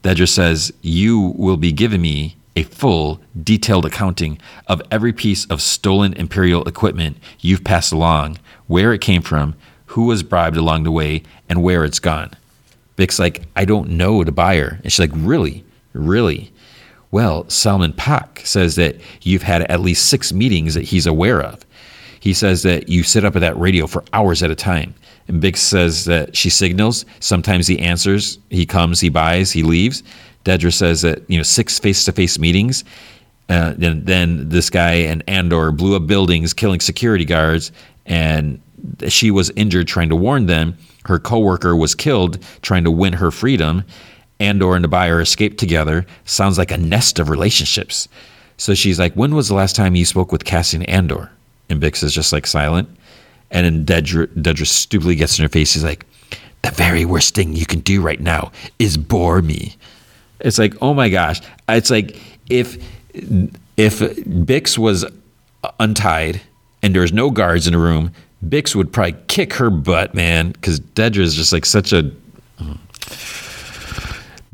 Dedra says, You will be giving me a full, detailed accounting of every piece of stolen Imperial equipment you've passed along, where it came from, who was bribed along the way, and where it's gone. Bix's like, I don't know the buyer. And she's like, Really? Really? Well, Salman Paak says that you've had at least six meetings that he's aware of. He says that you sit up at that radio for hours at a time. And Bix says that she signals. Sometimes he answers, he comes, he buys, he leaves. Dedra says that, you know, six face to face meetings. Uh, then, then this guy and Andor blew up buildings, killing security guards, and she was injured trying to warn them. Her coworker was killed trying to win her freedom. Andor and the buyer escaped together. Sounds like a nest of relationships. So she's like, When was the last time you spoke with Cassian Andor? And Bix is just like silent. And then Dedra, Dedra stupidly gets in her face. He's like, the very worst thing you can do right now is bore me. It's like, oh my gosh. It's like if if Bix was untied and there was no guards in the room, Bix would probably kick her butt, man, because Dedra is just like such a. Mm.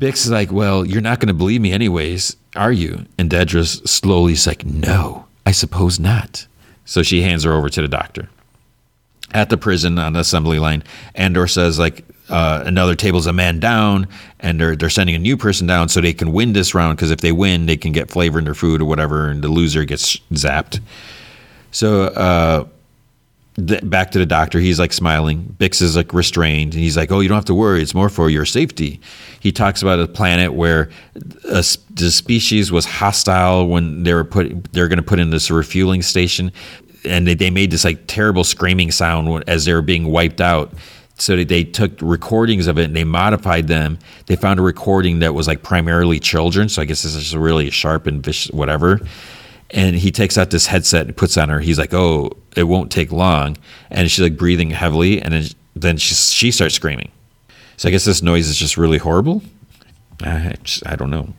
Bix is like, well, you're not going to believe me anyways, are you? And Dedra's slowly is like, no, I suppose not. So she hands her over to the doctor. At the prison on the assembly line, Andor says like uh, another table's a man down, and they're they're sending a new person down so they can win this round because if they win, they can get flavor in their food or whatever, and the loser gets zapped. So uh, back to the doctor, he's like smiling. Bix is like restrained, and he's like, "Oh, you don't have to worry. It's more for your safety." He talks about a planet where a, the species was hostile when they were put they're going to put in this refueling station, and they, they made this like terrible screaming sound as they were being wiped out so they took recordings of it and they modified them. They found a recording that was like primarily children. So I guess this is really sharp and vicious, whatever. And he takes out this headset and puts on her. He's like, "Oh, it won't take long." And she's like breathing heavily, and then then she she starts screaming. So I guess this noise is just really horrible. I, just, I don't know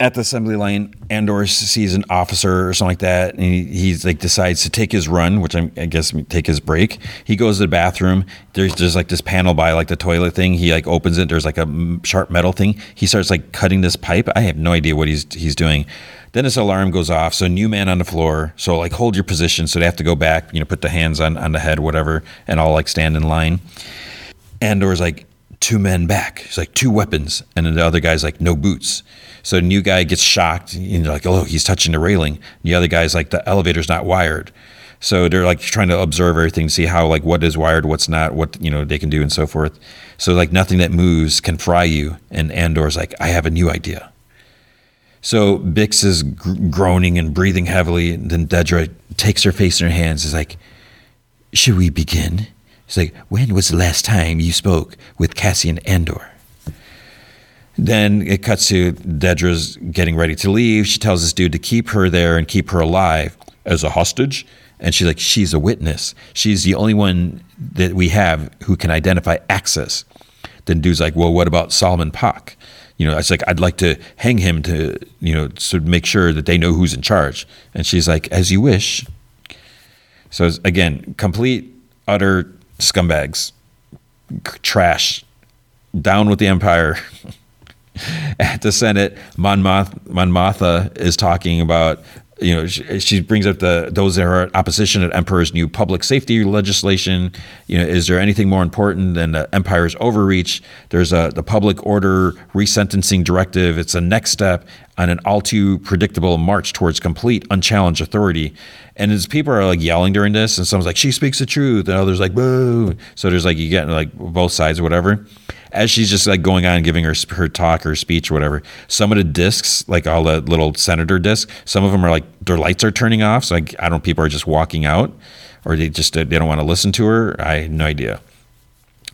at the assembly line, Andor sees an officer or something like that, and he, he's like decides to take his run, which I'm, i guess take his break. He goes to the bathroom. There's just like this panel by like the toilet thing. He like opens it. There's like a sharp metal thing. He starts like cutting this pipe. I have no idea what he's he's doing. Then this alarm goes off. So new man on the floor. So like hold your position. So they have to go back. You know, put the hands on on the head, whatever, and all like stand in line. Andor's like two men back. He's like two weapons, and then the other guy's like no boots. So the new guy gets shocked, you know, like, oh, he's touching the railing. The other guy's like, the elevator's not wired. So they're like trying to observe everything, see how like what is wired, what's not, what you know they can do, and so forth. So like nothing that moves can fry you. And Andor's like, I have a new idea. So Bix is gr- groaning and breathing heavily. And then Dedra takes her face in her hands. Is like, should we begin? It's like, when was the last time you spoke with Cassian Andor? Then it cuts to Dedra's getting ready to leave. She tells this dude to keep her there and keep her alive as a hostage. And she's like, she's a witness. She's the only one that we have who can identify Axis. Then dude's like, well, what about Solomon Paak? You know, it's like, I'd like to hang him to, you know, to make sure that they know who's in charge. And she's like, as you wish. So again, complete, utter scumbags, trash, down with the empire. at the Senate, Mon, Mothma is talking about you know, she, she, brings up the those that are opposition to Emperor's new public safety legislation. You know, is there anything more important than the Empire's overreach? There's a the public order resentencing directive. It's a next step on an all too predictable march towards complete unchallenged authority. And as people are like yelling during this, and someone's like, "She speaks the truth," and others like, "Boo!" So there's like you get like both sides or whatever as she's just like going on giving her her talk or speech or whatever, some of the discs, like all the little senator discs, some of them are like their lights are turning off. So like, I don't know, people are just walking out, or they just they don't want to listen to her. I have no idea.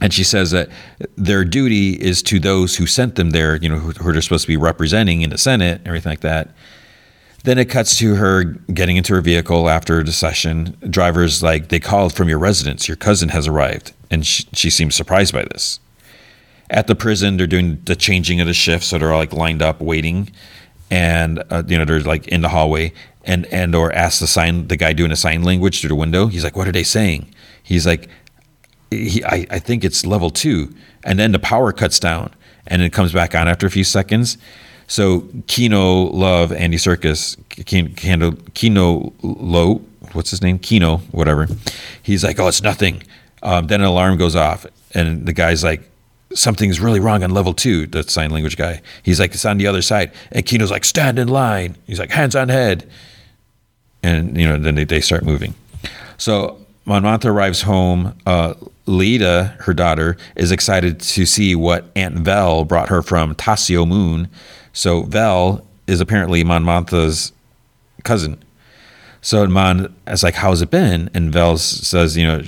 And she says that their duty is to those who sent them there, you know, who, who they're supposed to be representing in the Senate, and everything like that. Then it cuts to her getting into her vehicle after the session. Driver's like, they called from your residence. Your cousin has arrived. And she, she seems surprised by this at the prison they're doing the changing of the shift so they're all like lined up waiting and uh, you know they're like in the hallway and Andor ask the sign the guy doing a sign language through the window. He's like what are they saying? He's like he, I, I think it's level two and then the power cuts down and it comes back on after a few seconds. So Kino Loy Andy Serkis kino, Kino Loy what's his name? Kino whatever. He's like oh it's nothing. Um, then an alarm goes off and the guy's like something's really wrong on level two, the sign language guy. He's like, it's on the other side. And Kino's like, stand in line. He's like, hands on head. And, you know, then they, they start moving. So Mon Mothma arrives home. Uh, Leida, her daughter, is excited to see what Aunt Vel brought her from Tasio Moon. So Vel is apparently Mon Mothma's cousin. So Mon is like, "How's it been?" And Vel says, "You know,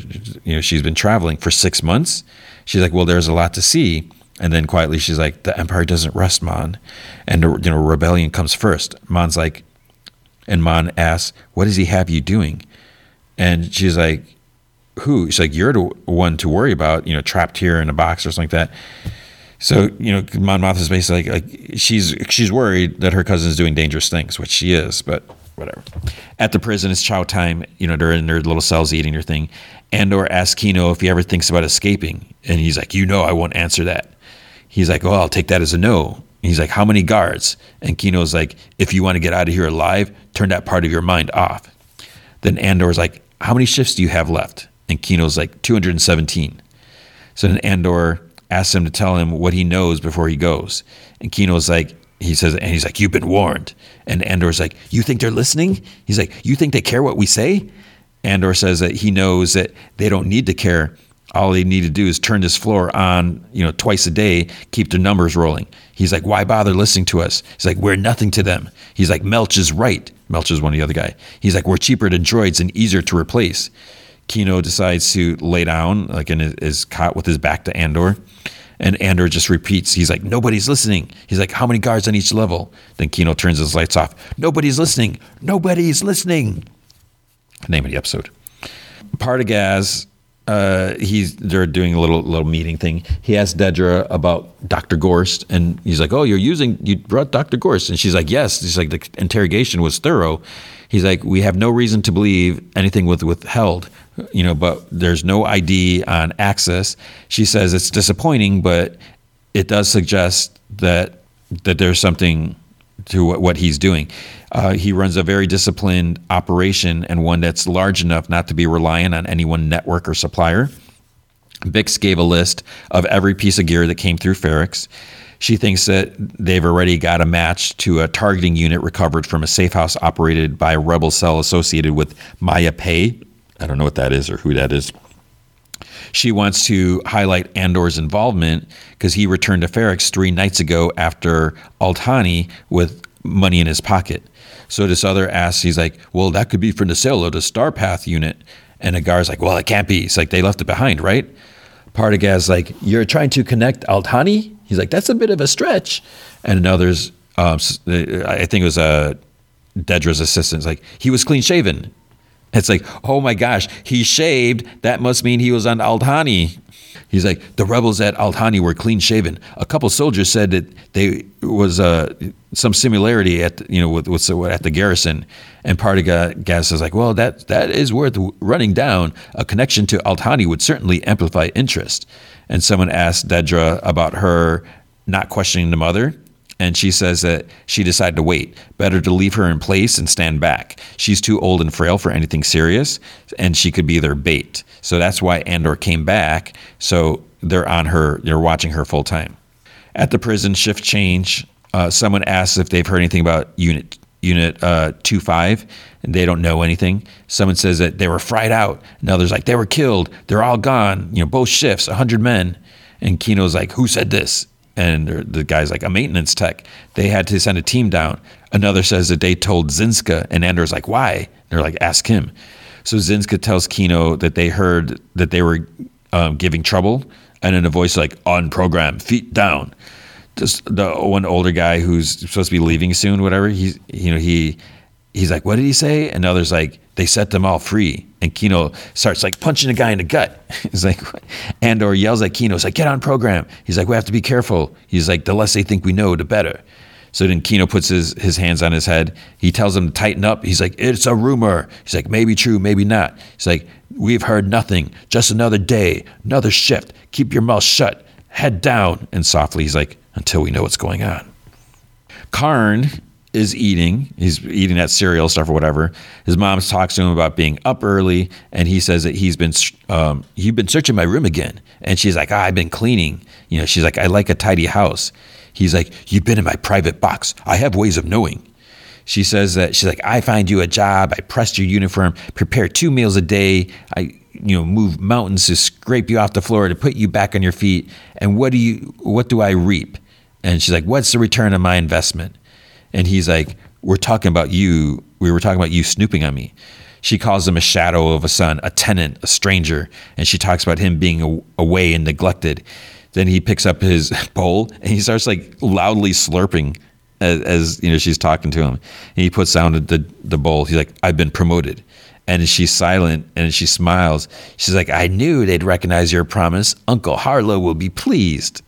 you know, she's been traveling for six months." She's like, "Well, there's a lot to see." And then quietly, she's like, "The empire doesn't rest, Mon, and you know, rebellion comes first. Mon's like, and Mon asks, "What does he have you doing?" And she's like, who? She's like, you're the one to worry about, you know, trapped here in a box or something like that. So you know, Mon Mothma is basically like, like she's she's worried that her cousin is doing dangerous things, which she is, but whatever. At the prison, it's chow time. You know, they're in their little cells eating their thing. Andor asks Kino if he ever thinks about escaping, and he's like, "You know, I won't answer that." He's like, "Oh, I'll take that as a no." he's like, "How many guards?" And Kino's like, "If you want to get out of here alive, turn that part of your mind off." Then Andor's like, "How many shifts do you have left?" And Kino's like, "217." So then Andor asks him to tell him what he knows before he goes. And Kino's like, he says, and he's like, You've been warned. And Andor's like, You think they're listening? He's like, You think they care what we say? Andor says that he knows that they don't need to care. All they need to do is turn this floor on, you know, twice a day, keep their numbers rolling. He's like, why bother listening to us? He's like, we're nothing to them. He's like, Melch is right. Melch is one of the other guy. He's like, we're cheaper than droids and easier to replace. Kino decides to lay down, like in his cot with his back to Andor. And Andor just repeats, he's like, nobody's listening. He's like, how many guards on each level? Then Kino turns his lights off. Nobody's listening. Nobody's listening. Name of the episode. Partagaz, uh, he's they're doing a little little meeting thing. He asks Dedra about Dr. Gorst, and he's like, "Oh, you're using you brought Dr. Gorst," and she's like, "Yes." He's like, "The interrogation was thorough." He's like, "We have no reason to believe anything was withheld you know, but there's no ID on access. She says it's disappointing, but it does suggest that that there's something to what, what he's doing. Uh, he runs a very disciplined operation and one that's large enough not to be reliant on any one network or supplier. Bix gave a list of every piece of gear that came through Ferrix. She thinks that they've already got a match to a targeting unit recovered from a safe house operated by a rebel cell associated with Maya Pei. I don't know what that is or who that is. She wants to highlight Andor's involvement because he returned to Ferrix three nights ago after Aldhani with money in his pocket. So this other asks, he's like, well, that could be sale of the Starpath unit. And Agar's like, well, it can't be. It's like they left it behind, right? Partagaz's like, you're trying to connect Aldhani? He's like, that's a bit of a stretch. And another's, um, I think it was uh, Dedra's assistant, like, he was clean shaven. It's like, oh my gosh, he shaved. That must mean he was on Aldhani. He's like, the rebels at Aldhani were clean shaven. A couple soldiers said that they was uh, some similarity at you know with, with at the garrison, and Partagaz is like, well, that that is worth running down. A connection to Aldhani would certainly amplify interest. And someone asked Dedra about her not questioning the mother, and she says that she decided to wait. Better to leave her in place and stand back. She's too old and frail for anything serious, and she could be their bait. So that's why Andor came back. So they're on her, they're watching her full time. At the prison, shift change. Uh, someone asks if they've heard anything about Unit Unit uh, two five, and they don't know anything. Someone says that they were fried out. And others like they were killed. They're all gone. You know, both shifts, hundred men. And Kino's like, "Who said this?" And the guy's like a maintenance tech. They had to send a team down. Another says that they told Zinska, and Andor's like, why? They're like, ask him. So Zinska tells Kino that they heard that they were um, giving trouble, and in a voice like, on program, feet down. Just the one older guy who's supposed to be leaving soon, whatever. He's you know he he's like, what did he say? And others like, they set them all free. And Kino starts like punching a guy in the gut. He's like, Andor yells at Kino, he's like, get on program. He's like, we have to be careful. He's like, the less they think we know, the better. So then Kino puts his, his hands on his head. He tells him to tighten up. He's like, it's a rumor. He's like, maybe true, maybe not. He's like, we've heard nothing. Just another day, another shift. Keep your mouth shut. Head down. And softly, he's like, until we know what's going on. Karn is eating. He's eating that cereal stuff or whatever. His mom talks to him about being up early, and he says that he's been um, he's been searching my room again. And she's like, ah, I've been cleaning. You know, she's like, I like a tidy house. He's like, You've been in my private box. I have ways of knowing. She says that she's like, I find you a job. I pressed your uniform, prepare two meals a day. I you know move mountains to scrape you off the floor to put you back on your feet. And what do you what do I reap? And she's like, What's the return on my investment? And he's like, We're talking about you. We were talking about you snooping on me. She calls him a shadow of a son, a tenant, a stranger. And she talks about him being away and neglected. Then he picks up his bowl and he starts like loudly slurping as, as, you know she's talking to him. And he puts down the, the bowl. He's like, "I've been promoted," And she's silent and she smiles. She's like, I knew they'd recognize your promise. Uncle Harlow will be pleased.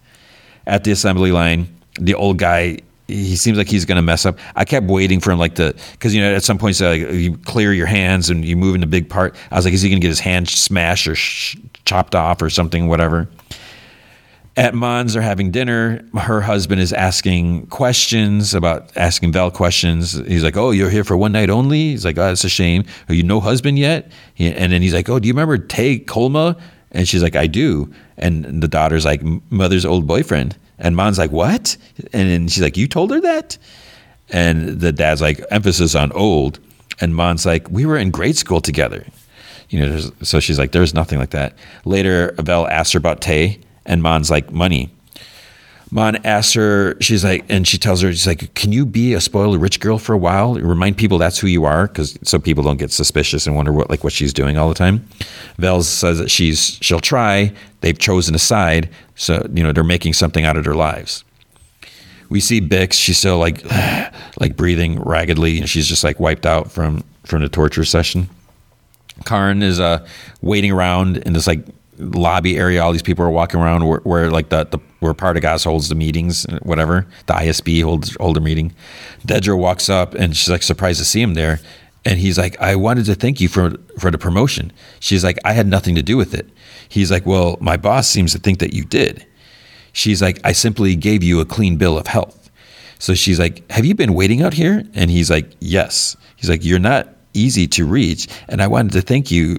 At the assembly line, the old guy, he seems like he's going to mess up. I kept waiting for him, like, to, because, you know, at some point, like, uh, you clear your hands and you move into big part. I was like, is he going to get his hand smashed or sh- chopped off or something, whatever? at Mons, they're having dinner. Her husband is asking questions about asking Vel questions. He's like, "Oh, you're here for one night only." He's like, ah, "Oh, that's a shame. Are you no husband yet?" He, and then he's like, "Oh, do you remember Tay Kolma?" And she's like, "I do." And the daughter's like, "Mother's old boyfriend." And Mons like, "What?" And then she's like, "You told her that?" And the dad's like, emphasis on old. And Mons like, "We were in grade school together." You know, so she's like, "There's nothing like that." Later, Vel asks her about Tay and Mon's like, money. Mon asks her, she's like, and she tells her, she's like, can you be a spoiled rich girl for a while? Remind people that's who you are, because so people don't get suspicious and wonder what like what she's doing all the time. Vel says that she's she'll try. They've chosen a side, so you know they're making something out of their lives. We see Bix. She's still like like breathing raggedly, and she's just like wiped out from from the torture session. Karn is uh, waiting around in this like lobby area. All these people are walking around where, where like the, the where Partagaz holds the meetings, whatever. The ISB holds hold a meeting. Dedra walks up and she's like surprised to see him there. And he's like, I wanted to thank you for for the promotion. She's like, I had nothing to do with it. He's like, Well, my boss seems to think that you did. She's like, I simply gave you a clean bill of health. So she's like, Have you been waiting out here? And he's like, Yes. He's like, You're not easy to reach. And I wanted to thank you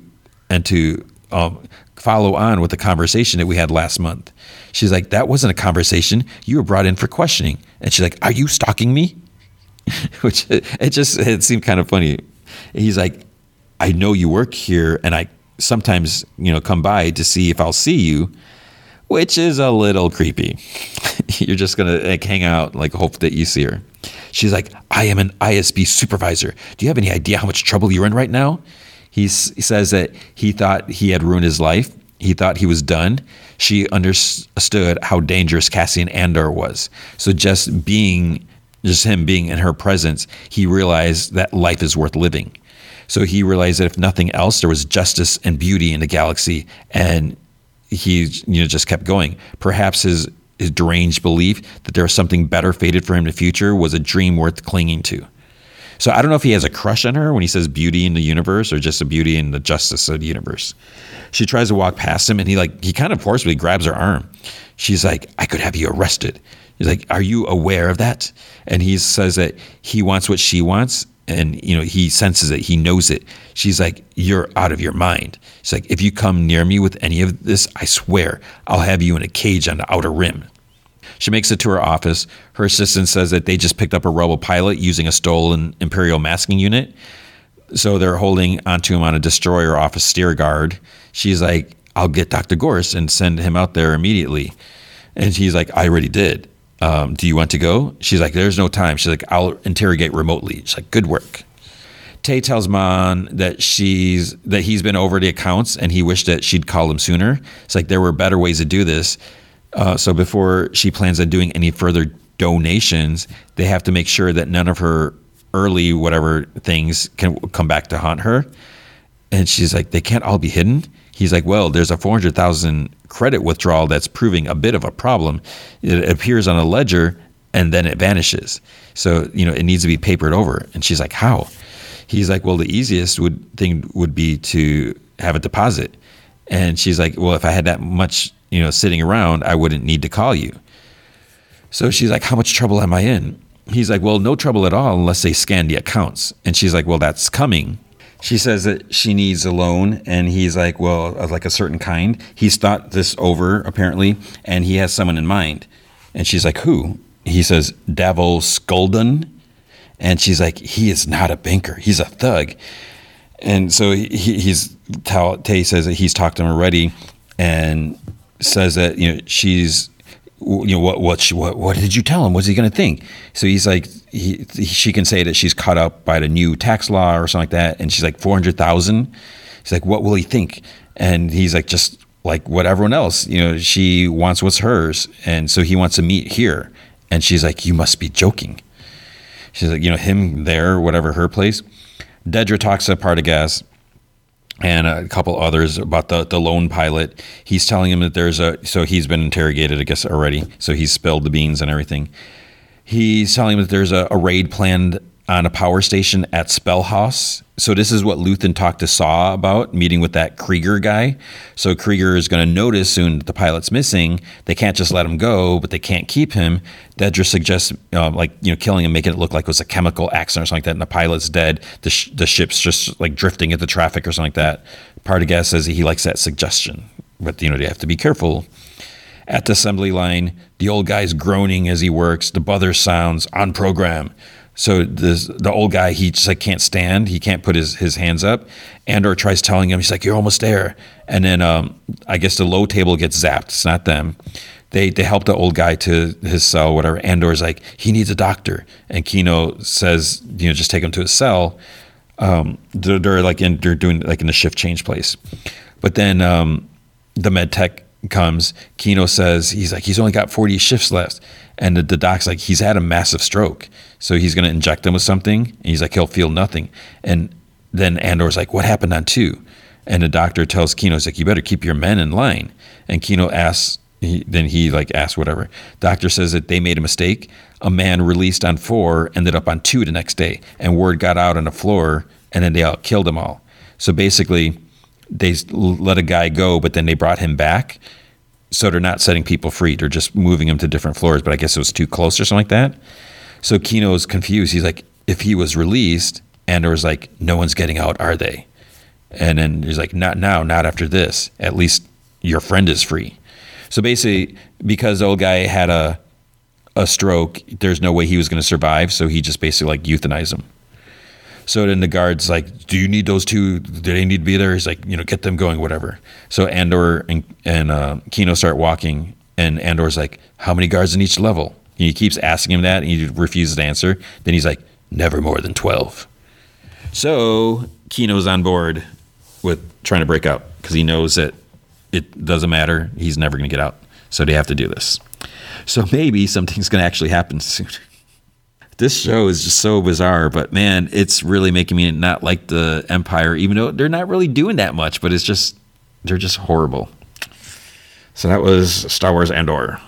and to um, follow on with the conversation that we had last month. She's like, That wasn't a conversation. You were brought in for questioning. And she's like, Are you stalking me? Which it just it seemed kind of funny. He's like, I know you work here and I sometimes, you know, come by to see if I'll see you, which is a little creepy. You're just gonna like hang out, like hope that you see her. She's like, I am an ISB supervisor. Do you have any idea how much trouble you're in right now? He says that he thought he had ruined his life. He thought he was done. She understood how dangerous Cassian Andor was. So just being, just him being in her presence, he realized that life is worth living. So he realized that if nothing else, there was justice and beauty in the galaxy, and he, you know, just kept going. Perhaps his his deranged belief that there was something better fated for him in the future was a dream worth clinging to. So I don't know if he has a crush on her when he says beauty in the universe or just a beauty in the justice of the universe. She tries to walk past him and he like he kind of forcefully grabs her arm. She's like, I could have you arrested. He's like, Are you aware of that? And he says that he wants what she wants and you know he senses it he knows it she's like you're out of your mind she's like if you come near me with any of this i swear i'll have you in a cage on the outer rim she makes it to her office. Her assistant says that they just picked up a rebel pilot using a stolen Imperial masking unit. So they're holding onto him on a destroyer off a Steergard. She's like, I'll get Dr. Gorst and send him out there immediately. And he's like, I already did. Um, do you want to go? She's like, there's no time. She's like, I'll interrogate remotely. She's like, good work. Tay tells Mon that she's that he's been over the accounts and he wished that she'd call him sooner. It's like there were better ways to do this. Uh, so before she plans on doing any further donations, they have to make sure that none of her early whatever things can come back to haunt her. And she's like, they can't all be hidden. He's like, well, there's a 400,000 credit withdrawal that's proving a bit of a problem. It appears on a ledger and then it vanishes. So, you know, it needs to be papered over. And she's like, how? He's like, well, the easiest would thing would be to have a deposit. And she's like, well, if I had that much you know, sitting around, I wouldn't need to call you. So she's like, How much trouble am I in? He's like, Well, no trouble at all unless they scan the accounts. And she's like, Well, that's coming. She says that she needs a loan, and he's like, Well, like a certain kind. He's thought this over, apparently, and he has someone in mind. And she's like, Who? He says, Davos Sculdun. And she's like, He is not a banker, he's a thug. And so he, he's, Tay says that he's talked to him already, and says that you know she's you know what what she, what what did you tell him? What's he going to think? So he's like he, she can say that she's caught up by the new tax law or something like that, and she's like four hundred thousand. He's like, what will he think? And he's like, just like what everyone else, you know, she wants what's hers, and so he wants to meet here. And she's like, you must be joking. She's like, you know, him there, whatever her place. Dedra talks to Partagaz and a couple others about the the lone pilot. He's telling him that there's a so he's been interrogated, I guess already. So he's spilled the beans and everything. He's telling him that there's a, a raid planned on a power station at Spellhaus. So this is what Luthen talked to Saw about, meeting with that Kreegyr guy. So Kreegyr is going to notice soon that the pilot's missing. They can't just let him go, but they can't keep him. Dedra suggests, um, like you know, killing him, making it look like it was a chemical accident or something like that, and the pilot's dead. The sh- the ship's just like drifting into traffic or something like that. Partagaz says he likes that suggestion, but you know they have to be careful. At the assembly line, the old guy's groaning as he works. The buzzer sounds on program. So this, the old guy, he just like can't stand. He can't put his, his hands up. Andor tries telling him, he's like, "You're almost there." And then um, I guess the low table gets zapped. It's not them. They they help the old guy to his cell, whatever. Andor's like, he needs a doctor, and Kino says, you know, just take him to his cell. Um, they're, they're like in they're doing like in the shift change place, but then um, the med tech comes. Kino says he's like he's only got 40 shifts left, and the, the doc's like he's had a massive stroke, so he's to inject him with something. And he's like he'll feel nothing, and then Andor's like, what happened on two? And the doctor tells Kino, he's like, you better keep your men in line. And Kino asks, he, then he like asks whatever. Doctor says that they made a mistake. A man released on four ended up on two the next day, and word got out on the floor, and then they all killed them all. So basically, they let a guy go, but then they brought him back. So they're not setting people free; they're just moving them to different floors. But I guess it was too close or something like that. So Kino's confused. He's like, if he was released, and there was like, no one's getting out, are they? And then he's like, not now, not after this. At least your friend is free. So basically, because the old guy had a a stroke, there's no way he was going to survive. So he just basically like euthanized him. So then the guard's like, "Do you need those two? Do they need to be there?" He's like, "You know, get them going, whatever." So Andor and and uh, Kino start walking, and Andor's like, "How many guards in each level?" And he keeps asking him that, and he refuses to answer. Then he's like, "Never more than 12. So Kino's on board with trying to break out because he knows that it doesn't matter. He's never going to get out. So they have to do this. So maybe something's going to actually happen soon. This show is just so bizarre, but man, it's really making me not like the Empire, even though they're not really doing that much, but it's just, they're just horrible. So that was Star Wars Andor.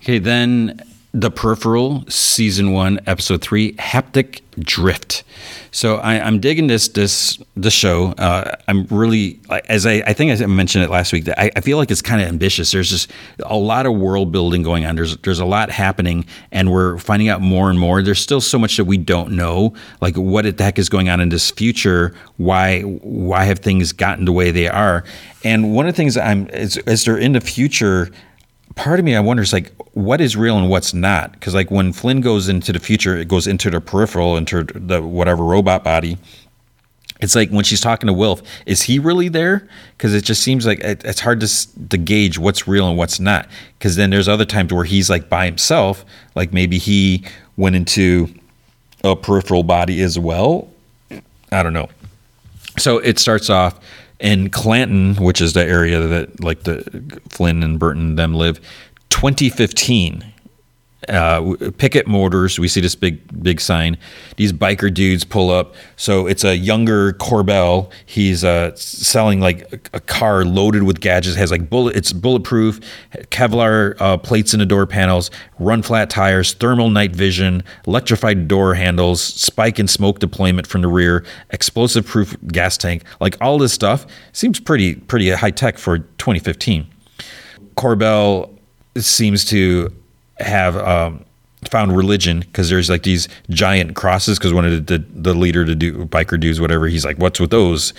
Okay, then the Peripheral, season one, episode three, haptic drift. So I, am digging this this this show. Uh, I'm really as I, I think I mentioned it last week that I, I feel like it's kind of ambitious. There's just a lot of world building going on. There's there's a lot happening, and we're finding out more and more. There's still so much that we don't know, like what the heck is going on in this future. Why why have things gotten the way they are? And one of the things I'm as, as they're in the future part of me I wonder is like what is real and what's not? Because like when Flynn goes into the future it goes into the peripheral into the whatever robot body. It's like when she's talking to Wilf is he really there? Because it just seems like it, it's hard to to gauge what's real and what's not. Because then there's other times where he's like by himself like maybe he went into a peripheral body as well. I don't know. So it starts off in Clanton, which is the area that like the Flynn and Burton them live, 2015. Uh, Pickett Motors. We see this big big sign. These biker dudes pull up. So it's a younger Corbell. He's uh, selling like a, a, car loaded with gadgets. Has like bullet. It's bulletproof, Kevlar uh, plates in the door panels, run flat tires, thermal night vision, electrified door handles, spike and smoke deployment from the rear, explosive proof gas tank. Like all this stuff seems pretty pretty high tech for 2015. Corbell seems to have um, found religion because there's like these giant crosses because one of the, the, the leader to do biker dudes whatever he's like what's with those?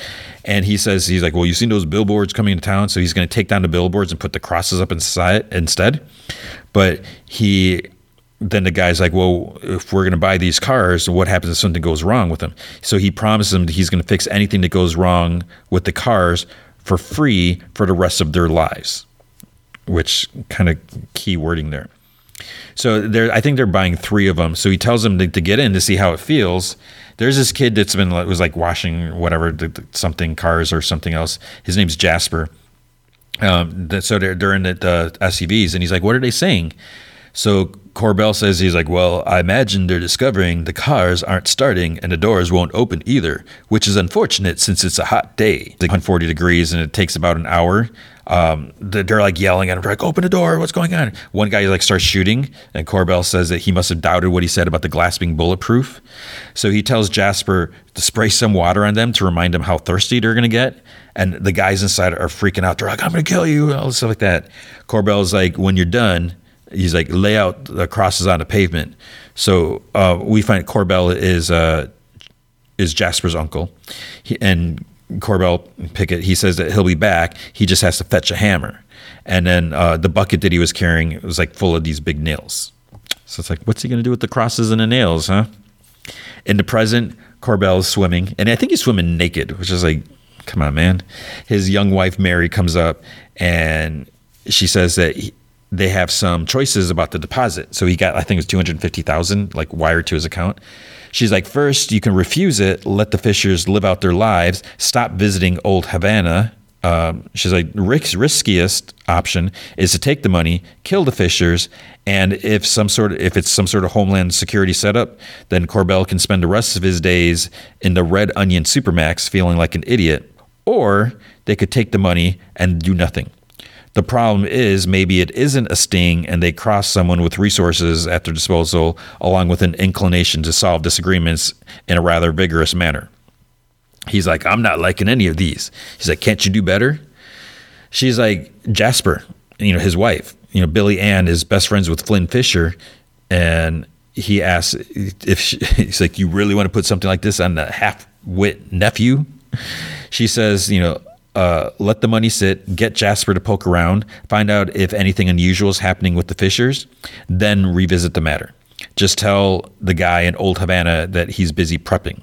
And he says he's like well you've seen those billboards coming into town? So he's going to take down the billboards and put the crosses up inside instead. But he then the guy's like well if we're going to buy these cars what happens if something goes wrong with them? So he promises them he's going to fix anything that goes wrong with the cars for free for the rest of their lives which kind of key wording there so they I think they're buying three of them. So he tells them to, to, get in to see how it feels. There's this kid that's been was like washing whatever something cars or something else. His name's Jasper. Um, so they're, they're in the, the SUVs, and he's like, "What are they saying?" So Corbell says he's like, well, I imagine they're discovering the cars aren't starting and the doors won't open either, which is unfortunate since it's a hot day. Like 140 degrees and it takes about an hour. Um, they're like yelling at him, like, open the door, what's going on? One guy like starts shooting, and Corbell says that he must have doubted what he said about the glass being bulletproof. So he tells Jasper to spray some water on them to remind them how thirsty they're going to get. And the guys inside are freaking out. They're like, I'm going to kill you, all this stuff like that. Corbell's like, when you're done, he's like, lay out the crosses on the pavement. So uh, we find Corbell is uh, is Jasper's uncle, he, and Corbell Pickett, he says that he'll be back. He just has to fetch a hammer. And then uh, the bucket that he was carrying was like full of these big nails. So it's like, what's he going to do with the crosses and the nails, huh? In the present, Corbell is swimming, and I think he's swimming naked, which is like, come on, man. His young wife, Mary, comes up and she says that he, they have some choices about the deposit. So he got, I think it was 250,000 like wired to his account. She's like, first, you can refuse it, let the Fishers live out their lives, stop visiting old Havana. Um, she's like, Rick's riskiest option is to take the money, kill the Fishers, and if some sort of if it's some sort of homeland security setup, then Corbell can spend the rest of his days in the Red Onion Supermax feeling like an idiot. Or they could take the money and do nothing. The problem is maybe it isn't a sting and they cross someone with resources at their disposal along with an inclination to solve disagreements in a rather vigorous manner. He's like, I'm not liking any of these. He's like, Can't you do better? She's like, Jasper, you know, his wife, you know, Billy Ann is best friends with Flynn Fisher. And he asks if she, he's like, You really want to put something like this on the half wit nephew? She says, You know, uh, let the money sit, get Jasper to poke around, find out if anything unusual is happening with the Fishers, then revisit the matter. Just tell the guy in Old Havana that he's busy prepping.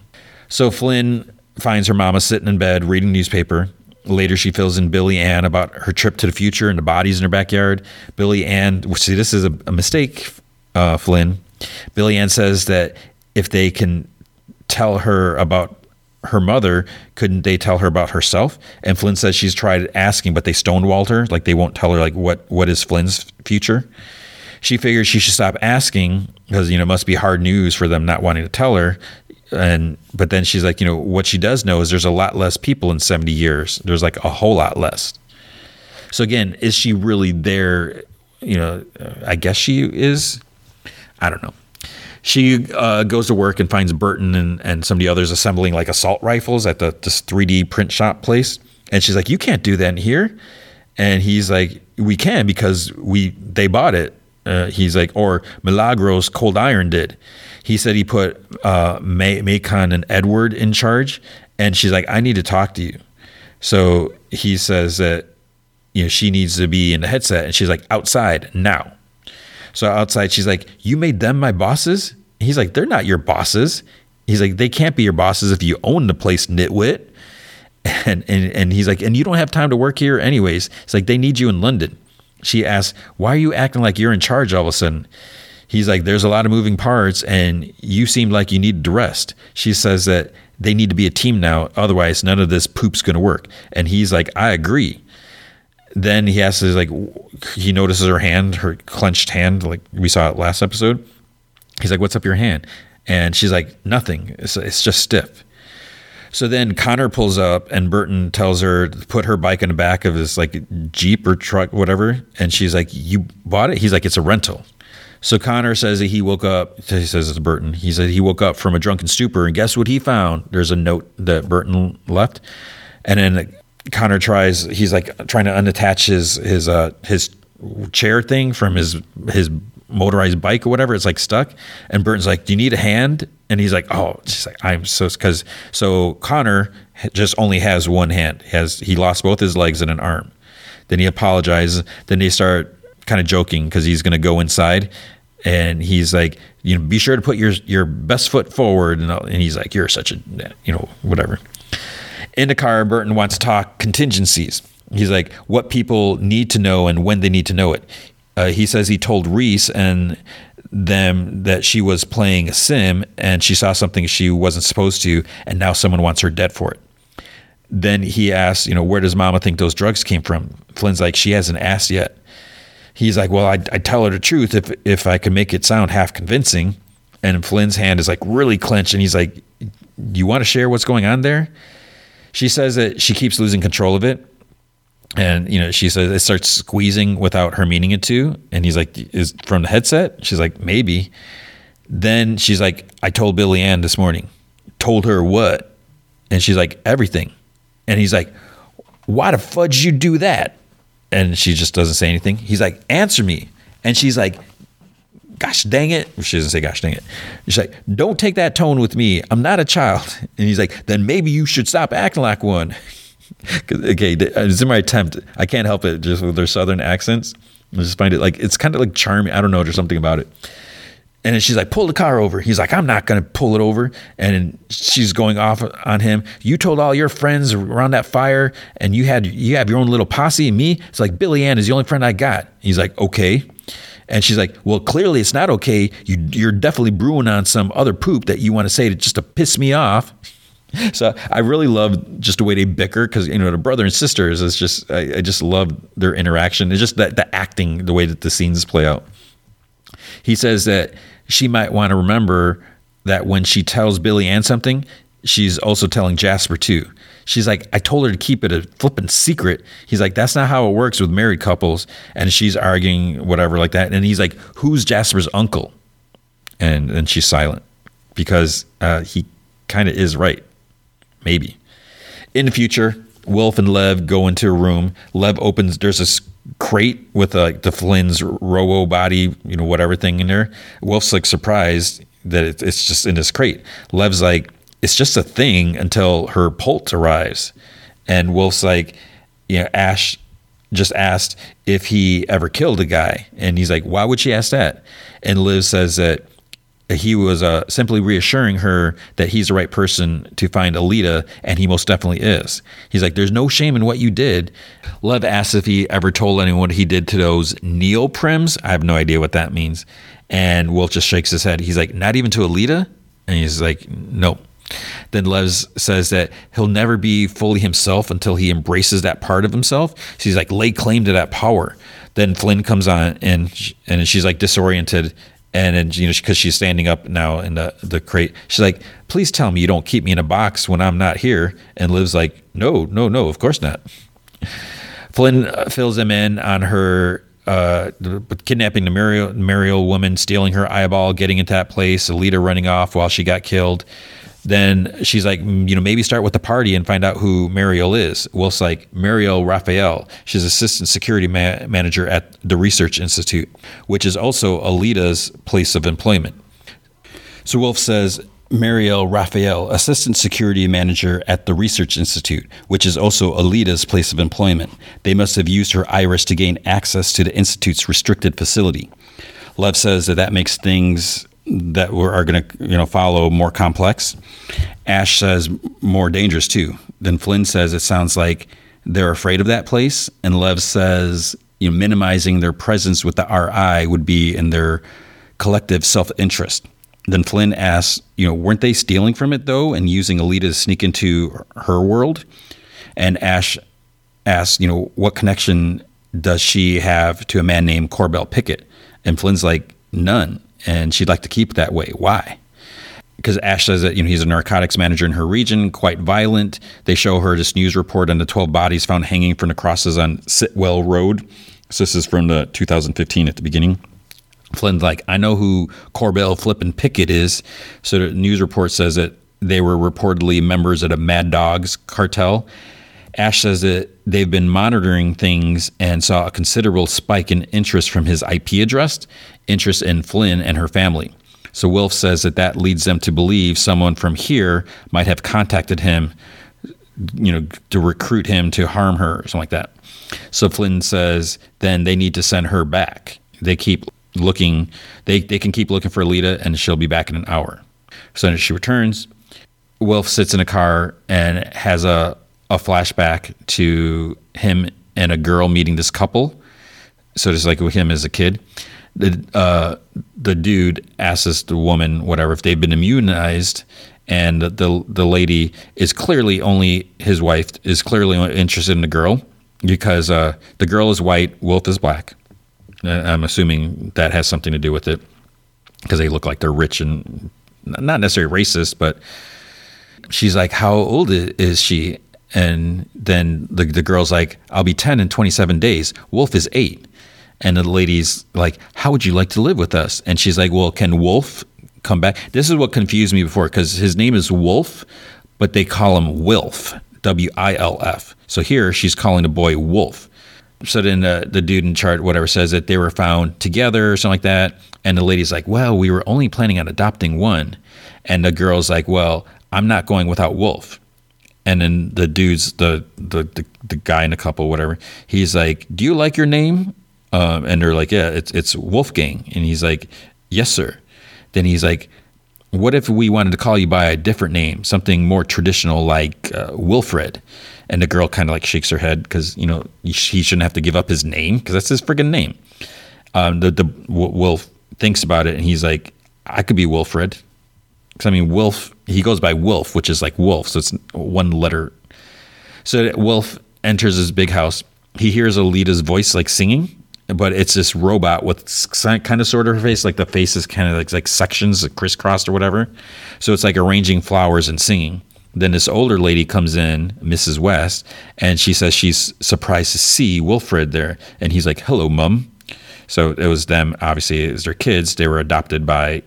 So Flynn finds her mama sitting in bed reading newspaper. Later, she fills in Billy Ann about her trip to the future and the bodies in her backyard. Billy Ann, see, this is a, a mistake, uh, Flynn. Billy Ann says that if they can tell her about her mother, couldn't they tell her about herself? And Flynn says she's tried asking, but they stonewalled her. Like they won't tell her like what what is Flynn's future. She figures she should stop asking because you know it must be hard news for them not wanting to tell her. And but then she's like, you know, what she does know is there's a lot less people in 70 years. There's like a whole lot less. So again, is she really there? You know, I guess she is. I don't know she uh, goes to work and finds Burton and, and some of the others assembling like assault rifles at the this 3D print shop place. And she's like, "You can't do that in here." And he's like, "We can because we they bought it." Uh, he's like, "Or Milagros Cold Iron did." He said he put uh, May- Macon and Edward in charge, and she's like, "I need to talk to you." So he says that you know she needs to be in the headset, and she's like, "Outside now." So outside, she's like, You made them my bosses? He's like, They're not your bosses. He's like, They can't be your bosses if you own the place, nitwit. And, and, and he's like, And you don't have time to work here, anyways. It's like, They need you in London. She asks, Why are you acting like you're in charge all of a sudden? He's like, There's a lot of moving parts, and you seem like you need to rest. She says that they need to be a team now. Otherwise, none of this poop's going to work. And he's like, I agree then he has to like he notices her hand, her clenched hand, like we saw it last episode. He's like, "What's up your hand?" And she's like, "Nothing. It's, it's just stiff." So then Connor pulls up and Burton tells her to put her bike in the back of his like Jeep or truck, whatever. And she's like, You bought it? He's like, It's a rental. So Connor says that he woke up, he says it's Burton. He said he woke up from a drunken stupor and guess what he found? There's a note that Burton left. And then Connor tries. He's like trying to unattach his his uh his chair thing from his his motorized bike or whatever. It's like stuck. And Burton's like, "Do you need a hand?" And he's like, "Oh, she's like, I'm so because so Connor just only has one hand. He has he lost both his legs and an arm. Then he apologizes. Then they start kind of joking because he's going to go inside, and he's like, you know, be sure to put your your best foot forward. And, and he's like, you're such a you know whatever. The Burton wants to talk contingencies. He's like, what people need to know and when they need to know it. Uh, he says he told Reese and them that she was playing a sim and she saw something she wasn't supposed to, and now someone wants her dead for it. Then he asks, you know, where does Mama think those drugs came from? Flynn's like, she hasn't asked yet. he's like, well, I'd tell her the truth if if I could make it sound half convincing. And Flynn's hand is like really clenched, and he's like, you want to share what's going on there? She says that she keeps losing control of it. And, you know, she says it starts squeezing without her meaning it to. And he's like, is from the headset? She's like, maybe. Then she's like, I told Billy Ann this morning. Told her what? And she's like, everything. And he's like, why the fudge you do that? And she just doesn't say anything. He's like, answer me. And she's like, gosh dang it. She doesn't say gosh dang it. She's like, don't take that tone with me. I'm not a child. And he's like, then maybe you should stop acting like one. okay, uh, it's in my attempt. I can't help it just with their southern accents. I just find it like, it's kind of like charming. I don't know, there's something about it. And then she's like, pull the car over. He's like, I'm not going to pull it over. And she's going off on him. You told all your friends around that fire and you had, you have your own little posse and me. It's like, Billy Ann is the only friend I got. He's like, okay. And she's like, well, clearly it's not okay. You, you're definitely brewing on some other poop that you want to say to just to piss me off. So I really love just the way they bicker because you know the brother and sisters is just I, I just love their interaction. It's just that the acting, the way that the scenes play out. He says that she might want to remember that when she tells Billy Ann something, she's also telling Jasper too. She's like, I told her to keep it a flippin' secret. He's like, that's not how it works with married couples. And she's arguing whatever like that. And he's like, who's Jasper's uncle? And then she's silent because uh, he kind of is right. Maybe. In the future, Wilf and Lev go into a room. Lev opens, there's this crate with uh, the Flynn's robo body, you know, whatever thing in there. Wilf's like surprised that it's just in this crate. Lev's like, it's just a thing until her pult arrives. And Wilf's like, you know, Ash just asked if he ever killed a guy. And he's like, why would she ask that? And Lev says that he was uh, simply reassuring her that he's the right person to find Aelita, and he most definitely is. He's like, There's no shame in what you did. Lev asks if he ever told anyone what he did to those neoprims. I have no idea what that means. And Wilf just shakes his head. He's like, Not even to Aelita? And he's like, No. Then Lev says that he'll never be fully himself until he embraces that part of himself. So he's like, lay claim to that power. Then Flynn comes on and and she's like disoriented and then you know because she's standing up now in the the crate she's like please tell me you don't keep me in a box when i'm not here and lev's like no no no of course not flynn uh, fills him in on her uh, kidnapping the Mariel, Mariel woman, stealing her eyeball, getting into that place, Aelita running off while she got killed. Then she's like, mm, you know, maybe start with the party and find out who Mariel is. Wilf's like, Mariel Raphael. She's assistant security ma- manager at the Research Institute, which is also Aelita's place of employment. So Wolf says, Mariel Raphael, assistant security manager at the Research Institute, which is also Aelita's place of employment. They must have used her iris to gain access to the Institute's restricted facility. Lev says that that makes things that are going to you know follow more complex. Ash says more dangerous too. Then Flynn says it sounds like they're afraid of that place, and Lev says you know minimizing their presence with the RI would be in their collective self interest. Then Flynn asks, you know, weren't they stealing from it though, and using Aelita to sneak into her world? And Ash asks, you know, what connection does she have to a man named Corbell Pickett? And Flynn's like, none and she'd like to keep that way. Why? Because Ash says that you know he's a narcotics manager in her region, quite violent. They show her this news report on the 12 bodies found hanging from the crosses on Sitwell Road. So this is from the 2015 at the beginning. Flynn's like, I know who Corbell Flippin Pickett is. So the news report says that they were reportedly members of a Mad Dogs cartel. Ash says that they've been monitoring things and saw a considerable spike in interest from his IP address, interest in Flynn and her family. So Wilf says that that leads them to believe someone from here might have contacted him, you know, to recruit him to harm her or something like that. So Flynn says then they need to send her back. They keep looking, they, they can keep looking for Aelita and she'll be back in an hour. So she returns. Wilf sits in a car and has a, a flashback to him and a girl meeting this couple. So just like with him as a kid, the uh, the dude asks the woman whatever if they've been immunized, and the the lady is clearly only his wife is clearly interested in the girl because uh, the girl is white, Wolf is black, Uh, I'm assuming that has something to do with it because they look like they're rich and not necessarily racist, but she's like, How old is she? And then the, the girl's like, I'll be 10 in 27 days. Wolf is eight. And the lady's like, How would you like to live with us? And she's like, Well, can Wolf come back? This is what confused me before because his name is Wolf, but they call him Wilf, W I L F. So here she's calling the boy Wolf. So then the dude in chart, whatever, says that they were found together or something like that. And the lady's like, Well, we were only planning on adopting one. And the girl's like, Well, I'm not going without Wolf. And then the dude's the the the, the guy in the couple, whatever. He's like, "Do you like your name?" Um, and they're like, "Yeah, it's it's Wolfgang." And he's like, "Yes, sir." Then he's like, "What if we wanted to call you by a different name, something more traditional like uh, Wilfred?" And the girl kind of like shakes her head because you know he shouldn't have to give up his name because that's his friggin' name. Um, the the Wolf thinks about it and he's like, "I could be Wilfred." Because I mean, Wolf he goes by Wolf, which is like wolf, so it's one letter. So Wolf enters his big house. He hears Aelita's voice like singing, but it's this robot with kind of sort of her face, like the face is kind of like, like sections crisscrossed or whatever. So it's like arranging flowers and singing. Then this older lady comes in, Mrs. West, and she says she's surprised to see Wilfred there. And he's like, hello, mum. So it was them, obviously, as their kids. They were adopted by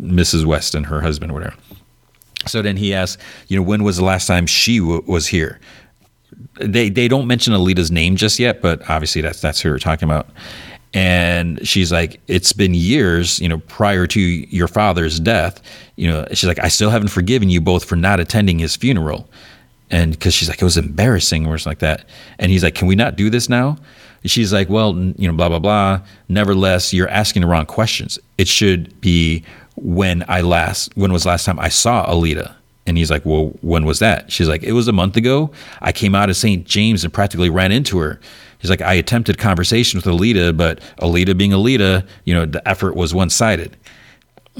Mrs. West and her husband, whatever. So then he asks, you know, when was the last time she w- was here? They they don't mention Aelita's name just yet, but obviously that's that's who we're talking about. And she's like, it's been years, you know, prior to your father's death. You know, she's like, I still haven't forgiven you both for not attending his funeral. And because she's like, it was embarrassing or something like that. And he's like, can we not do this now? She's like, well, you know, blah, blah, blah. Nevertheless, you're asking the wrong questions. It should be when I last, when was last time I saw Alita? And he's like, well, when was that? She's like, it was a month ago. I came out of St. James and practically ran into her. He's like, I attempted conversation with Aelita, but Aelita being Aelita, you know, the effort was one sided.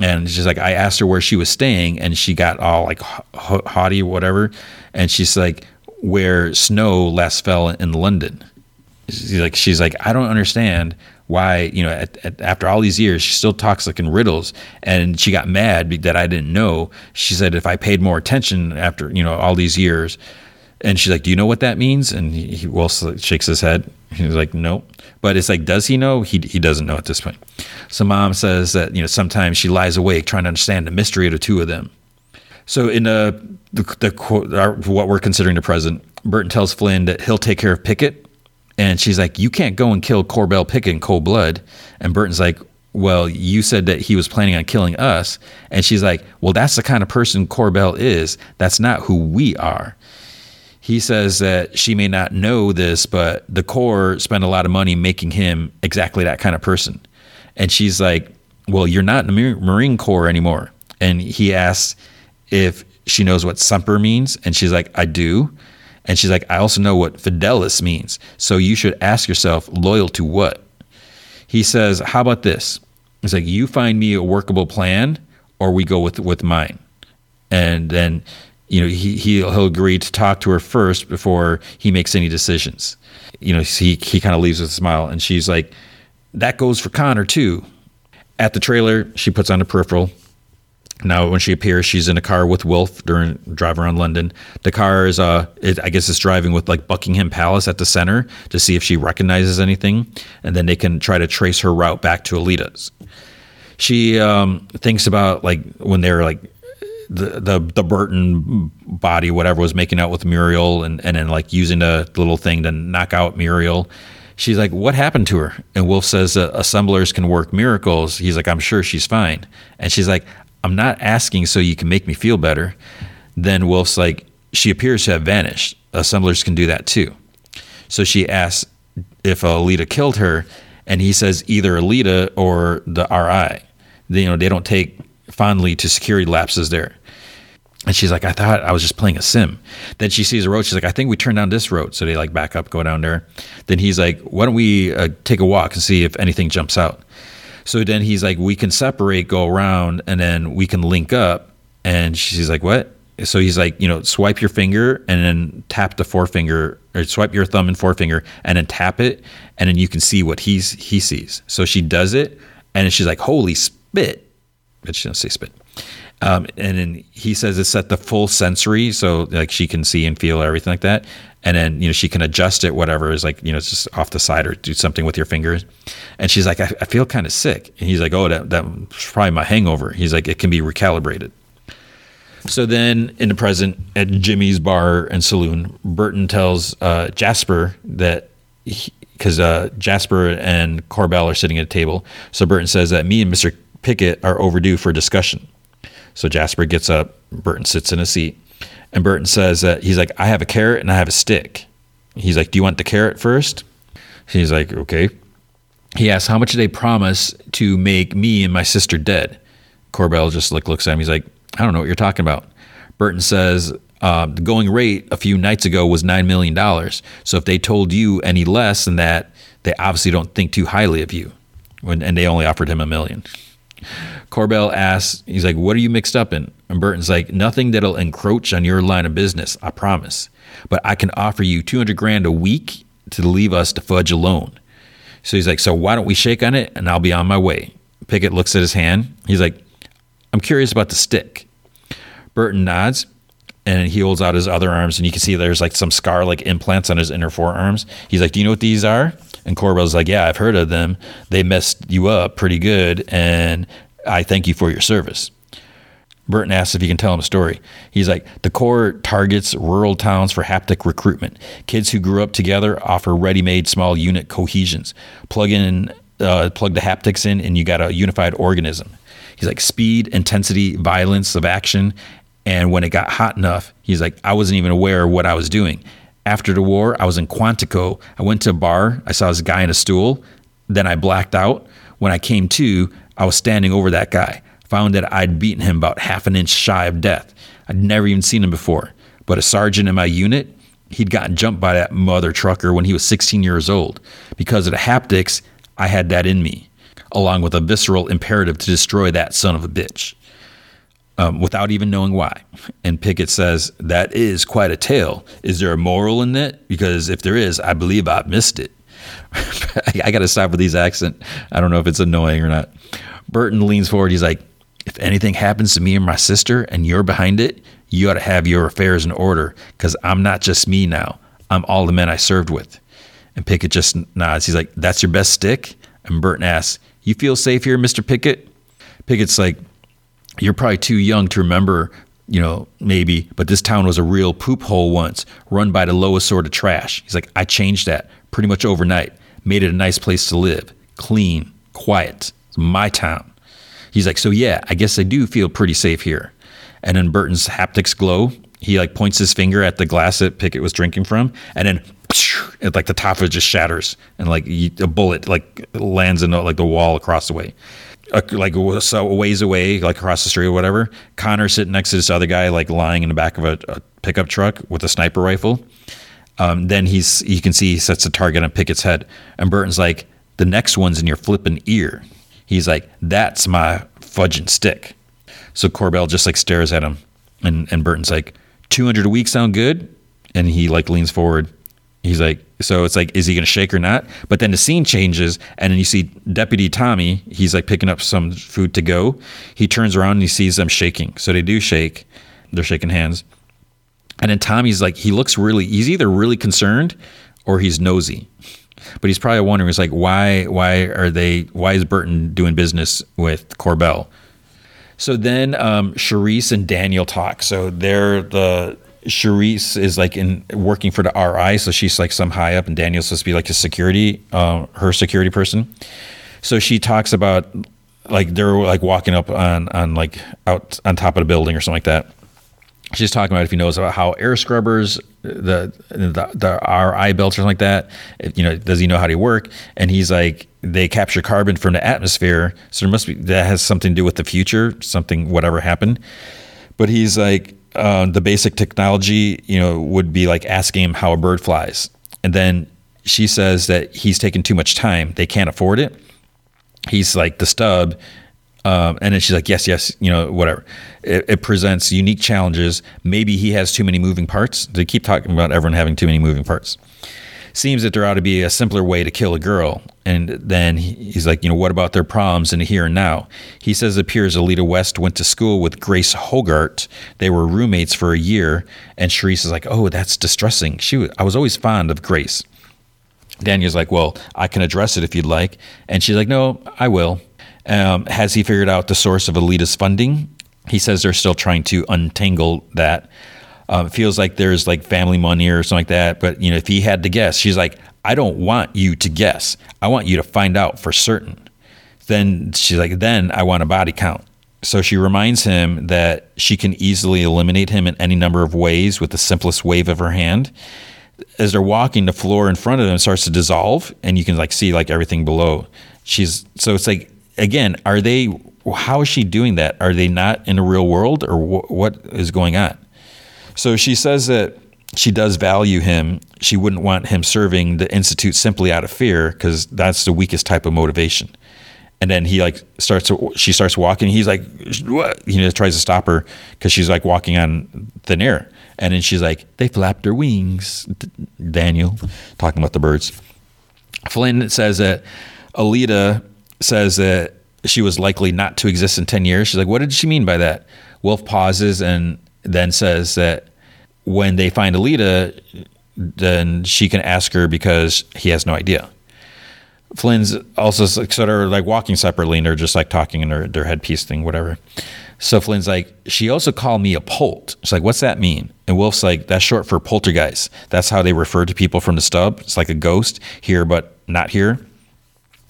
And she's like, I asked her where she was staying, and she got all like haughty, or whatever. And she's like, where snow last fell in London. She's like, she's like, I don't understand why you know at, at, after all these years she still talks like in riddles. And she got mad that i didn't know. She said if i paid more attention after you know all these years and she's like do you know what that means? And he, he well shakes his head. He's like no but it's like does he know? He, he doesn't know at this point. So mom says that you know sometimes she lies awake trying to understand the mystery of the two of them. So in uh, the, the, the our, what we're considering the present burton tells flynn that he'll take care of pickett and she's like, You can't go and kill Corbell Pickett in cold blood. And Burton's like, Well, you said that he was planning on killing us. And she's like, Well, that's the kind of person Corbell is. That's not who we are. He says that she may not know this, but the Corps spent a lot of money making him exactly that kind of person. And she's like, Well, you're not in the Marine Corps anymore. And he asks if she knows what Semper means. And she's like, I do. And she's like, I also know what fidelis means. So you should ask yourself, loyal to what? He says, How about this? He's like, You find me a workable plan, or we go with with mine. And then, you know, he he'll, he'll agree to talk to her first before he makes any decisions. You know, he he kind of leaves with a smile, and she's like, That goes for Connor too. At the trailer, she puts on a peripheral, now, when she appears, she's in a car with Wolf during drive around London. The car is, uh, it, I guess, it's driving with like Buckingham Palace at the center to see if she recognizes anything, and then they can try to trace her route back to Aelita's. She um, thinks about like when they're like the, the the Burton body, whatever, was making out with Muriel, and and then like using the little thing to knock out Muriel. She's like, "What happened to her?" And Wolf says, uh, "Assemblers can work miracles." He's like, "I'm sure she's fine." And she's like, I'm not asking so you can make me feel better. Then Wolf's like, she appears to have vanished. Assemblers can do that too. So she asks if Aelita killed her, and he says either Aelita or the RI. They, you know, they don't take fondly to security lapses there. And she's like, I thought I was just playing a sim. Then she sees a road. She's like, I think we turn down this road. So they like back up, go down there. Then he's like, Why don't we uh, take a walk and see if anything jumps out? So then he's like, we can separate, go around, and then we can link up. And she's like, what? so he's like, you know, swipe your finger and then tap the forefinger or swipe your thumb and forefinger and then tap it and then you can see what he's he sees. So she does it and she's like, holy spit. But she doesn't say spit. Um, and then he says it's at the full sensory, so like she can see and feel everything like that. And then you know she can adjust it, whatever is like you know it's just off the side or do something with your fingers. And she's like, I, I feel kind of sick. And he's like, Oh, that that's probably my hangover. He's like, it can be recalibrated. So then, in the present, at Jimmy's bar and saloon, Burton tells uh, Jasper that because uh, Jasper and Corbell are sitting at a table. So Burton says that me and Mister Pickett are overdue for discussion. So Jasper gets up. Burton sits in a seat, and Burton says that he's like, "I have a carrot and I have a stick." He's like, "Do you want the carrot first? He's like, "Okay." He asks, "How much did they promise to make me and my sister dead?" Corbell just like looks at him. He's like, I don't know what you're talking about. Burton says uh, the going rate a few nights ago was $9 million. So if they told you any less than that, they obviously don't think too highly of you. When, and they only offered him a million. Corbell asks, he's like, What are you mixed up in? And Burton's like, Nothing that'll encroach on your line of business, I promise. But I can offer you 200 grand a week to leave us to fudge alone. So he's like, So why don't we shake on it and I'll be on my way? Pickett looks at his hand. He's like, I'm curious about the stick. Burton nods and he holds out his other arms and you can see there's like some scar like implants on his inner forearms. He's like, Do you know what these are? And Corbell's like, Yeah, I've heard of them. They messed you up pretty good and I thank you for your service. Burton asks if he can tell him a story. He's like, The Corps targets rural towns for haptic recruitment. Kids who grew up together offer ready made small unit cohesions. Plug in, uh, plug the haptics in, and you got a unified organism. He's like speed, intensity, violence of action. And when it got hot enough, he's like, I wasn't even aware of what I was doing. After the war, I was in Quantico. I went to a bar. I saw this guy in a stool. Then I blacked out. When I came to, I was standing over that guy. Found that I'd beaten him about half an inch shy of death. I'd never even seen him before. But a sergeant in my unit, he'd gotten jumped by that mother trucker when he was 16 years old. Because of the haptics, I had that in me along with a visceral imperative to destroy that son of a bitch. Um, without even knowing why. And Pickett says, That is quite a tale. Is there a moral in it? Because if there is, I believe I've missed it. I got to stop with these accent. I don't know if it's annoying or not. Burton leans forward. He's like, If anything happens to me and my sister and you're behind it, you ought to have your affairs in order because I'm not just me now. I'm all the men I served with. And Pickett just nods. He's like, That's your best stick? And Burton asks, you feel safe here, Mr. Pickett? Pickett's like, You're probably too young to remember, you know, maybe, but this town was a real poop hole once, run by the lowest sort of trash. He's like, I changed that pretty much overnight, made it a nice place to live, clean, quiet. It's my town. He's like, So yeah, I guess I do feel pretty safe here. And then Burton's haptics glow. He like points his finger at the glass that Pickett was drinking from, and then it, like the top of it just shatters and like a bullet like lands in the, like the wall across the way like so a ways away like across the street or whatever connor sitting next to this other guy like lying in the back of a, a pickup truck with a sniper rifle um, then he's you can see he sets a target on pickett's head and burton's like the next one's in your flipping ear he's like that's my fudging stick so corbell just like stares at him and, and burton's like 200 a week sound good and he like leans forward He's like, so it's like, is he going to shake or not? But then the scene changes, and then you see Deputy Tommy. He's like picking up some food to go. He turns around and he sees them shaking. So they do shake. They're shaking hands. And then Tommy's like, he looks really, he's either really concerned or he's nosy. But he's probably wondering, he's like, why, why are they, why is Burton doing business with Corbell? So then um, Cherise and Daniel talk. So they're the Cherise is like in working for the RI, so she's like some high up, and Daniel's supposed to be like his security, uh, her security person. So she talks about like they're like walking up on on like out on top of the building or something like that. She's talking about if he knows about how air scrubbers, the the, the RI belts or something like that. You know, does he know how they work? And he's like, they capture carbon from the atmosphere, so there must be that has something to do with the future, something whatever happened. But he's like, uh, the basic technology, you know, would be like asking him how a bird flies. And then she says that he's taking too much time. They can't afford it. He's like the stub. Um, and then she's like, yes, yes, you know, whatever. It, it, presents unique challenges. Maybe he has too many moving parts. They keep talking about everyone having too many moving parts. Seems that there ought to be a simpler way to kill a girl. And then he's like, you know, what about their problems in the here and now? He says it appears Aelita West went to school with Grace Hogart. They were roommates for a year. And Cherise is like, oh, that's distressing. She, was, I was always fond of Grace. Daniel's like, well, I can address it if you'd like. And she's like, no, I will. Um, has he figured out the source of Aelita's funding? He says they're still trying to untangle that. Um, it feels like there's like family money or something like that. But you know, if he had to guess, she's like, I don't want you to guess. I want you to find out for certain. Then she's like, then I want a body count. So she reminds him that she can easily eliminate him in any number of ways with the simplest wave of her hand. As they're walking, the floor in front of them starts to dissolve, and you can like see like everything below. She's so it's like again, are they? How is she doing that? Are they not in the real world, or wh- what is going on? So she says that she does value him. She wouldn't want him serving the institute simply out of fear, because that's the weakest type of motivation. And then he like starts. To, she starts walking. He's like, "What?" He tries to stop her because she's like walking on thin air. And then she's like, "They flapped their wings." Daniel talking about the birds. Flynn says that Aelita says that she was likely not to exist in 10 years. She's like, what did she mean by that? Wolf pauses and then says that when they find Aelita, then she can ask her because he has no idea. Flynn's also sort of like walking separately and they're just like talking in their, their headpiece thing, whatever. So Flynn's like, she also called me a polt. She's like, what's that mean? And Wolf's like, that's short for poltergeist. That's how they refer to people from the stub. It's like a ghost here, but not here.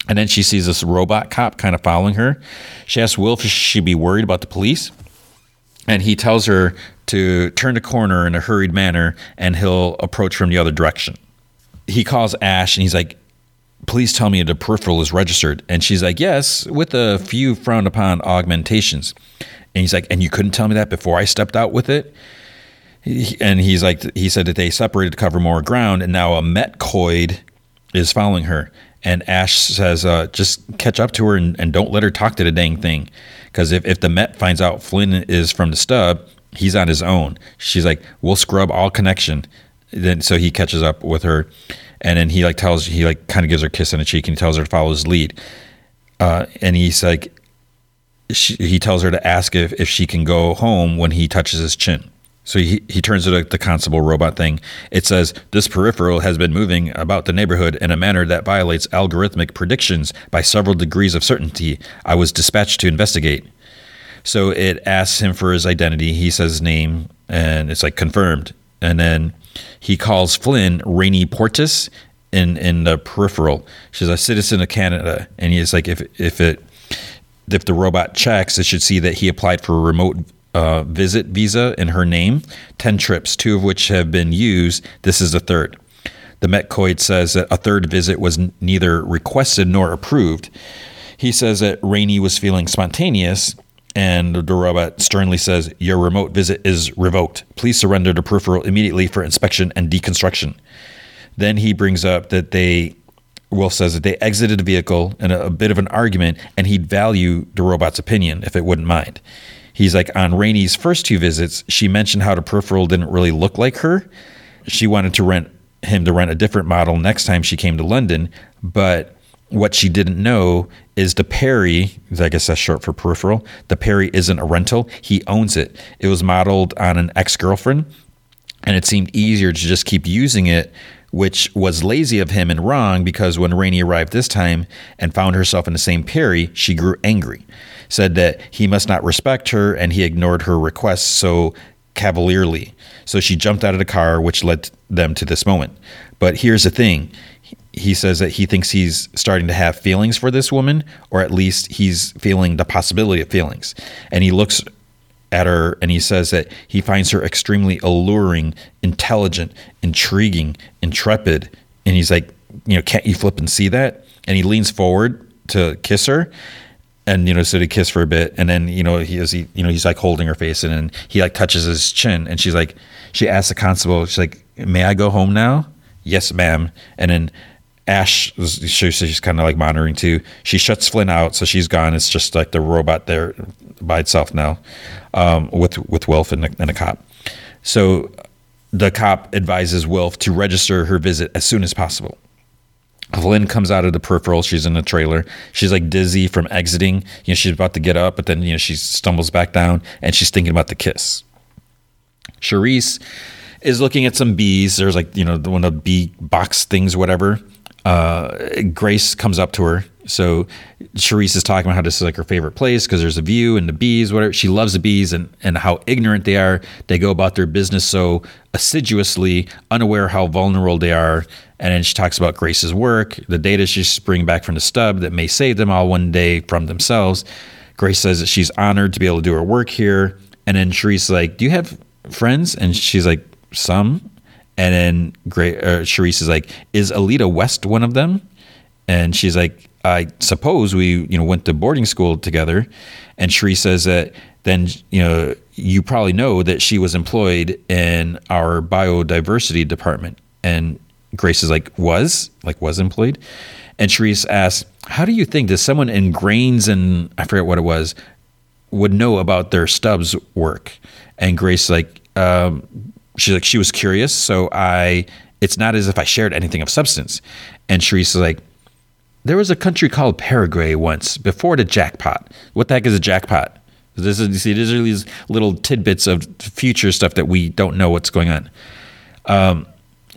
And then she sees this robot cop kind of following her. She asks Will if she should be worried about the police. And he tells her to turn the corner in a hurried manner and he'll approach from the other direction. He calls Ash and he's like, Please tell me the peripheral is registered. And she's like, Yes, with a few frowned upon augmentations. And he's like, And you couldn't tell me that before I stepped out with it? And he's like, He said that they separated to cover more ground and now a Metcoid is following her. And Ash says, uh, just catch up to her and, and, don't let her talk to the dang thing. Because if, if the Met finds out Flynn is from the stub, he's on his own. She's like, we'll scrub all connection. Then so he catches up with her, and then he like tells he like kind of gives her a kiss on the cheek and he tells her to follow his lead. Uh, and he's like, she, he tells her to ask if if she can go home when he touches his chin. So he, he turns to the, constable robot thing. It says, This peripheral has been moving about the neighborhood in a manner that violates algorithmic predictions by several degrees of certainty. I was dispatched to investigate. So it asks him for his identity. He says his name, and it's like confirmed. And then he calls Flynn Rainey Portis in, in the peripheral. She's a citizen of Canada. And he's like, if, if it if the robot checks, it should see that he applied for a remote uh, visit visa in her name, 10 trips, two of which have been used. This is the third. The Metcoid says that a third visit was n- neither requested nor approved. He says that Rainey was feeling spontaneous, and the robot sternly says, Your remote visit is revoked. Please surrender the peripheral immediately for inspection and deconstruction. Then he brings up that they, Wolf says that they exited the vehicle in a, a bit of an argument, and he'd value the robot's opinion if it wouldn't mind. He's like, on Rainey's first two visits, she mentioned how the peripheral didn't really look like her. She wanted to rent him to rent a different model next time she came to London, but what she didn't know is the Perry, I guess that's short for peripheral. The Perry isn't a rental. He owns it. It was modeled on an ex girlfriend, and it seemed easier to just keep using it, which was lazy of him and wrong because when Rainey arrived this time and found herself in the same Perry, she grew angry said that he must not respect her and he ignored her requests so cavalierly. So she jumped out of the car, which led them to this moment. But here's the thing he says that he thinks he's starting to have feelings for this woman, or at least he's feeling the possibility of feelings. And he looks at her and he says that he finds her extremely alluring, intelligent, intriguing, intrepid. And he's like, you know, can't you flip and see that? And he leans forward to kiss her and you know so they kiss for a bit and then you know he is he you know he's like holding her face and then he like touches his chin and she's like she asks the constable she's like may i go home now yes ma'am and then Ash, she, she's kind of like monitoring too. She shuts Flynn out, so she's gone. It's just like the robot there by itself now, um, with with Wilf and, and a cop. So the cop advises Wilf to register her visit as soon as possible. Flynn comes out of the peripheral. She's in the trailer. She's like dizzy from exiting. You know, she's about to get up, but then you know she stumbles back down, and she's thinking about the kiss. Charisse is looking at some bees. There's like you know one of the bee box things, whatever. Uh, Grace comes up to her. So Cherise is talking about how this is like her favorite place because there's a view and the bees, whatever. She loves the bees and, and how ignorant they are. They go about their business so assiduously, unaware how vulnerable they are. And then she talks about Grace's work, the data she's bringing back from the stub that may save them all one day from themselves. Grace says that she's honored to be able to do her work here. And then Cherise like, Do you have friends? And she's like, Some. And then Gra- uh, Cherise is like, Is Aelita West one of them? And she's like, I suppose we, you know, went to boarding school together. And Cherise says that then, you know, you probably know that she was employed in our biodiversity department. And Grace is like, was? Like, was employed? And Cherise asks, How do you think that someone ingrains in grains and I forget what it was would know about their stubs work? And Grace, like, um, she's like, she was curious. So I, it's not as if I shared anything of substance. And Cherise is like, there was a country called Paraguay once before the jackpot. What the heck is a jackpot? This is you see, these are these little tidbits of future stuff that we don't know what's going on. Um,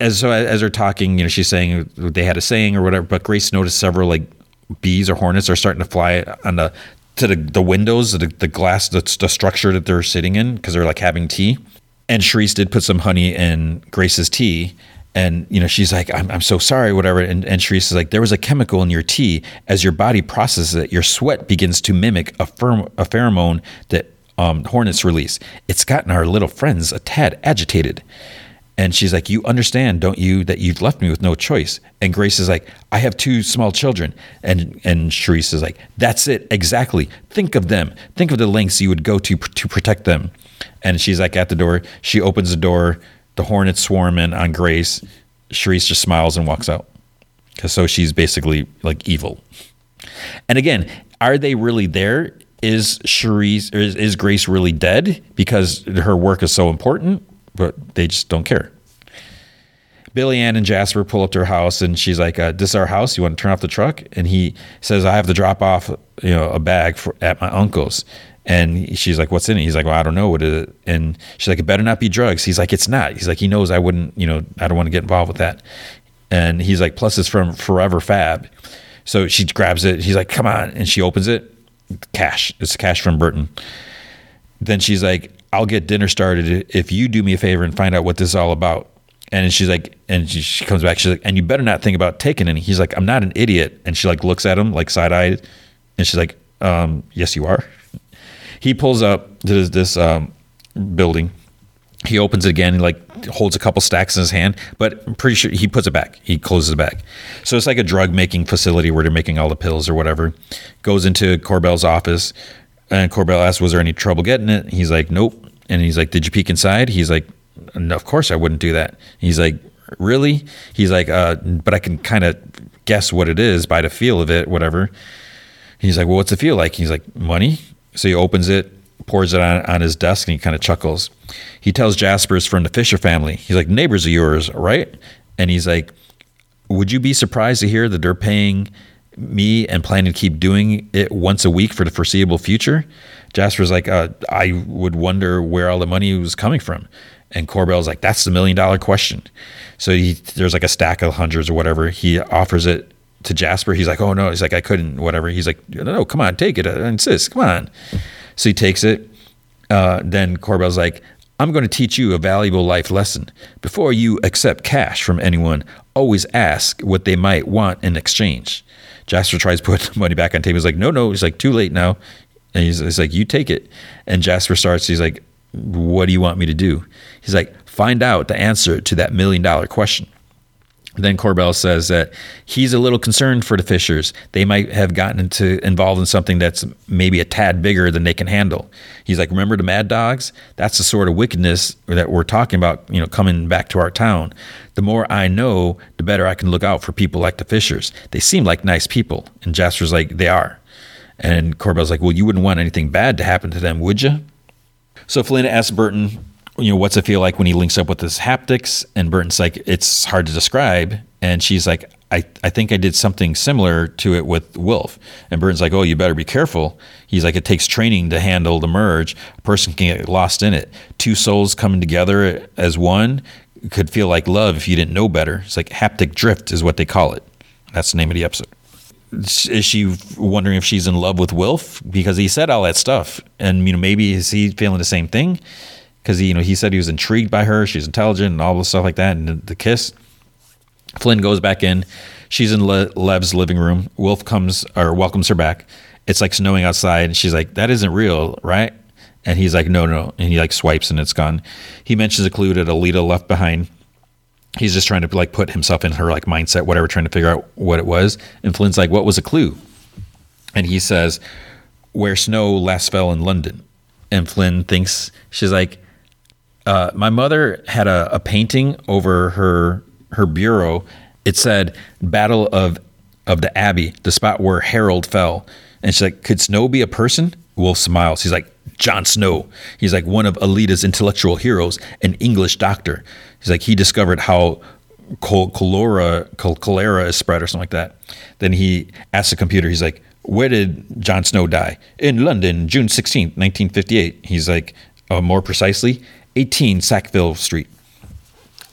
as so as they're talking, you know, she's saying they had a saying or whatever, but Grace noticed several like bees or hornets are starting to fly on the to the, the windows, the, the glass, the, the structure that they're sitting in because they're like having tea. And Cherise did put some honey in Grace's tea, and you know she's like i'm, I'm so sorry whatever. And, and Cherise is like there was a chemical in your tea. As your body processes it your sweat begins to mimic a, firm, a pheromone that um, hornets release. It's gotten our little friends a tad agitated. And she's like you understand don't you that you've left me with no choice? And grace is like i have two small children. And and Cherise is like that's it exactly. Think of them. Think of the lengths you would go to to protect them and she's like at the door she opens the door the hornets swarm in on Grace. Cherise just smiles and walks out. Because so she's basically like evil. And again, are they really there? Is Cherise is, is Grace really dead because her work is so important? But they just don't care. Billy Ann and Jasper pull up to her house, and she's like, uh, "This is our house. You want to turn off the truck?" And he says, "I have to drop off, you know, a bag for, at my uncle's." And she's like, "What's in it?" He's like, "Well, I don't know what it is." And she's like, "It better not be drugs." He's like, "It's not." He's like, "He knows I wouldn't, you know, I don't want to get involved with that." And he's like, "Plus, it's from Forever Fab." So she grabs it. He's like, "Come on!" And she opens it. Cash. It's cash from Burton. Then she's like, "I'll get dinner started if you do me a favor and find out what this is all about." And she's like, and she, she comes back. She's like, "And you better not think about taking any." He's like, "I'm not an idiot." And she like looks at him like side eyed, and she's like, um, "Yes, you are." He pulls up to this, this um, building. He opens it again. He like holds a couple stacks in his hand, but I'm pretty sure he puts it back. He closes it back. So it's like a drug making facility where they're making all the pills or whatever. Goes into Corbell's office, and Corbell asks, "Was there any trouble getting it?" He's like, "Nope." And he's like, "Did you peek inside?" He's like, "Of course I wouldn't do that." He's like, "Really?" He's like, uh, "But I can kind of guess what it is by the feel of it, whatever." He's like, "Well, what's it feel like?" He's like, "Money." So he opens it, pours it on, on his desk, and he kind of chuckles. He tells Jasper's from the Fisher family. He's like, neighbors of yours, right? And he's like, would you be surprised to hear that they're paying me and planning to keep doing it once a week for the foreseeable future? Jasper's like, uh, I would wonder where all the money was coming from. And Corbell's like, that's the million dollar question. So he, there's like a stack of hundreds or whatever. He offers it to Jasper. He's like, oh no. He's like, I couldn't, whatever. He's like, no, no come on, take it. I insist. Come on. So he takes it. Uh, then Corbell's like, I'm going to teach you a valuable life lesson. Before you accept cash from anyone, always ask what they might want in exchange. Jasper tries to put the money back on table. He's like, no, no. He's like, too late now. And he's, he's like, you take it. And Jasper starts, he's like, what do you want me to do? He's like, find out the answer to that million dollar question. Then Corbell says that he's a little concerned for the Fishers. They might have gotten into involved in something that's maybe a tad bigger than they can handle. He's like, remember the Mad Dogs? That's the sort of wickedness that we're talking about. You know, coming back to our town. The more I know, the better I can look out for people like the Fishers. They seem like nice people. And Jasper's like, they are. And Corbell's like, well, you wouldn't want anything bad to happen to them, would you? So Flynn asks Burton you know, what's it feel like when he links up with his haptics? And Burton's like, it's hard to describe. And she's like, I, I think I did something similar to it with Wilf. And Burton's like, oh, you better be careful. He's like, it takes training to handle the merge. A person can get lost in it. Two souls coming together as one could feel like love if you didn't know better. It's like haptic drift is what they call it. That's the name of the episode. Is she wondering if she's in love with Wilf because he said all that stuff, and you know maybe is he feeling the same thing? Because you know he said he was intrigued by her. She's intelligent and all this stuff like that. And the, kiss. Flynn goes back in. She's in Le- Lev's living room. Wolf comes or welcomes her back. It's like snowing outside, and she's like, "That isn't real, right?" And he's like, "No, no." And he like swipes, and it's gone. He mentions a clue that Aelita left behind. He's just trying to like put himself in her like mindset, whatever, trying to figure out what it was. And Flynn's like, "What was a clue?" And he says, "Where snow last fell in London." And Flynn thinks she's like, uh, my mother had a, a, painting over her her bureau. It said "Battle of of the Abbey," the spot where Harold fell. And she's like, "Could Snow be a person?" Wolf smiles. He's like, John Snow." He's like one of Aelita's intellectual heroes, an English doctor. He's like, he discovered how cholera cholera is spread or something like that. Then he asks the computer. He's like, "Where did John Snow die?" In London, June sixteenth, nineteen fifty-eight. He's like, uh, more precisely, 18 Sackville Street.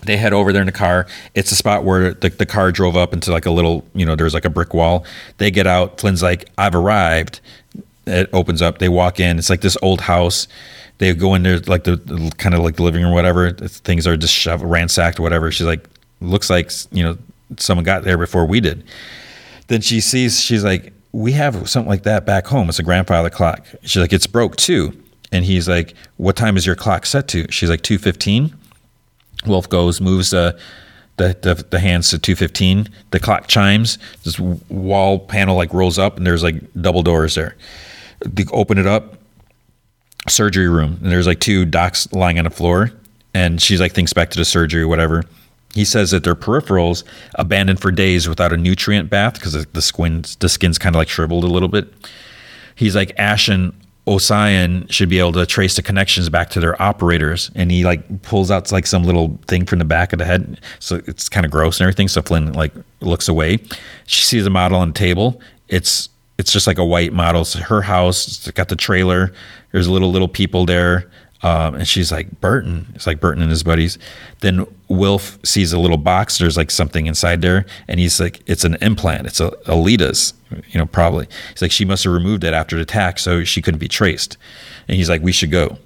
They head over there in the car. It's a spot where the, the car drove up into like a little, you know, there's like a brick wall. They get out. Flynn's like, I've arrived. It opens up. They walk in. It's like this old house. They go in there, like the, the kind of like the living room, whatever. Things are just shoved, ransacked, whatever. She's like, looks like, you know, someone got there before we did. Then she sees, she's like, we have something like that back home. It's a grandfather clock. She's like, it's broke too. And he's like, "What time is your clock set to?" She's like, "2:15." Wolf goes, moves the the, the, hands to 215. The clock chimes. This wall panel like rolls up, and there's like double doors there. They open it up. Surgery room, and there's like two docs lying on the floor. And she's like thinks back to the surgery, or whatever. He says that their peripherals abandoned for days without a nutrient bath because the skin's the skin's kind of like shriveled a little bit. He's like ashen Ossian should be able to trace the connections back to their operators, and he like pulls out like some little thing from the back of the head, so it's kind of gross and everything. So Flynn like looks away. She sees a model on the table. It's it's just like a white model. It's her house. It's got the trailer. There's little little people there. Um, and she's like, Burton. It's like Burton and his buddies. Then Wilf sees a little box. There's like something inside there. And he's like, it's an implant. It's a Aelita's, you know, probably. He's like, she must have removed it after the attack so she couldn't be traced. And he's like, we should go.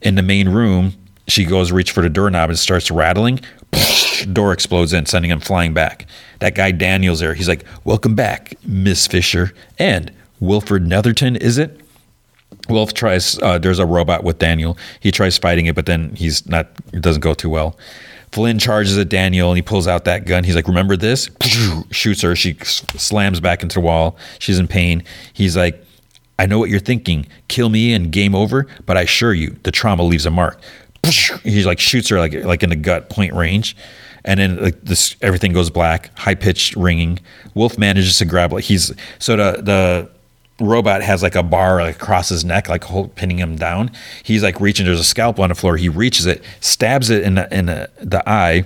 In the main room, she goes reach for the doorknob and starts rattling. Door explodes in, sending him flying back. That guy Daniel's there. He's like, welcome back, Miss Fisher. And Wilfred Netherton, is it? Wolf tries. Uh, there's a robot with Daniel. He tries fighting it, but then he's not. It doesn't go too well. Flynn charges at Daniel and he pulls out that gun. He's like, "Remember this?" Shoots her. She slams back into the wall. She's in pain. He's like, "I know what you're thinking. Kill me and game over. But I assure you, the trauma leaves a mark." He like shoots her like like in the gut, point range, and then like this everything goes black, high pitched ringing. Wolf manages to grab like he's so the the robot has like a bar like across his neck, like hold, pinning him down. He's like reaching. There's a scalpel on the floor. He reaches it, stabs it in the, in the, the eye.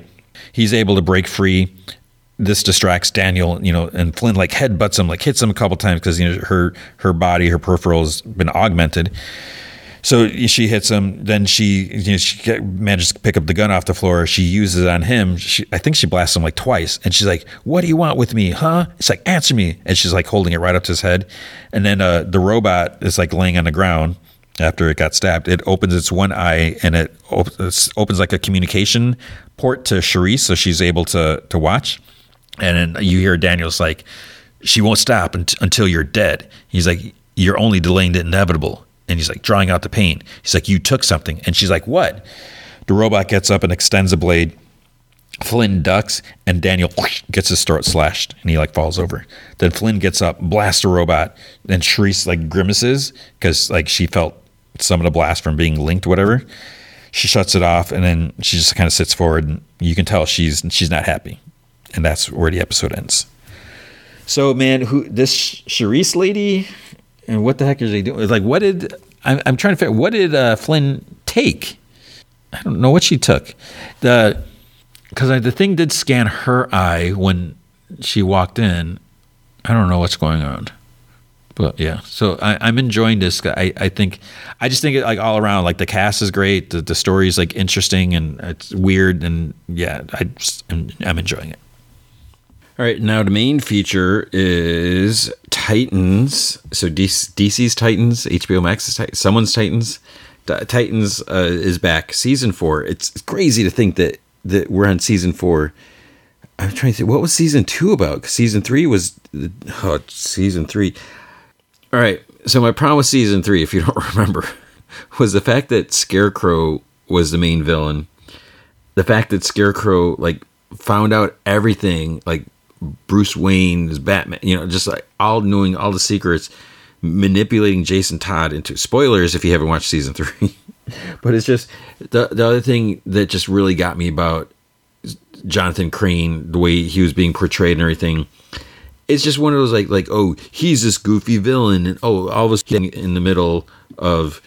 He's able to break free. This distracts Daniel, you know, and Flynn like headbutts him, like hits him a couple times because you know her her body, her peripheral has been augmented. So she hits him. Then she, you know, she manages to pick up the gun off the floor. She uses it on him. She, I think she blasts him like twice. And she's like, "What do you want with me, huh?" It's like, "Answer me." And she's like holding it right up to his head. And then uh, the robot is like laying on the ground after it got stabbed. It opens its one eye and it op- opens like a communication port to Cherise, so she's able to to watch. And you hear Daniel's like, "She won't stop until you're dead." He's like, "You're only delaying the inevitable." And he's like drawing out the pain. He's like, You took something. And she's like, What? The robot gets up and extends a blade. Flynn ducks and Daniel gets his throat slashed and he like falls over. Then Flynn gets up, blasts a robot, and Cherise like grimaces because like she felt some of the blast from being linked, whatever. She shuts it off and then she just kind of sits forward and you can tell she's she's not happy, and that's where the episode ends. So man, who this Cherise lady, and what the heck is they doing? It's Like, what did I'm, I'm trying to figure? What did uh, Flynn take? I don't know what she took. The because the thing did scan her eye when she walked in. I don't know what's going on. But yeah, so I, am enjoying this. I, I think I just think it like all around like the cast is great, the the story is like interesting and it's weird and yeah, I just, I'm, I'm enjoying it. All right, now the main feature is Titans. So DC's Titans, HBO Max's Titans, someone's Titans. Titans uh, is back, season four. It's crazy to think that that we're on season four. I'm trying to think, what was season two about? Cause season three was, oh, season three. All right. So my problem with season three, if you don't remember, was the fact that Scarecrow was the main villain. The fact that Scarecrow like found out everything, like Bruce Wayne is Batman, you know, just like all knowing all the secrets, manipulating Jason Todd into spoilers if you haven't watched season three. but it's just the the other thing that just really got me about Jonathan Crane, the way he was being portrayed and everything it's just one of those like like oh he's this goofy villain and oh all of a sudden in the middle of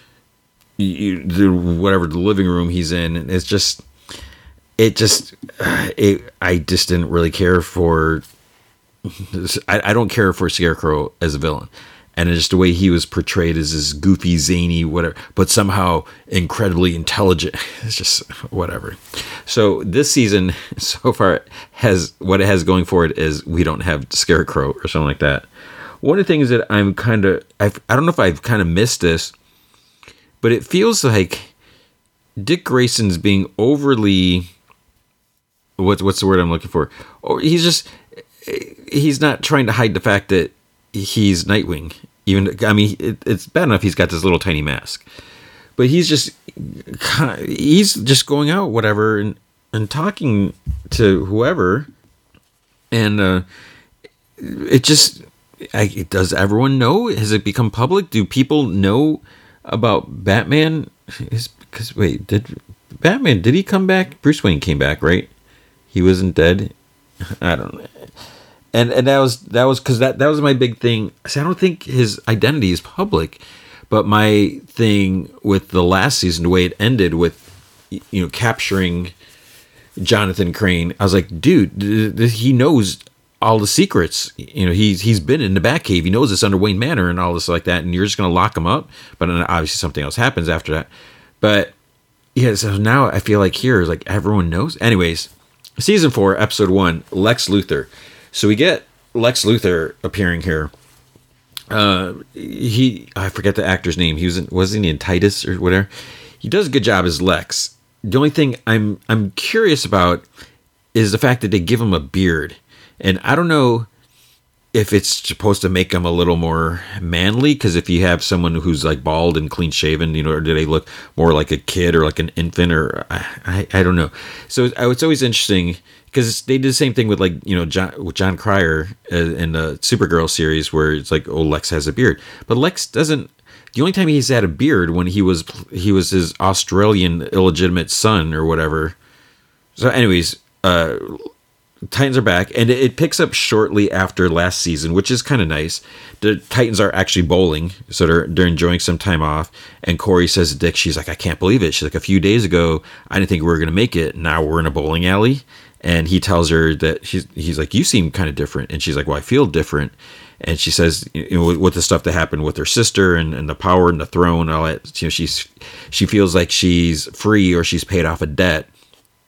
you, the whatever the living room he's in and it's just it just uh, it I just didn't really care for I, I don't care for Scarecrow as a villain and just the way he was portrayed as this goofy, zany, whatever, but somehow incredibly intelligent. It's just whatever. So this season so far has what it has going for it is we don't have Scarecrow or something like that. One of the things that I'm kind of I don't know if I've kind of missed this, but it feels like Dick Grayson's being overly what's what's the word I'm looking for? Or he's just he's not trying to hide the fact that he's Nightwing. Even I mean, it, it's bad enough he's got this little tiny mask, but he's just he's just going out whatever and and talking to whoever, and uh, it just I, does everyone know? Has it become public? Do people know about Batman? Is because wait, did Batman did he come back? Bruce Wayne came back, right? He wasn't dead. I don't know and and that was that was because that that was my big thing. See, I don't think his identity is public, but my thing with the last season, the way it ended with you know capturing Jonathan Crane, I was like, dude, he knows all the secrets. You know, he's he's been in the Batcave. He knows it's under Wayne Manor and all this like that. And you're just gonna lock him up. But obviously something else happens after that. But yeah, so now I feel like here is like everyone knows. Anyways, season four, episode one, Lex Luthor. So we get Lex Luthor appearing here. Uh, he I forget the actor's name. He was in, wasn't he in Titus or whatever. He does a good job as Lex. The only thing I'm I'm curious about is the fact that they give him a beard, and I don't know if it's supposed to make him a little more manly because if you have someone who's like bald and clean shaven you know or do they look more like a kid or like an infant or i i, I don't know so it's always interesting because they did the same thing with like you know John with Jon Cryer uh, in the Supergirl series where it's like oh Lex has a beard, but Lex doesn't. The only time he's had a beard when he was he was his Australian illegitimate son or whatever. So, anyways, uh, Titans are back, and it picks up shortly after last season, which is kind of nice. The Titans are actually bowling, so they're they're enjoying some time off. And Kory says to Dick, she's like, I can't believe it. She's like, a few days ago, I didn't think we were gonna make it. Now we're in a bowling alley and he tells her that he's he's like you seem kind of different and she's like well i feel different and she says you know with the stuff that happened with her sister and, and the power and the throne and all that you know she's she feels like she's free or she's paid off a debt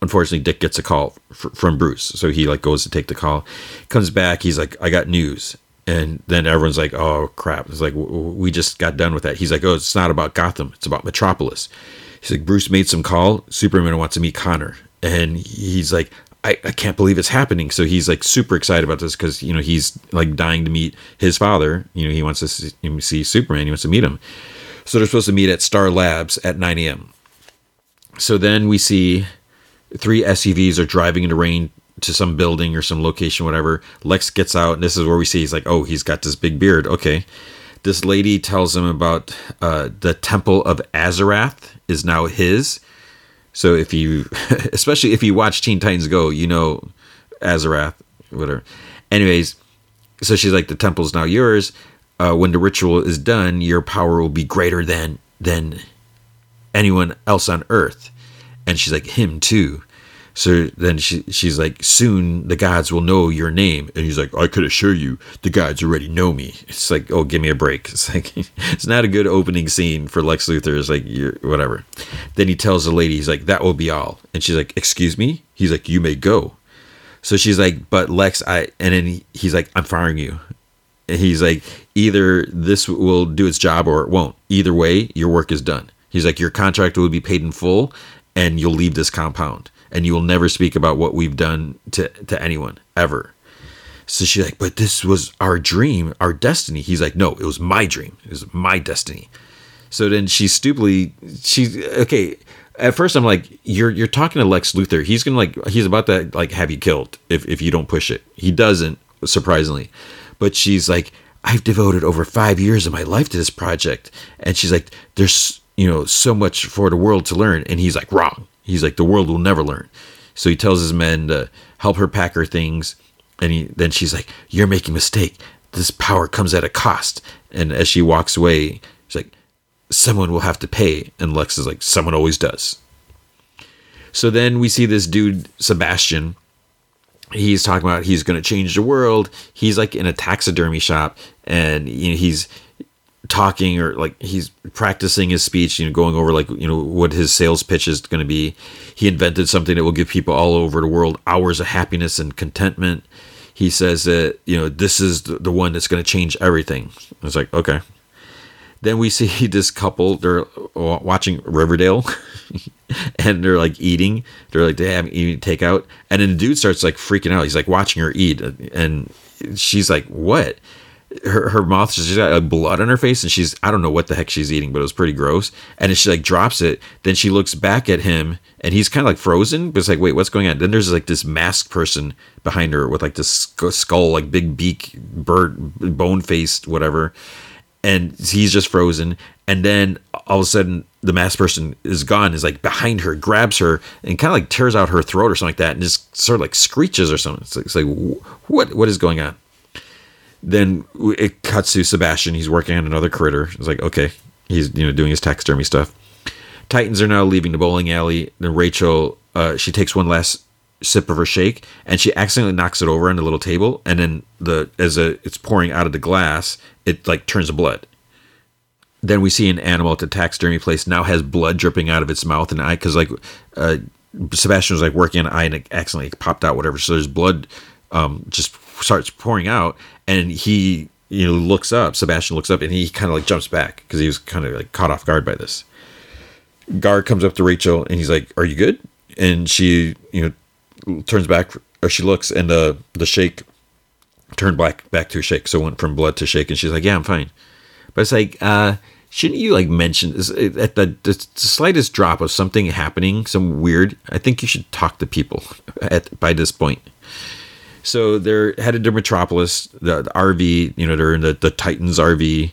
unfortunately dick gets a call f- from bruce so he like goes to take the call comes back he's like i got news and then everyone's like oh crap it's like we just got done with that he's like oh it's not about gotham it's about metropolis he's like bruce made some call superman wants to meet connor and he's like I, I can't believe it's happening. So he's like super excited about this because you know he's like dying to meet his father. You know he wants to see, see Superman. He wants to meet him. So they're supposed to meet at Star Labs at 9 a.m. So then we see three SUVs are driving in the rain to some building or some location, whatever. Lex gets out, and this is where we see he's like, oh, he's got this big beard. Okay. This lady tells him about uh, the Temple of Azarath is now his. So if you, especially if you watch Teen Titans Go, you know Azarath, whatever. Anyways, so she's like, the temple's now yours. Uh, when the ritual is done, your power will be greater than than anyone else on earth. And she's like, him too. So then she, she's like, soon the gods will know your name. And he's like, I could assure you, the gods already know me. It's like, oh, give me a break. It's like, it's not a good opening scene for Lex Luthor. It's like, you're, whatever. Then he tells the lady, he's like, that will be all. And she's like, excuse me? He's like, you may go. So she's like, but Lex, I, and then he, he's like, I'm firing you. And he's like, either this will do its job or it won't. Either way, your work is done. He's like, your contract will be paid in full and you'll leave this compound and you will never speak about what we've done to, to anyone ever. So she's like, but this was our dream, our destiny. He's like, no, it was my dream. It was my destiny. So then she stupidly, she's okay. At first, I'm like, you're you're talking to Lex Luthor. He's gonna like, he's about to like have you killed if if you don't push it. He doesn't, surprisingly. But she's like, I've devoted over five years of my life to this project, and she's like, there's you know so much for the world to learn, and he's like, wrong. He's like, the world will never learn. So he tells his men to help her pack her things. And he, then she's like, You're making a mistake. This power comes at a cost. And as she walks away, she's like, Someone will have to pay. And Lex is like, Someone always does. So then we see this dude, Sebastian. He's talking about he's going to change the world. He's like in a taxidermy shop and he's talking or like he's practicing his speech, you know, going over like, you know, what his sales pitch is going to be. He invented something that will give people all over the world hours of happiness and contentment. He says that, you know, this is the, one that's going to change everything. It's like, okay. Then we see this couple, they're watching Riverdale and they're like eating. They're like, they have eating takeout. And then the dude starts like freaking out. He's like watching her eat. And she's like, what? Her, her mouth she's got like blood on her face and she's I don't know what the heck she's eating, but it was pretty gross. And she like drops it, then she looks back at him and he's kind of like frozen, but it's like, wait, what's going on? Then there's like this masked person behind her with like this skull, like big beak, bird, bone faced, whatever. And he's just frozen. And then all of a sudden, the masked person is gone, is like behind her, grabs her, and kind of like tears out her throat or something like that, and just sort of like screeches or something. It's like, it's like what what is going on? Then it cuts to Sebastian. He's working on another critter. It's like, okay, he's you know doing his taxidermy stuff. Titans are now leaving the bowling alley. Then Rachel, uh, she takes one last sip of her shake, and she accidentally knocks it over on the little table. And then the as a, it's pouring out of the glass, it like turns to blood. Then we see an animal at the taxidermy place now has blood dripping out of its mouth and eye because like uh, Sebastian was like working on an eye and it accidentally popped out whatever. So there's blood um, just starts pouring out, and he you know looks up. Sebastian looks up, and he kind of like jumps back because he was kind of like caught off guard by this. Guard comes up to Rachel, and he's like, "Are you good?" And she you know turns back, or she looks, and the the shake turned back back to a shake, so went from blood to shake, and she's like, "Yeah, I'm fine." But it's like, uh, shouldn't you like mention at the, the, slightest drop of something happening, some weird? I think you should talk to people at by this point. So they're headed to Metropolis, the, the RV, you know, they're in the, the Titans RV,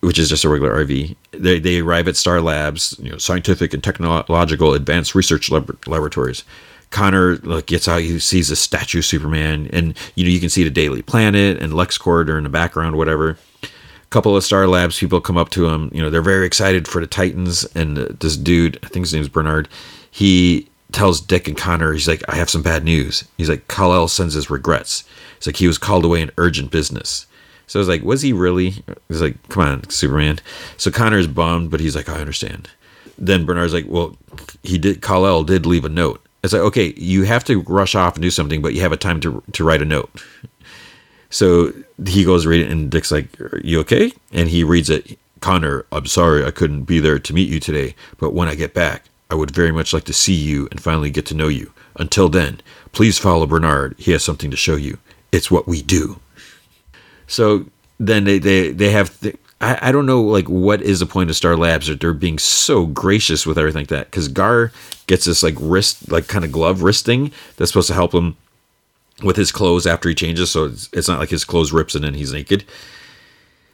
which is just a regular RV. They, they arrive at Star Labs, you know, scientific and technological advanced research lab- laboratories. Connor like, gets out, he sees a statue Superman, and you know you can see the Daily Planet and LexCorp are in the background, whatever. A couple of Star Labs people come up to him, you know, they're very excited for the Titans, and this dude, I think his name's Bernard, he tells Dick and Connor, he's like, I have some bad news. He's like, Kal-El sends his regrets. It's like he was called away in urgent business. So I was like, was he really? He's like, come on, Superman. So Connor's bummed, but he's like, I understand. Then Bernard's like, well, he did. Kal-El did leave a note. It's like, okay, you have to rush off and do something, but you have a time to to write a note. So he goes read it, and Dick's like, you okay? And he reads it. Connor, I'm sorry I couldn't be there to meet you today, but when I get back, I would very much like to see you and finally get to know you. Until then, please follow Bernard. He has something to show you. It's what we do. So then they they, they have th- I, I don't know like what is the point of Star Labs that they're being so gracious with everything like that because Gar gets this like wrist like kind of glove wrist thing that's supposed to help him with his clothes after he changes, so it's, it's not like his clothes rips and then he's naked.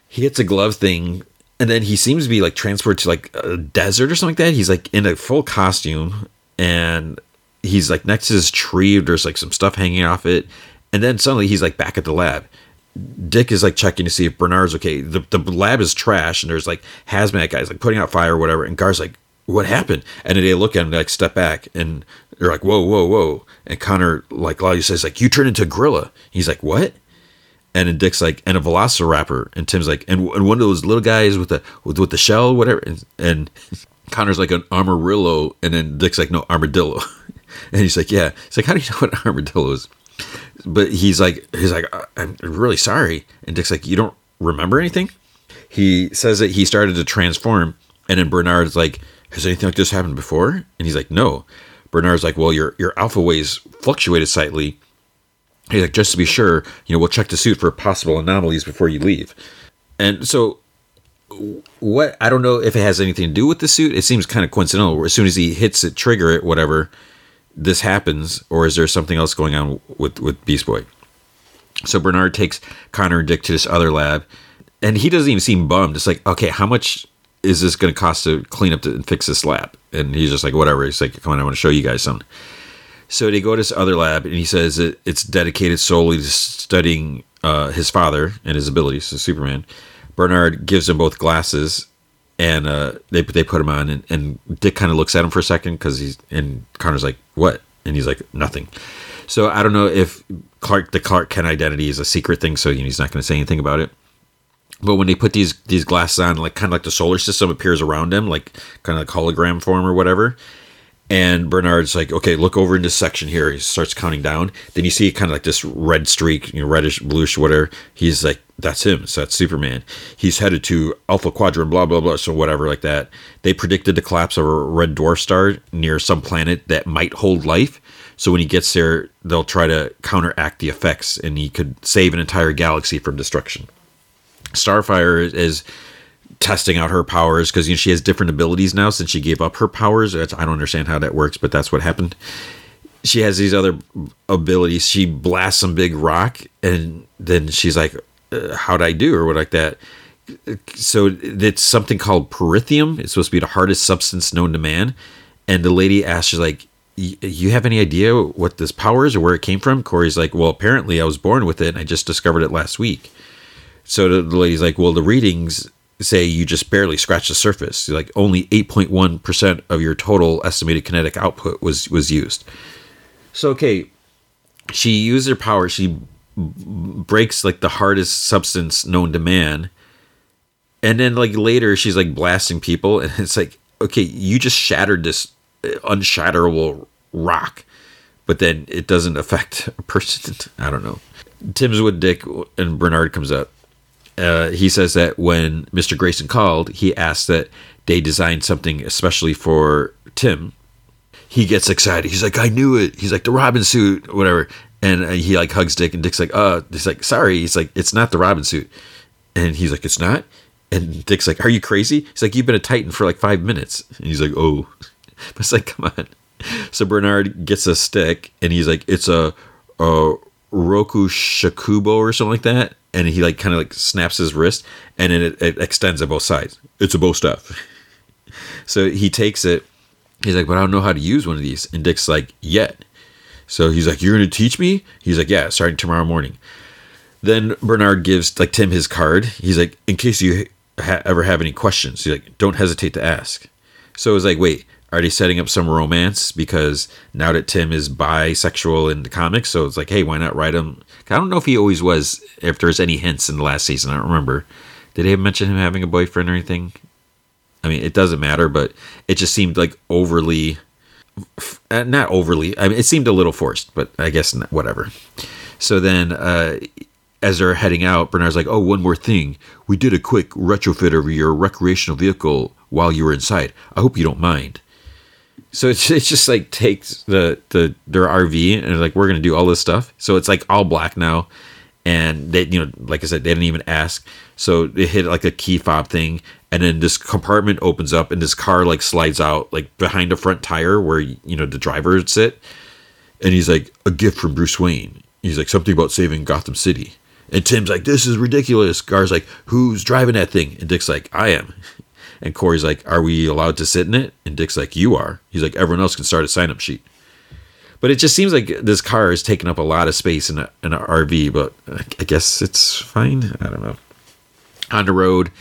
He gets a glove thing, and then he seems to be like transported to like a desert or something like that. He's like in a full costume, and he's like next to this tree. There's like some stuff hanging off it, and then suddenly he's like back at the lab. Dick is like checking to see if Bernard's okay. The, the lab is trash, and there's like hazmat guys like putting out fire or whatever. And Gar's like, "What happened?" And then they look at him, like step back, and they're like, "Whoa, whoa, whoa!" And Connor like Claudia says like, "You turn into a gorilla." He's like, "What?" And then Dick's like, "And a velociraptor." And Tim's like, "And, and one of those little guys with the with, with the shell, whatever." And, and Connor's like an armadillo, and then Dick's like, "No, armadillo." and he's like, "Yeah." He's like, "How do you know what armadillo is?" but he's like he's like uh, i'm really sorry and dick's like you don't remember anything he says that he started to transform and then bernard's like has anything like this happened before and he's like no bernard's like well your your alpha waves fluctuated slightly like just to be sure you know we'll check the suit for possible anomalies before you leave and so what i don't know if it has anything to do with the suit it seems kind of coincidental as soon as he hits it trigger it whatever this happens, or is there something else going on with with Beast Boy? So Bernard takes Connor and Dick to this other lab, and he doesn't even seem bummed. It's like, okay, how much is this going to cost to clean up and fix this lab? And he's just like, whatever. He's like, come on, I want to show you guys something. So they go to this other lab, and he says that it's dedicated solely to studying uh, his father and his abilities, so Superman. Bernard gives them both glasses, and uh, they they put him on, and, and Dick kind of looks at him for a second because he's and Connor's like, "What?" and he's like, "Nothing." So I don't know if Clark the Clark Kent identity is a secret thing, so he's not going to say anything about it. But when they put these these glasses on, like kind of like the solar system appears around him, like kind of like hologram form or whatever. And Bernard's like, okay, look over in this section here. He starts counting down. Then you see kind of like this red streak, you know, reddish, bluish, whatever. He's like, that's him. So that's Superman. He's headed to Alpha Quadrant, blah, blah, blah. So whatever, like that. They predicted the collapse of a red dwarf star near some planet that might hold life. So when he gets there, they'll try to counteract the effects and he could save an entire galaxy from destruction. Starfire is testing out her powers because you know she has different abilities now since she gave up her powers. I don't understand how that works, but that's what happened. She has these other abilities. She blasts some big rock, and then she's like, uh, "How'd I do?" or what like that. So it's something called perithium. It's supposed to be the hardest substance known to man. And the lady asks, she's like, "You have any idea what this power is or where it came from?" Kory's like, "Well, apparently I was born with it, and I just discovered it last week." So the lady's like, "Well, the readings say you just barely scratch the surface. Like only 8.1% of your total estimated kinetic output was was used. So okay, she used her power. She breaks like the hardest substance known to man. And then like later she's like blasting people and it's like okay, you just shattered this uh, unshatterable rock. But then it doesn't affect a person. I don't know. Tim's with Dick and Bernard comes up uh, he says that when Mr. Grayson called, he asked that they design something especially for Tim. He gets excited. He's like, "I knew it." He's like, "The Robin suit, whatever." And uh, he like hugs Dick, and Dick's like, "Uh," he's like, "Sorry." He's like, "It's not the Robin suit," and he's like, "It's not." And Dick's like, "Are you crazy?" He's like, "You've been a Titan for like five minutes." And he's like, "Oh," but it's like, "Come on." So Bernard gets a stick, and he's like, "It's a, a Roku Shakubo or something like that." And he like kind of like snaps his wrist and then it, it extends at both sides. It's a bow staff. So he takes it. He's like but i don't know how to use one of these. And dick's like yet. So he's like you're gonna teach me? He's like yeah starting tomorrow morning. Then bernard gives like tim his card. He's like in case you ha- ever have any questions he's like don't hesitate to ask. So it's like wait are they setting up some romance? Because now that Tim is bisexual in the comics, so it's like, hey, why not write him? I don't know if he always was. If there's any hints in the last season, I don't remember. Did they mention him having a boyfriend or anything? I mean, it doesn't matter, but it just seemed like overly, uh, not overly. I mean, it seemed a little forced, but I guess not, whatever. So then, uh, as they're heading out, Bernard's like, "Oh, one more thing. We did a quick retrofit of your recreational vehicle while you were inside. I hope you don't mind." So it's, it's just like takes the the their RV and like we're gonna do all this stuff. So it's like all black now, and they you know like i said they didn't even ask. So they hit like a key fob thing. And then this compartment opens up and this car like slides out like behind the front tire where you know the driver would sit. And he's like a gift from bruce wayne. He's like something about saving gotham city. And tim's like this is ridiculous. Gar's like who's driving that thing? And dick's like i am and kory's like are we allowed to sit in it and dick's like you are he's like everyone else can start a sign-up sheet but it just seems like this car is taking up a lot of space in, a, in an RV, but I guess it's fine. I don't know. On the road,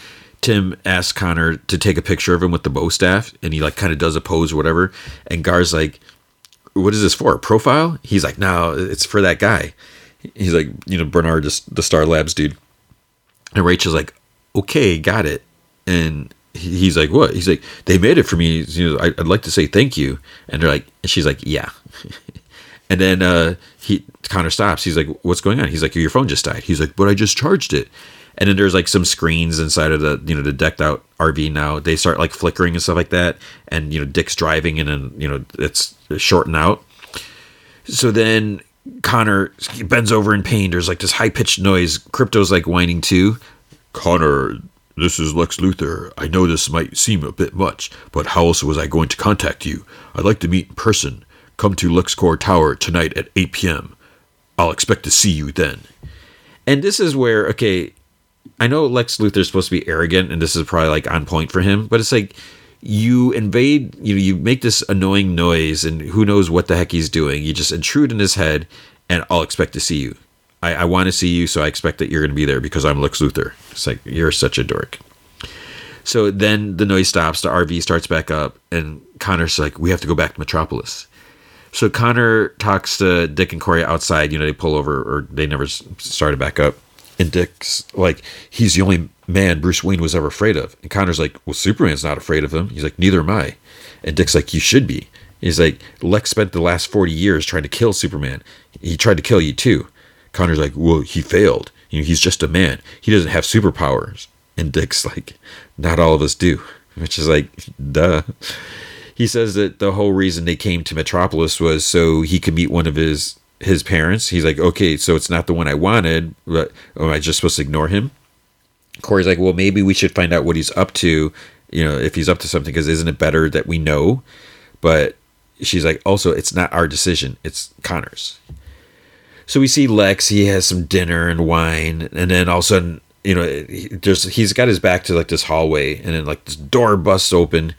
Tim asks Connor to take a picture of him with the bow staff, and he like kind of does a pose or whatever. And Gar's like, "What is this for? A profile?" He's like, "No, it's for that guy." He's like, you know, Bernard, just the Star Labs dude. And Rachel's like, "Okay, got it." And he's like, "What?" He's like, "They made it for me. You know, I'd like to say thank you." And they're like, and she's like, "Yeah." and then uh, he Connor stops. He's like, "What's going on?" He's like, "Your phone just died." He's like, "But I just charged it." And then there's like some screens inside of the you know the decked out RV now. They start like flickering and stuff like that. And you know Dick's driving and then you know it's shorting out. So then Connor bends over in pain. There's like this high pitched noise. Krypto's like whining too. Connor, this is Lex Luthor. I know this might seem a bit much, but how else was I going to contact you? I'd like to meet in person. Come to LexCorp Tower tonight at 8 p.m. I'll expect to see you then. And this is where, okay, I know Lex Luthor's supposed to be arrogant, and this is probably like on point for him, but it's like you invade, you know, you make this annoying noise, and who knows what the heck he's doing. You just intrude in his head, and I'll expect to see you. I, I want to see you, so I expect that you're going to be there because I'm Lex Luthor. It's like, you're such a dork. So then the noise stops, the RV starts back up, and Connor's like, we have to go back to Metropolis. So Connor talks to Dick and Kory outside. You know, they pull over, or they never started back up. And Dick's like, he's the only man Bruce Wayne was ever afraid of. And Connor's like, well, Superman's not afraid of him. He's like, neither am I. And Dick's like, you should be. He's like, Lex spent the last 40 years trying to kill Superman. He tried to kill you too. Connor's like, well, he failed. You know, he's just a man. He doesn't have superpowers. And Dick's like, not all of us do. Which is like, duh. He says that the whole reason they came to Metropolis was so he could meet one of his his parents. He's like, okay, so it's not the one I wanted, but am I just supposed to ignore him? Kory's like, well, maybe we should find out what he's up to. You know, if he's up to something, because isn't it better that we know? But she's like, also, it's not our decision; it's Connor's. So we see Lex. He has some dinner and wine, and then all of a sudden, you know, there's he's got his back to like this hallway, and then like this door busts open.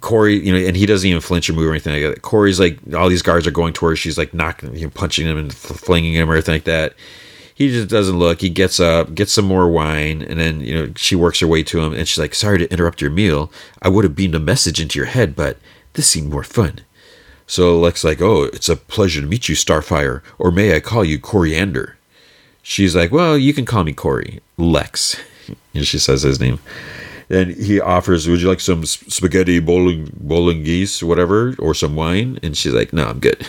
Kory, you know, and he doesn't even flinch or move or anything like that. Kory's like, all these guards are going towards. She's like knocking, you know, punching him and flinging him or anything like that. He just doesn't look. He gets up, gets some more wine, and then you know she works her way to him, and she's like, "Sorry to interrupt your meal. I would have beamed a message into your head, but this seemed more fun." So Lex like, "Oh, it's a pleasure to meet you, Starfire, or may I call you Koriand'r?" She's like, "Well, you can call me Kory, Lex." And she says his name. Then he offers, "Would you like some spaghetti bowling bolognese, whatever, or some wine?" And she's like, "No, I'm good."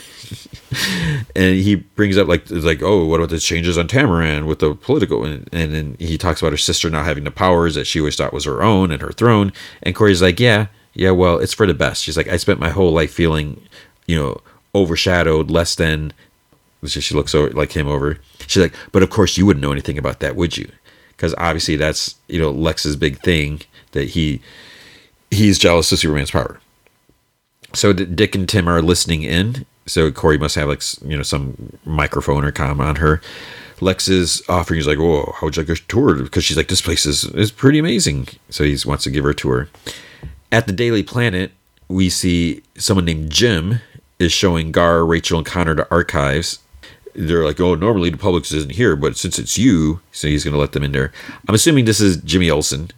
and he brings up like like, "Oh, what about the changes on Tamaran with the political?" And, and then he talks about her sister not having the powers that she always thought was her own and her throne. And Kory's like, "Yeah, yeah, well, it's for the best." She's like, "I spent my whole life feeling, you know, overshadowed, less than." She looks over like him over. She's like, "But of course, you wouldn't know anything about that, would you?" because obviously that's you know Lex's big thing that he he's jealous of Superman's power. So Dick and Tim are listening in. So Kory must have like you know some microphone or com on her. Lex is offering. He's like, "Oh, how would you like a tour?" Because she's like, "This place is is pretty amazing." So he wants to give her a tour. At the Daily Planet, we see someone named Jim is showing Gar, Rachel, and Connor the archives they're like, oh, normally the public isn't here, but since it's you, so he's going to let them in there. I'm assuming this is Jimmy Olsen,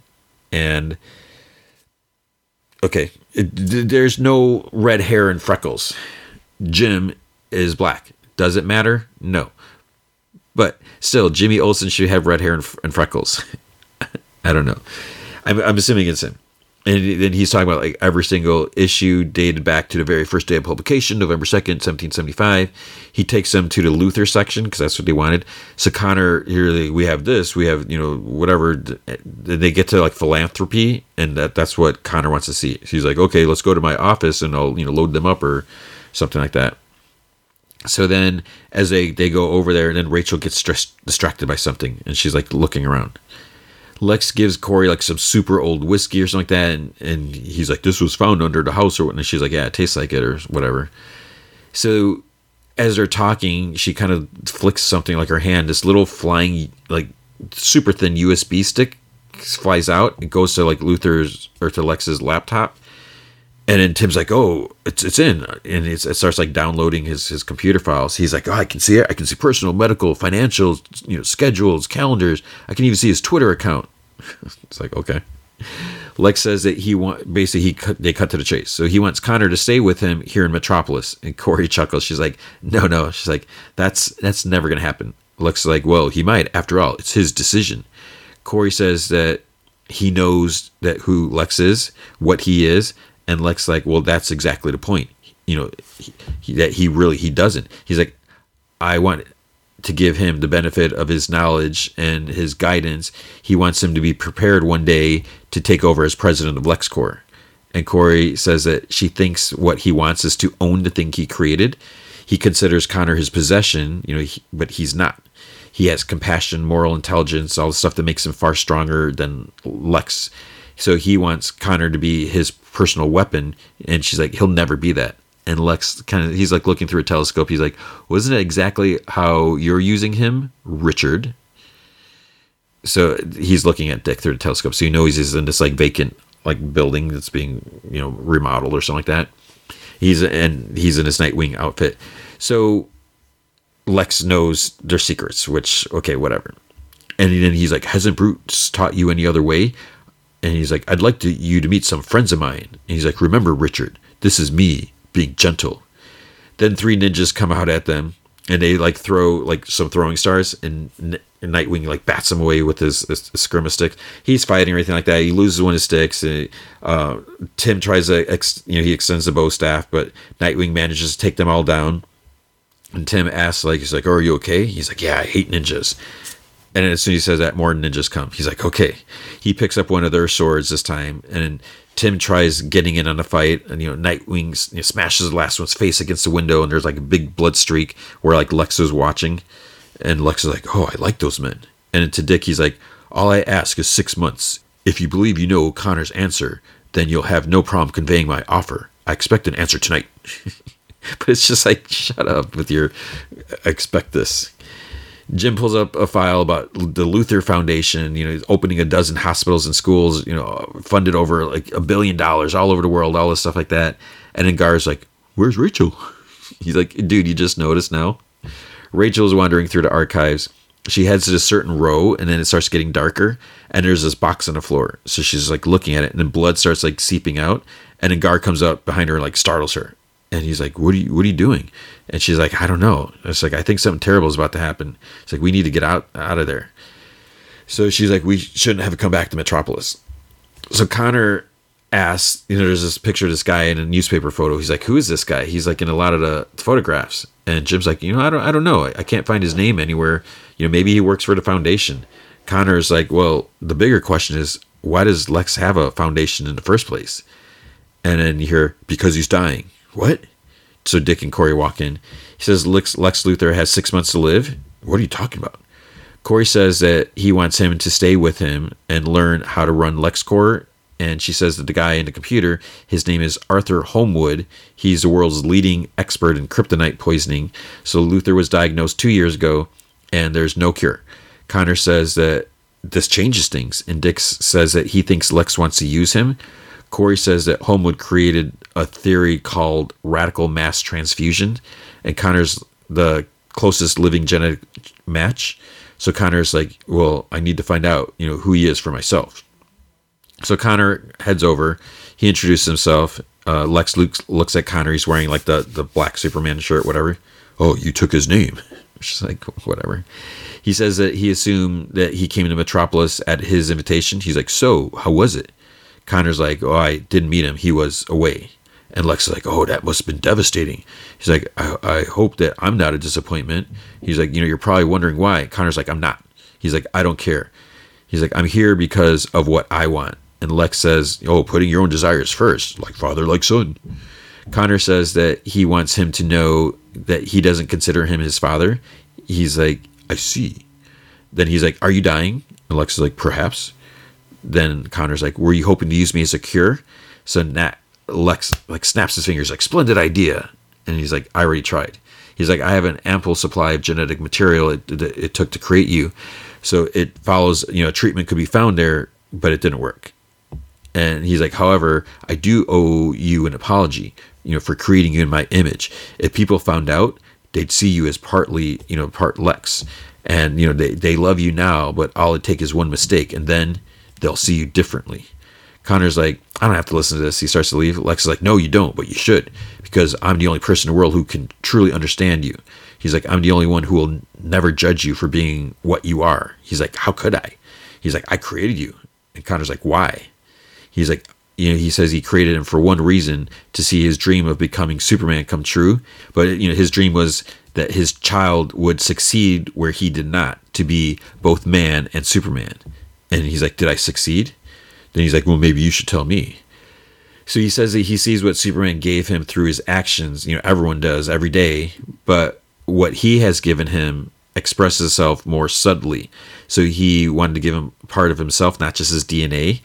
and okay, it, there's no red hair and freckles. Jim is black. Does it matter? No, but still, Jimmy Olsen should have red hair and, and freckles. I don't know. I'm, I'm assuming it's him and then he's talking about like every single issue dated back to the very first day of publication, November 2nd, 1775. He takes them to the Luthor section because that's what they wanted. So Connor, here we have this, we have, you know, whatever. They get to like philanthropy, and that, that's what Connor wants to see. He's like, okay, let's go to my office and I'll, you know, load them up or something like that. So then, as they they go over there, and then Rachel gets stressed, distracted by something, and she's like looking around. Lex gives Kory like some super old whiskey or something like that, and, and he's like, "This was found under the house or what?" And she's like, "Yeah, it tastes like it or whatever." So as they're talking, she kind of flicks something like her hand. This little flying like super thin USB stick flies out. It goes to like Luthor's or to Lex's laptop, and then Tim's like, "Oh, it's it's in," and it's, it starts like downloading his his computer files. He's like, "Oh, I can see it. I can see personal, medical, financial, you know, schedules, calendars. I can even see his Twitter account." it's like, okay. Lex says that he want basically he cut, they cut to the chase. So he wants Connor to stay with him here in Metropolis. And Kory chuckles. She's like, "No, no." She's like, "That's that's never gonna happen." Lex is like, "Well, he might. After all, it's his decision." Kory says that he knows that who Lex is, what he is, and Lex like, well, that's exactly the point. You know, he, he, that he really he doesn't. He's like, I want to give him the benefit of his knowledge and his guidance. He wants him to be prepared one day to take over as president of LexCorp. And Kory says that she thinks what he wants is to own the thing he created. He considers Connor his possession, you know, he, but he's not. He has compassion, moral intelligence, all the stuff that makes him far stronger than Lex. So he wants Connor to be his personal weapon, and she's like, he'll never be that. And Lex kind of, he's like looking through a telescope. He's like, wasn't it exactly how you're using him, Richard? So he's looking at Dick through the telescope. So you know he's in this like vacant like building that's being you know remodeled or something like that. He's and he's in his Nightwing outfit. So Lex knows their secrets, which okay, whatever. And then he's like, "Hasn't Bruce taught you any other way?" And he's like, "I'd like to, you to meet some friends of mine." And he's like, "Remember, Richard, this is me being gentle." Then three ninjas come out at them, and they like throw like some throwing stars, and, and Nightwing like bats him away with his, his, his skirmish stick. He's fighting or anything like that. He loses one of his sticks. And, uh, Tim tries to, ex, you know, he extends the bow staff, but Nightwing manages to take them all down. And Tim asks, like, he's like, oh, "Are you okay?" He's like, "Yeah, I hate ninjas." And as soon as he says that, more ninjas come. He's like, "Okay." He picks up one of their swords this time, and Tim tries getting in on a fight, and you know, Nightwing you know, smashes the last one's face against the window, and there's like a big blood streak where like Lex is watching, and Lex is like, "Oh, I like those men." And to Dick, he's like, "All I ask is six months. If you believe you know Connor's answer, then you'll have no problem conveying my offer. I expect an answer tonight." but it's just like shut up with your I expect this jim pulls up a file about the luthor foundation you know opening a dozen hospitals and schools you know funded over like a billion dollars all over the world all this stuff like that. And then gar's like where's rachel? He's like dude you just noticed now. Rachel's wandering through the archives. She heads to a certain row and then it starts getting darker and there's this box on the floor. So she's like looking at it and then blood starts like seeping out and then gar comes up behind her and like startles her and he's like, "What are you? What are you doing?" And she's like, "I don't know." It's like, "I think something terrible is about to happen." It's like, "We need to get out out of there." So she's like, "We shouldn't have come back to Metropolis." So Connor asks, you know, there's this picture of this guy in a newspaper photo. He's like, "Who is this guy?" He's like in a lot of the photographs, and Jim's like, "You know, I don't, I don't know. I can't find his name anywhere. You know, maybe he works for the foundation." Connor's like, "Well, the bigger question is, why does Lex have a foundation in the first place?" And then you hear, "Because he's dying." What? So Dick and Kory walk in. He says Lex, Lex Luthor has six months to live. What are you talking about? Kory says that he wants him to stay with him and learn how to run LexCorp. And she says that the guy in the computer, his name is Arthur Homewood. He's the world's leading expert in kryptonite poisoning. So Luthor was diagnosed two years ago, and there's no cure. Connor says that this changes things, and Dick says that he thinks Lex wants to use him. Kory says that Homewood created a theory called radical mass transfusion, and Connor's the closest living genetic match. So Connor's like, well, I need to find out, you know, who he is for myself. So Connor heads over. He introduces himself. Uh, Lex looks, looks at Connor. He's wearing like the, the black Superman shirt, whatever. Oh, you took his name. She's like, whatever. He says that he assumed that he came to Metropolis at his invitation. He's like, so how was it? Connor's like, oh, I didn't meet him. He was away. And Lex is like, oh, that must have been devastating. He's like, I, I hope that I'm not a disappointment. He's like, you know, you're probably wondering why. Connor's like, I'm not. He's like, I don't care. He's like, I'm here because of what I want. And Lex says, oh, putting your own desires first, like father, like son. Connor says that he wants him to know that he doesn't consider him his father. He's like, I see. Then he's like, Are you dying? And Lex is like, Perhaps. Then Connor's like, Were you hoping to use me as a cure? So Nat, Lex like snaps his fingers, like, Splendid idea. And he's like, I already tried. He's like, I have an ample supply of genetic material it, it, it took to create you. So it follows, you know, treatment could be found there, but it didn't work. And he's like, however, I do owe you an apology, you know, for creating you in my image. If people found out, they'd see you as partly, you know, part Lex. And, you know, they, they love you now, but all it take is one mistake, and then they'll see you differently. Connor's like, I don't have to listen to this. He starts to leave. Lex is like, No, you don't, but you should, because I'm the only person in the world who can truly understand you. He's like, I'm the only one who will never judge you for being what you are. He's like, How could I? He's like, I created you. And Connor's like, Why? He's like, you know, he says he created him for one reason to see his dream of becoming Superman come true. But, you know, his dream was that his child would succeed where he did not, to be both man and Superman. And he's like, Did I succeed? Then he's like, Well, maybe you should tell me. So he says that he sees what Superman gave him through his actions. You know, everyone does every day. But what he has given him expresses itself more subtly. So he wanted to give him part of himself, not just his DNA.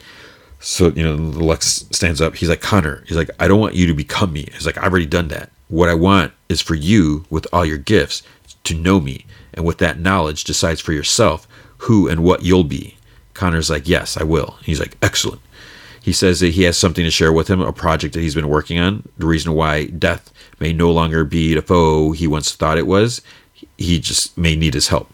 So, you know, Lex stands up. He's like, Connor, he's like, I don't want you to become me. He's like, I've already done that. What I want is for you, with all your gifts, to know me. And with that knowledge, decides for yourself who and what you'll be. Connor's like, Yes, I will. He's like, Excellent. He says that he has something to share with him, a project that he's been working on. The reason why death may no longer be the foe he once thought it was, he just may need his help.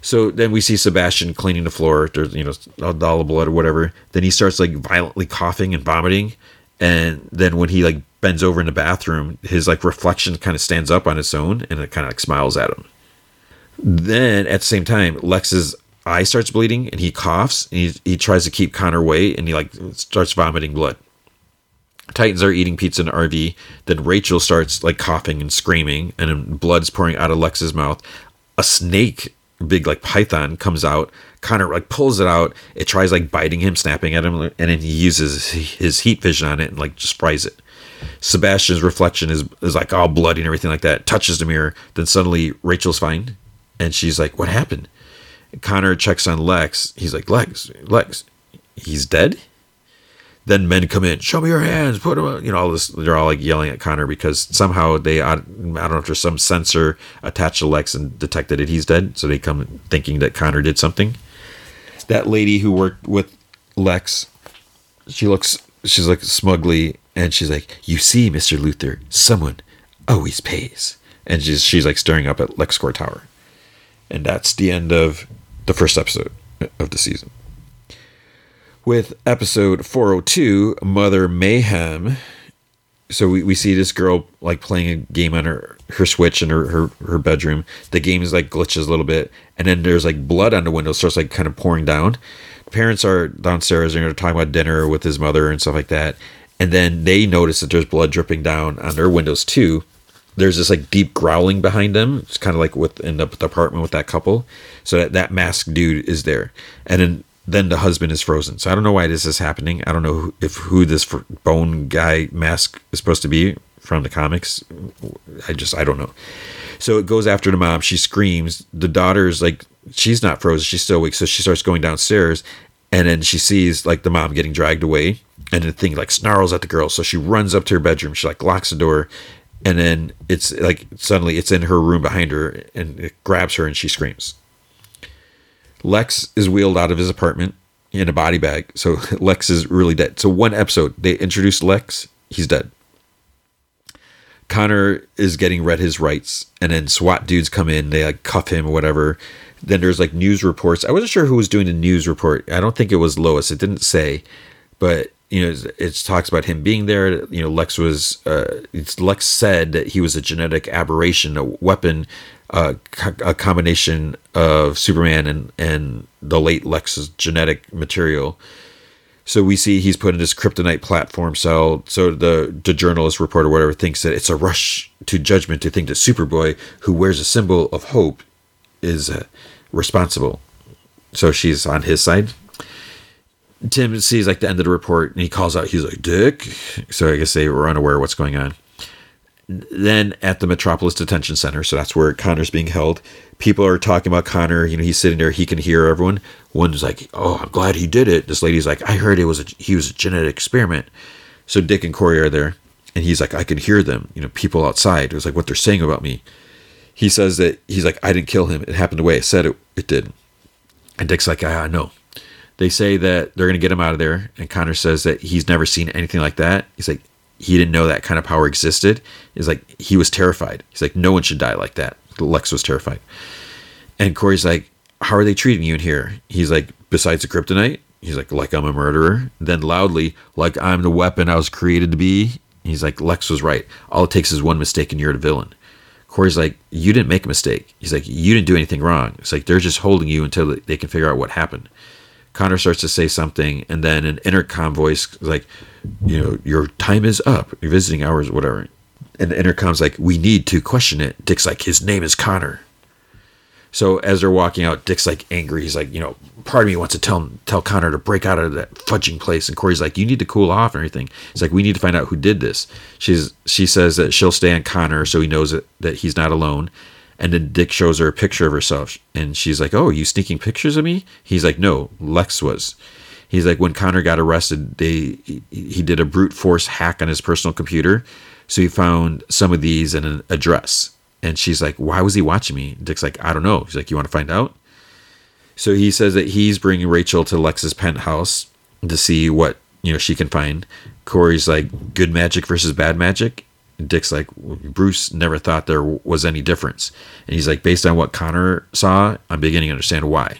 So then we see Sebastian cleaning the floor. There's you know all of blood or whatever. Then he starts like violently coughing and vomiting, and then when he like bends over in the bathroom, his like reflection kind of stands up on its own and it kind of like smiles at him. Then at the same time, Lex's eye starts bleeding and he coughs and he, he tries to keep Connor away and he like starts vomiting blood. Titans are eating pizza in the RV. Then Rachel starts like coughing and screaming, and blood's pouring out of Lex's mouth. A snake, big like python, comes out. Connor like pulls it out. It tries like biting him, snapping at him, and then he uses his heat vision on it and like just fries it. Sebastian's reflection is is like all bloody and everything like that. Touches the mirror. Then suddenly Rachel's fine, and she's like, "What happened?" Connor checks on Lex. He's like, "Lex, Lex, he's dead." then men come in, show me your hands, put them, on. you know, all this. They're all like yelling at Connor because somehow they, I don't know if there's some sensor attached to Lex and detected that he's dead, so they come thinking that Connor did something. That lady who worked with Lex, she looks, she's like smugly, and she's like, "You see, Mister Luthor, someone always pays," and she's she's like staring up at LexCorp Tower, and that's the end of the first episode of the season. With episode 402 mother mayhem. So we, we see this girl like playing a game on her her switch in her, her her bedroom. The game is like glitches a little bit and then there's like blood on the window starts like kind of pouring down. Parents are downstairs and they're talking about dinner with his mother and stuff like that and then they notice that there's blood dripping down on their windows too there's this like deep growling behind them it's kind of like with in the, the apartment with that couple so that that masked dude is there and then then the husband is frozen. So I don't know why this is happening. I don't know who, if who this bone guy mask is supposed to be from the comics. I just I don't know. So it goes after the mom. She screams. The daughter's like she's not frozen. She's still awake. So she starts going downstairs, and then she sees like the mom getting dragged away, and the thing like snarls at the girl. So she runs up to her bedroom. She like locks the door, and then it's like suddenly it's in her room behind her, and it grabs her, and she screams. Lex is wheeled out of his apartment in a body bag. So Lex is really dead. So one episode, they introduce Lex, he's dead. Connor is getting read his rights, and then SWAT dudes come in, they like cuff him or whatever. Then there's like news reports. I wasn't sure who was doing the news report. I don't think it was Lois. It didn't say, but you know, it talks about him being there. You know, Lex was. Uh, Lex said that he was a genetic aberration, a weapon uh, a combination of Superman and and the late Lex's genetic material. So we see he's put in this kryptonite platform cell. So the the journalist reporter, whatever, thinks that it's a rush to judgment to think that Superboy, who wears a symbol of hope, is uh, responsible. So she's on his side. Tim sees like the end of the report and he calls out, he's like, Dick. So I guess they were unaware of what's going on. Then at the Metropolis Detention Center, so that's where Connor's being held, people are talking about Connor. You know, he's sitting there, he can hear everyone. One's like, Oh, I'm glad he did it. This lady's like, I heard it was a, he was a genetic experiment. So Dick and Kory are there, and he's like, I can hear them, you know, people outside. It was like what they're saying about me. He says that he's like, I didn't kill him. It happened the way I said it, it did. And Dick's like, I, I know. They say that they're going to get him out of there. And Connor says that he's never seen anything like that. He's like, he didn't know that kind of power existed. He's like, he was terrified. He's like, no one should die like that. Lex was terrified. And Kory's like, how are they treating you in here? He's like, besides the kryptonite? He's like, like I'm a murderer. Then loudly, like I'm the weapon I was created to be. He's like, Lex was right. All it takes is one mistake and you're the villain. Kory's like, you didn't make a mistake. He's like, you didn't do anything wrong. It's like they're just holding you until they can figure out what happened. Connor starts to say something, and then an intercom voice like, you know, your time is up. Your visiting hours, whatever. And the intercom's like, we need to question it. Dick's like, his name is Connor. So as they're walking out, Dick's like angry. He's like, you know, part of me wants to tell tell Connor to break out of that fudging place. And Kory's like, you need to cool off and everything. It's like we need to find out who did this. She's she says that she'll stay on Connor so he knows that, that he's not alone. And then Dick shows her a picture of herself, and she's like, "Oh, you sneaking pictures of me?" He's like, "No, Lex was." He's like, when Connor got arrested, they he did a brute force hack on his personal computer, so he found some of these in an address. And she's like, "Why was he watching me?" Dick's like, "I don't know." He's like, "You want to find out?" So he says that he's bringing Rachel to Lex's penthouse to see what you know she can find. Kory's like, "Good magic versus bad magic," Dick's like, Bruce never thought there was any difference. And he's like, based on what Connor saw, I'm beginning to understand why.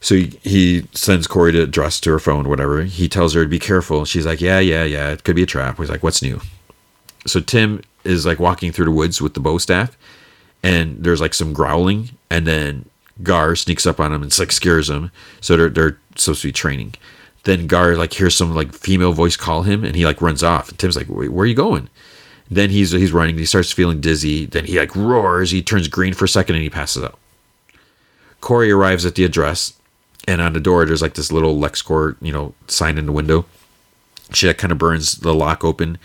So he, sends Kory to address to her phone, whatever. He tells her to be careful. She's like, yeah, yeah, yeah, it could be a trap. He's like, what's new? So Tim is like walking through the woods with the bow staff, and there's like some growling, and then Gar sneaks up on him and like scares him. So they're, they're supposed to be training. Then Gar like hears some like female voice call him, and he like runs off. And Tim's like, Wait, where are you going? Then he's he's running. He starts feeling dizzy. Then he like roars. He turns green for a second and he passes out. Kory arrives at the address, and on the door there's like this little LexCorp you know sign in the window. She like, kind of burns the lock open.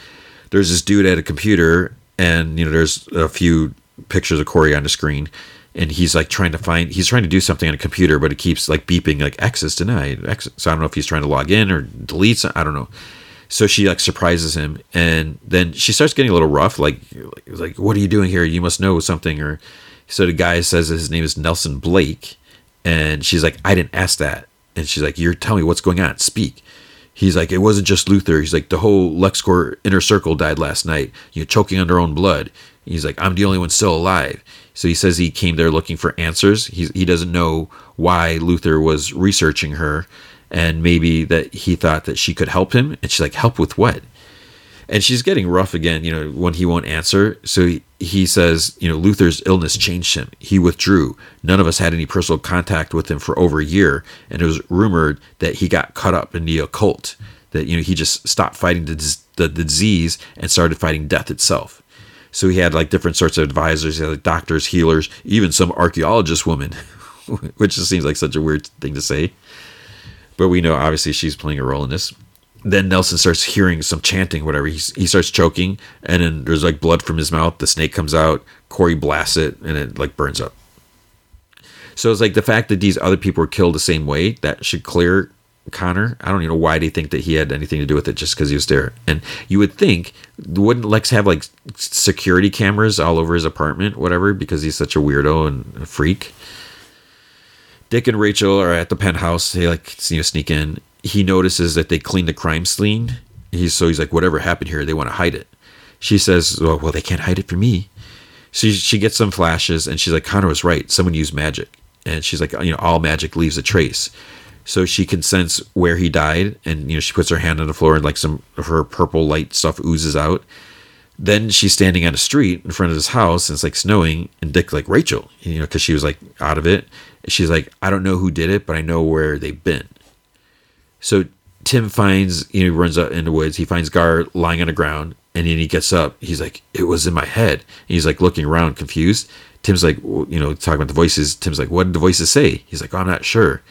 There's this dude at a computer, and you know there's a few pictures of Kory on the screen, and he's like trying to find. He's trying to do something on a computer, but it keeps like beeping like access denied. So I don't know if he's trying to log in or delete. I don't know so she like surprises him and then she starts getting a little rough like like what are you doing here? You must know something or so the guy says his name is nelson blake and she's like i didn't ask that and she's like you're telling me what's going on. Speak. He's like it wasn't just luthor. He's like the whole lexcorp inner circle died last night. You know choking on their own blood. He's like i'm the only one still alive. So he says he came there looking for answers. He, he doesn't know why luthor was researching her and maybe that he thought that she could help him. And she's like help with what? And she's getting rough again you know when he won't answer. So he, he says you know luthor's illness changed him. He withdrew. None of us had any personal contact with him for over a year. And it was rumored that he got caught up in the occult that you know he just stopped fighting the, the, the disease and started fighting death itself. So he had like different sorts of advisors. Like doctors healers even some archaeologist woman which just seems like such a weird thing to say but we know obviously she's playing a role in this. Then Nelson starts hearing some chanting, whatever. He, he starts choking, and then there's like blood from his mouth. The snake comes out. Kory blasts it, and it like burns up. So it's like the fact that these other people were killed the same way that should clear Connor. I don't even know why they think that he had anything to do with it just because he was there. And you would think, wouldn't Lex have like security cameras all over his apartment, whatever, because he's such a weirdo and a freak? Dick and Rachel are at the penthouse. They like you know sneak in. He notices that they cleaned the crime scene. He's so he's like, whatever happened here, they want to hide it. She says, well, well, they can't hide it from me. She she gets some flashes and she's like, Connor was right. Someone used magic, and she's like, you know, all magic leaves a trace. So she can sense where he died, and you know, she puts her hand on the floor, and like some of her purple light stuff oozes out. Then she's standing on a street in front of his house, and it's like snowing, and Dick like Rachel, you know, because she was like out of it, she's like, I don't know who did it, but I know where they've been. So Tim finds, you know, runs out in the woods. He finds Gar lying on the ground, and then he gets up. He's like, it was in my head. And he's like looking around, confused. Tim's like, you know, talking about the voices. Tim's like, what did the voices say? He's like, oh, I'm not sure.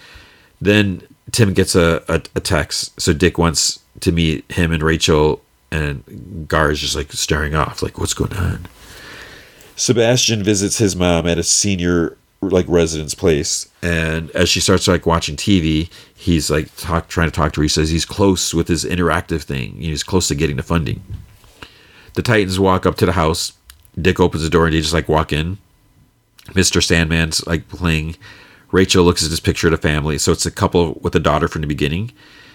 Then Tim gets a, a, a text. So Dick wants to meet him and Rachel, and Gar is just like staring off, like, what's going on? Sebastian visits his mom at a senior like residence place. And as she starts like watching tv he's like talk, trying to talk to her. He says he's close with his interactive thing. He's close to getting the funding. The titans walk up to the house. Dick opens the door and they just like walk in. Mr sandman's like playing. Rachel looks at this picture of the family. So it's a couple with a daughter from the beginning.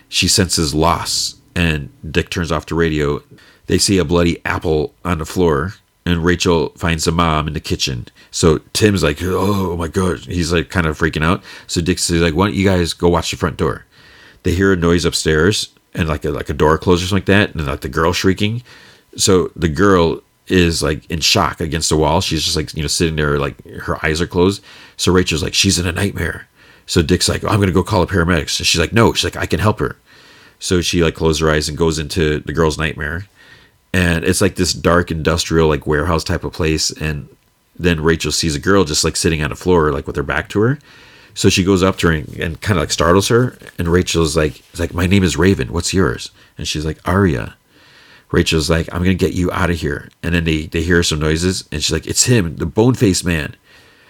She senses loss and dick turns off the radio. They see a bloody apple on the floor and Rachel finds the mom in the kitchen. So Tim's like, oh my god, he's like kind of freaking out. So Dick's like, why don't you guys go watch the front door? They hear a noise upstairs and like a like a door closes something like that, and like the girl shrieking. So the girl is like in shock against the wall. She's just like you know sitting there like her eyes are closed. So Rachel's like, she's in a nightmare. So Dick's like, oh, I'm gonna go call the paramedics. And she's like, no. She's like, I can help her. So she like closes her eyes and goes into the girl's nightmare and it's like this dark industrial like warehouse type of place and then rachel sees a girl just like sitting on the floor like with her back to her. So she goes up to her and, and kind of like startles her and rachel's like like my name is raven. What's yours? And she's like aria. Rachel's like i'm gonna get you out of here. And then they they hear some noises and she's like it's him the bone faced man.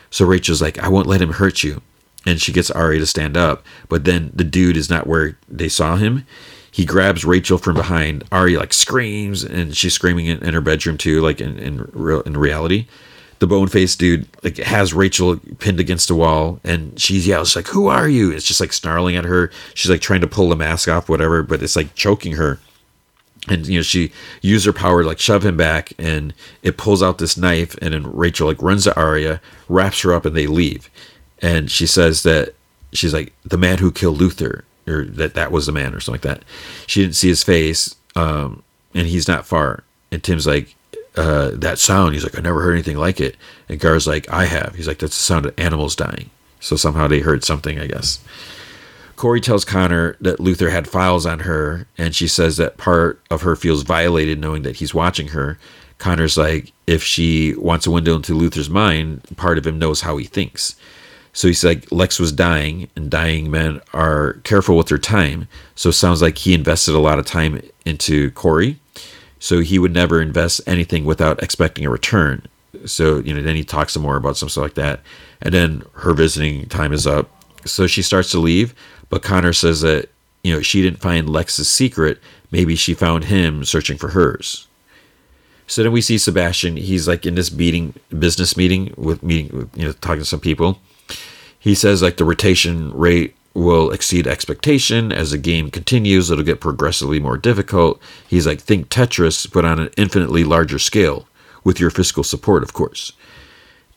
So rachel's like i won't let him hurt you. And she gets Aria to stand up but then the dude is not where they saw him he grabs Rachel from behind. Ari like screams, and she's screaming in, in her bedroom too, like in in, real, in reality. The bone faced dude like has Rachel pinned against a wall, and she yells like, "Who are you?" It's just like snarling at her. She's like trying to pull the mask off, whatever, but it's like choking her. And you know she used her power to like shove him back, and it pulls out this knife, and then Rachel like runs to Aria, wraps her up, and they leave. And she says that she's like the man who killed Luthor or that that was the man or something like that. She didn't see his face, um, and he's not far. And Tim's like, uh, that sound. He's like, I never heard anything like it. And Gar's like, I have. He's like, that's the sound of animals dying. So somehow they heard something, I guess. Kory tells Connor that Luthor had files on her, and she says that part of her feels violated knowing that he's watching her. Connor's like, if she wants a window into Luthor's mind, part of him knows how he thinks. So he's like, Lex was dying, and dying men are careful with their time. So it sounds like he invested a lot of time into Kory. So he would never invest anything without expecting a return. So, you know, then he talks some more about some stuff like that. And then her visiting time is up. So she starts to leave, but Connor says that, you know, she didn't find Lex's secret. Maybe she found him searching for hers. So then we see Sebastian. He's like in this meeting, business meeting with meeting, you know, talking to some people he says like the rotation rate will exceed expectation. As the game continues it'll get progressively more difficult. He's like think tetris but on an infinitely larger scale with your fiscal support of course.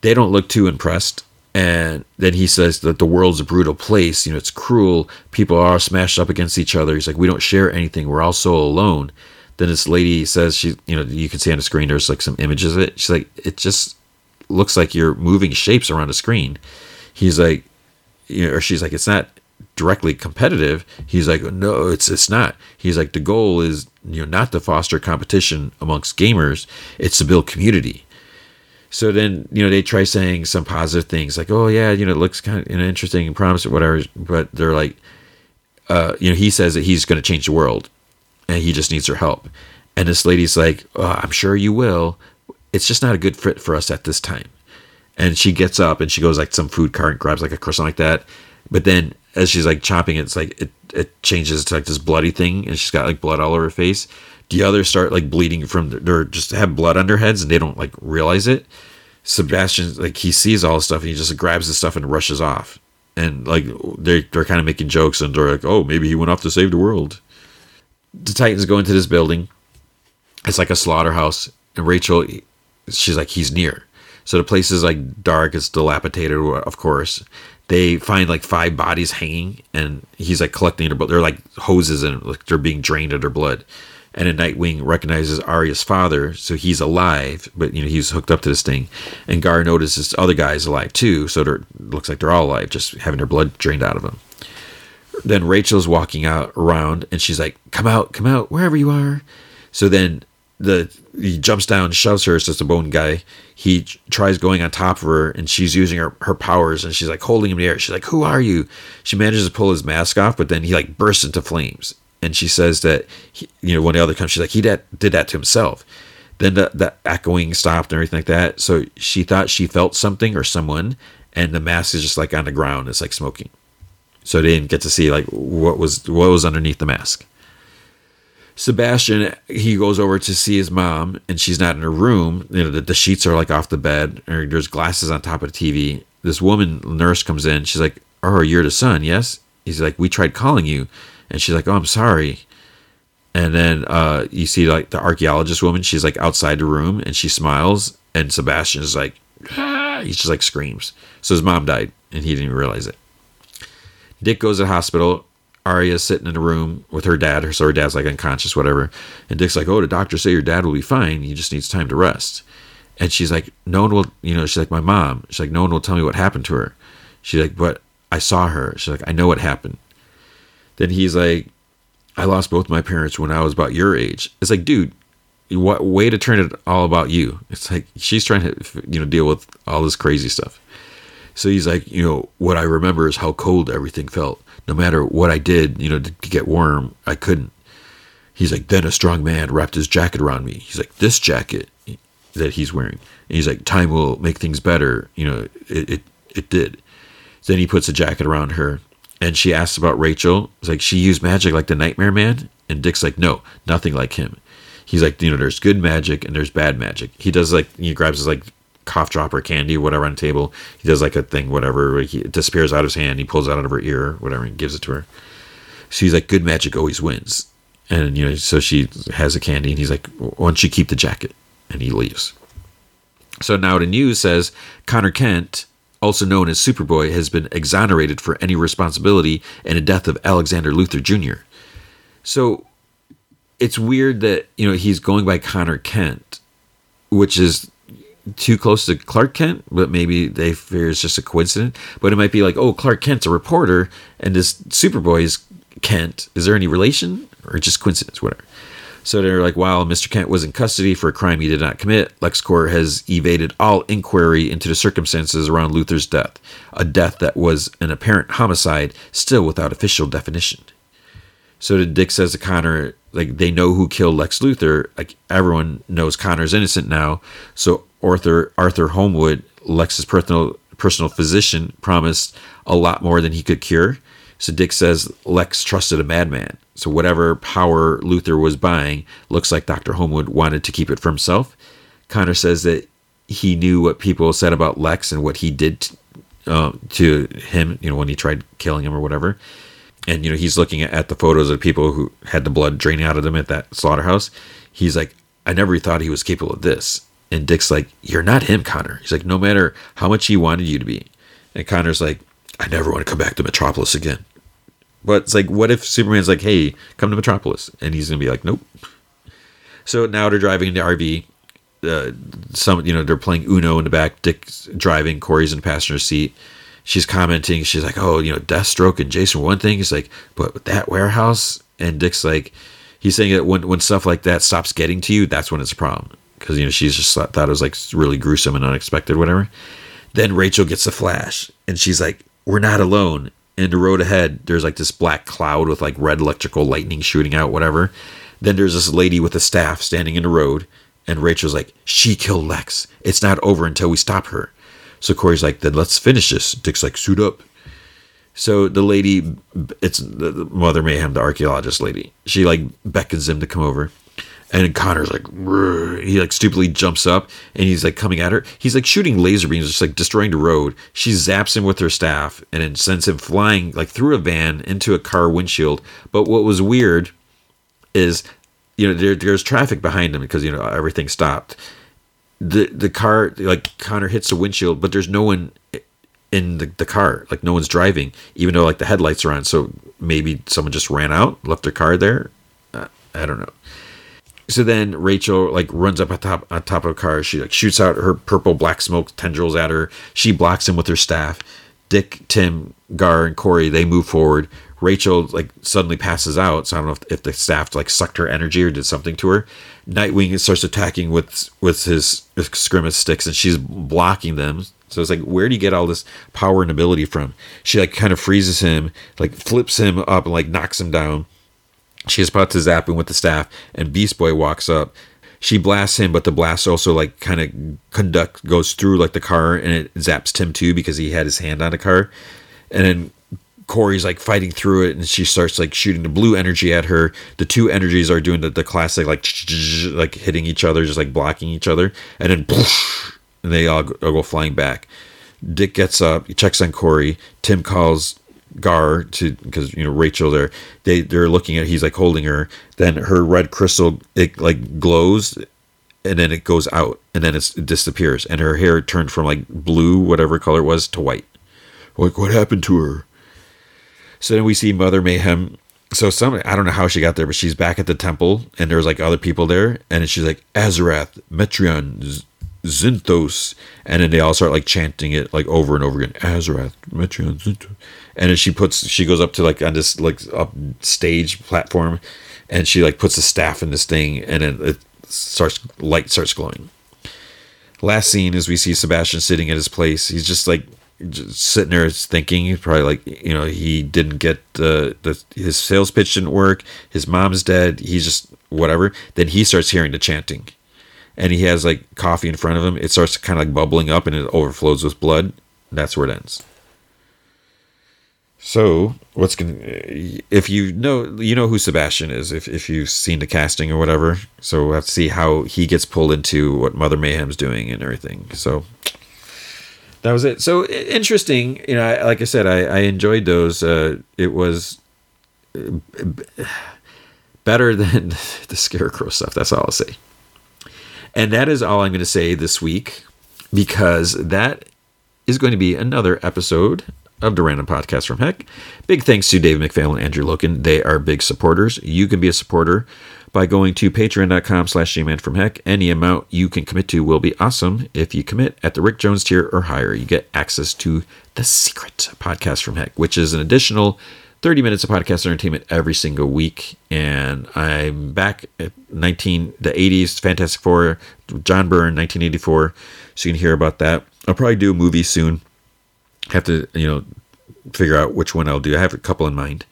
They don't look too impressed. And then he says that the world's a brutal place. You know it's cruel. People are smashed up against each other. He's like we don't share anything. We're all so alone. Then this lady says she you know you can see on the screen there's like some images of it. She's like it just looks like you're moving shapes around a screen he's like, you know, or she's like, it's not directly competitive. He's like, no, it's it's not. He's like, the goal is you know not to foster competition amongst gamers. It's to build community. So then you know they try saying some positive things like, oh yeah, you know it looks kind of you know, interesting and promising, whatever. But they're like, uh, you know, he says that he's going to change the world, and he just needs her help. And this lady's like, oh, I'm sure you will. It's just not a good fit for us at this time and she gets up and she goes like some food cart and grabs like a croissant like that. But then as she's like chopping it, it's like it, it changes to like this bloody thing and she's got like blood all over her face. The others start like bleeding from they're just have blood on their heads and they don't like realize it. Sebastian like he sees all this stuff and he just grabs the stuff and rushes off. And like they're they're kind of making jokes and they're like, oh maybe he went off to save the world. The Titans go into this building. It's like a slaughterhouse and Rachel she's like he's near so the place is like dark, it's dilapidated, of course. They find like five bodies hanging, and he's like collecting their blood. They're like hoses and like they're being drained of their blood. And then Nightwing recognizes Aria's father, so he's alive, but you know he's hooked up to this thing. And Gar notices other guys alive too, so it looks like they're all alive, just having their blood drained out of them. Then Rachel's walking out around, and she's like, "Come out, come out, wherever you are." So then the he jumps down, shoves her. It's just a bone guy. He tries going on top of her, and she's using her, her powers, and she's like holding him in the air. She's like, "Who are you?" She manages to pull his mask off, but then he like bursts into flames. And she says that he, you know when the other comes, she's like, "He did, did that to himself." Then the, the echoing stopped and everything like that. So she thought she felt something or someone, and the mask is just like on the ground. It's like smoking. So they didn't get to see like what was what was underneath the mask. Sebastian, he goes over to see his mom, and she's not in her room. You know, the, the sheets are like off the bed, or there's glasses on top of the TV. This woman nurse comes in. She's like, "Oh, you're the son, yes?" He's like, "We tried calling you," and she's like, "Oh, I'm sorry." And then uh, you see like the archaeologist woman. She's like outside the room, and she smiles, and Sebastian is like, ah! he just like screams. So his mom died, and he didn't even realize it. Dick goes to the hospital. Aria's sitting in a room with her dad. So her dad's like unconscious, whatever. And Dick's like, "Oh, the doctor say your dad will be fine. He just needs time to rest." And she's like, "No one will, you know." She's like, "My mom." She's like, "No one will tell me what happened to her." She's like, "But I saw her." She's like, "I know what happened." Then he's like, "I lost both my parents when I was about your age." It's like, dude, what way to turn it all about you? It's like she's trying to, you know, deal with all this crazy stuff. So he's like, you know, what I remember is how cold everything felt. No matter what I did, you know, to, to get warm, I couldn't. He's like, then a strong man wrapped his jacket around me. He's like, this jacket that he's wearing. And he's like, time will make things better. You know, it, it, it did. Then he puts a jacket around her and she asks about Rachel. It's like, she used magic like the Nightmare Man? And Dick's like, no, nothing like him. He's like, you know, there's good magic and there's bad magic. He does like, he grabs his like cough drop or candy or whatever on the table. He does like a thing, whatever. He disappears out of his hand. He pulls it out of her ear, whatever, and gives it to her. She's like, good magic always wins. And, you know, so she has a candy and he's like, why don't you keep the jacket? And he leaves. So now the news says Connor Kent, also known as Superboy, has been exonerated for any responsibility in the death of Alexander Luthor Jr. So it's weird that, you know, he's going by Connor Kent, which is too close to Clark Kent, but maybe they fear it's just a coincidence. But it might be like, oh, Clark Kent's a reporter, and this Superboy is Kent. Is there any relation, or just coincidence, whatever? So they're like, while Mr. Kent was in custody for a crime he did not commit, LexCorp has evaded all inquiry into the circumstances around Luthor's death, a death that was an apparent homicide, still without official definition. So Dick says to Connor, like they know who killed Lex Luthor. Like everyone knows Connor's innocent now. So Arthur Arthur Holmwood, Lex's personal personal physician, promised a lot more than he could cure. So Dick says Lex trusted a madman. So whatever power Luthor was buying, looks like Dr. Holmwood wanted to keep it for himself. Connor says that he knew what people said about Lex and what he did uh, to him, you know, when he tried killing him or whatever. And, you know, he's looking at the photos of people who had the blood draining out of them at that slaughterhouse. He's like, I never thought he was capable of this. And Dick's like, You're not him, Connor. He's like, No matter how much he wanted you to be. And Connor's like, I never want to come back to Metropolis again. But it's like, what if Superman's like, hey, come to Metropolis? And he's to be like, nope. So now they're driving in the RV. Uh, some, you know, they're playing Uno in the back. Dick's driving. Kory's in the passenger seat. She's commenting. She's like, oh, you know, Deathstroke and Jason one thing. He's like, but that warehouse. And Dick's like, he's saying that when, when stuff like that stops getting to you, that's when it's a problem. Because, you know, she's just thought it was like really gruesome and unexpected, whatever. Then Rachel gets a flash and she's like, we're not alone in the road ahead, there's like this black cloud with like red electrical lightning shooting out, whatever. Then there's this lady with a staff standing in the road, and Rachel's like, She killed Lex. It's not over until we stop her. So Kory's like, Then let's finish this. Dick's like, Suit up. So the lady, it's the Mother Mayhem, the archaeologist lady. She like beckons him to come over. And Connor's like, he like stupidly jumps up and he's like coming at her. He's like shooting laser beams, just like destroying the road. She zaps him with her staff and then sends him flying like through a van into a car windshield. But what was weird is, you know, there, there's traffic behind him because, you know, everything stopped. The, the car, like Connor hits the windshield, but there's no one in the, the car. Like no one's driving, even though like the headlights are on. So maybe someone just ran out, left their car there. Uh, I don't know. So then Rachel like runs up on top on top of a car. She like shoots out her purple black smoke tendrils at her. She blocks him with her staff. Dick, Tim, Gar, and Kory they move forward. Rachel like suddenly passes out, so I don't know if, if the staff like sucked her energy or did something to her. Nightwing starts attacking with with his, his sticks, and she's blocking them. So it's like, where do you get all this power and ability from? She like kind of freezes him, like flips him up, and like knocks him down. She's about to zap him with the staff, and Beast Boy walks up. She blasts him, but the blast also like kind of conduct goes through like the car, and it zaps Tim too because he had his hand on the car. And then Kory's like fighting through it, and she starts like shooting the blue energy at her. The two energies are doing the, the classic like like hitting each other, just like blocking each other, and then and they all go, all go flying back. Dick gets up, he checks on Corey. Tim calls Gar to because you know Rachel there. They they're looking at he's like holding her. Then her red crystal it like glows, and then it goes out, and then it disappears, and her hair turned from like blue whatever color it was to white. Like what happened to her? So then we see Mother Mayhem. So some I don't know how she got there, but she's back at the temple, and there's like other people there, and she's like Azarath, Metrion, Zinthos, and then they all start like chanting it like over and over again. Azarath, Metrion, Zinthos, and then she puts she goes up to like on this like up stage platform, and she like puts a staff in this thing, and then it starts light starts glowing. Last scene is we see Sebastian sitting at his place. He's just like just sitting there thinking he's probably like you know he didn't get uh, the his sales pitch didn't work his mom's dead he's just whatever. Then he starts hearing the chanting. And he has like coffee in front of him. It starts kind of like bubbling up and it overflows with blood. That's where it ends. So what's gonna if you know you know who sebastian is if, if you've seen the casting or whatever. So we'll have to see how he gets pulled into what mother mayhem's doing and everything. So that was it. So interesting. You know, like I said, I, I enjoyed those. Uh, it was uh, better than the scarecrow stuff. That's all I'll say. And that is all I'm going to say this week because that is going to be another episode of the Random Podcast from Heck. Big thanks to Dave McPhail and Andrew Loken. They are big supporters. You can be a supporter by going to patreon.com slash gman from heck. Any amount you can commit to will be awesome. If you commit at the Rick Jones tier or higher, you get access to the secret podcast from heck, which is an additional 30 minutes of podcast entertainment every single week. And I'm back at 19, the 80s, Fantastic Four, John Byrne, 1984. So you can hear about that. I'll probably do a movie soon. Have to, you know, figure out which one I'll do. I have a couple in mind.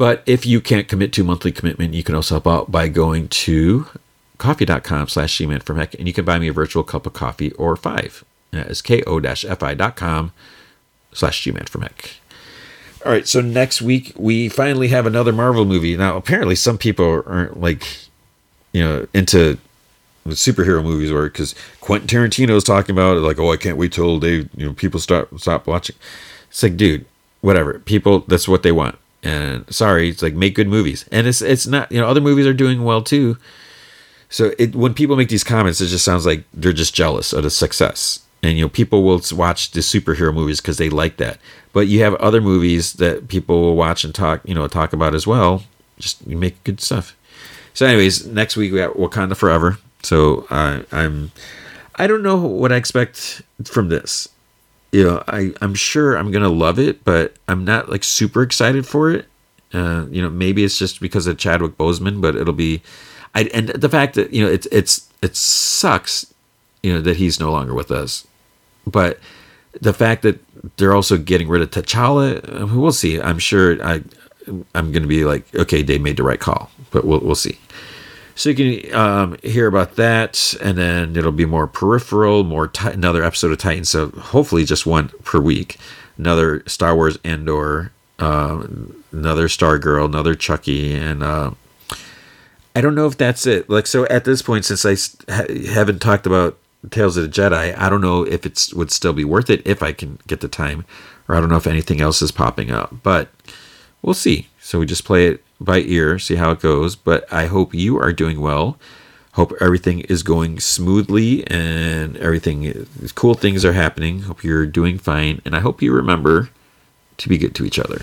But if you can't commit to monthly commitment, you can also help out by going to ko-fi.com slash gman from heck and you can buy me a virtual cup of coffee or five. That is ko-fi.com slash gman from heck. All right, so next week we finally have another Marvel movie. Now, apparently, some people aren't like, you know, into superhero movies, or because Quentin Tarantino is talking about it, like, oh, I can't wait till they, you know, people start stop watching. It's like, dude, whatever. People, that's what they want and sorry, it's like make good movies, and it's it's not you know other movies are doing well too. So it when people make these comments, it just sounds like they're just jealous of the success, and you know people will watch the superhero movies because they like that. But you have other movies that people will watch and talk you know talk about as well. Just you make good stuff. So, anyways, next week we got Wakanda Forever. So uh, I'm I don't know what I expect from this you know, I, I'm sure I'm gonna love it, but I'm not like super excited for it. Uh, you know, maybe it's just because of Chadwick Boseman, but it'll be, I and the fact that you know it's it's it sucks, you know, that he's no longer with us, but the fact that they're also getting rid of T'Challa, uh, we'll see. I'm sure I I'm gonna be like, okay, they made the right call, but we'll we'll see. So you can um, hear about that, and then it'll be more peripheral, more t- another episode of Titans. So hopefully, just one per week. Another Star Wars Andor, uh, another Stargirl, another Chucky, and uh, I don't know if that's it. Like so, at this point, since I ha- haven't talked about Tales of the Jedi, I don't know if it would still be worth it if I can get the time, or I don't know if anything else is popping up. But we'll see. So we just play it by ear, see how it goes. But I hope you are doing well. Hope everything is going smoothly and everything, cool things are happening. Hope you're doing fine. And I hope you remember to be good to each other.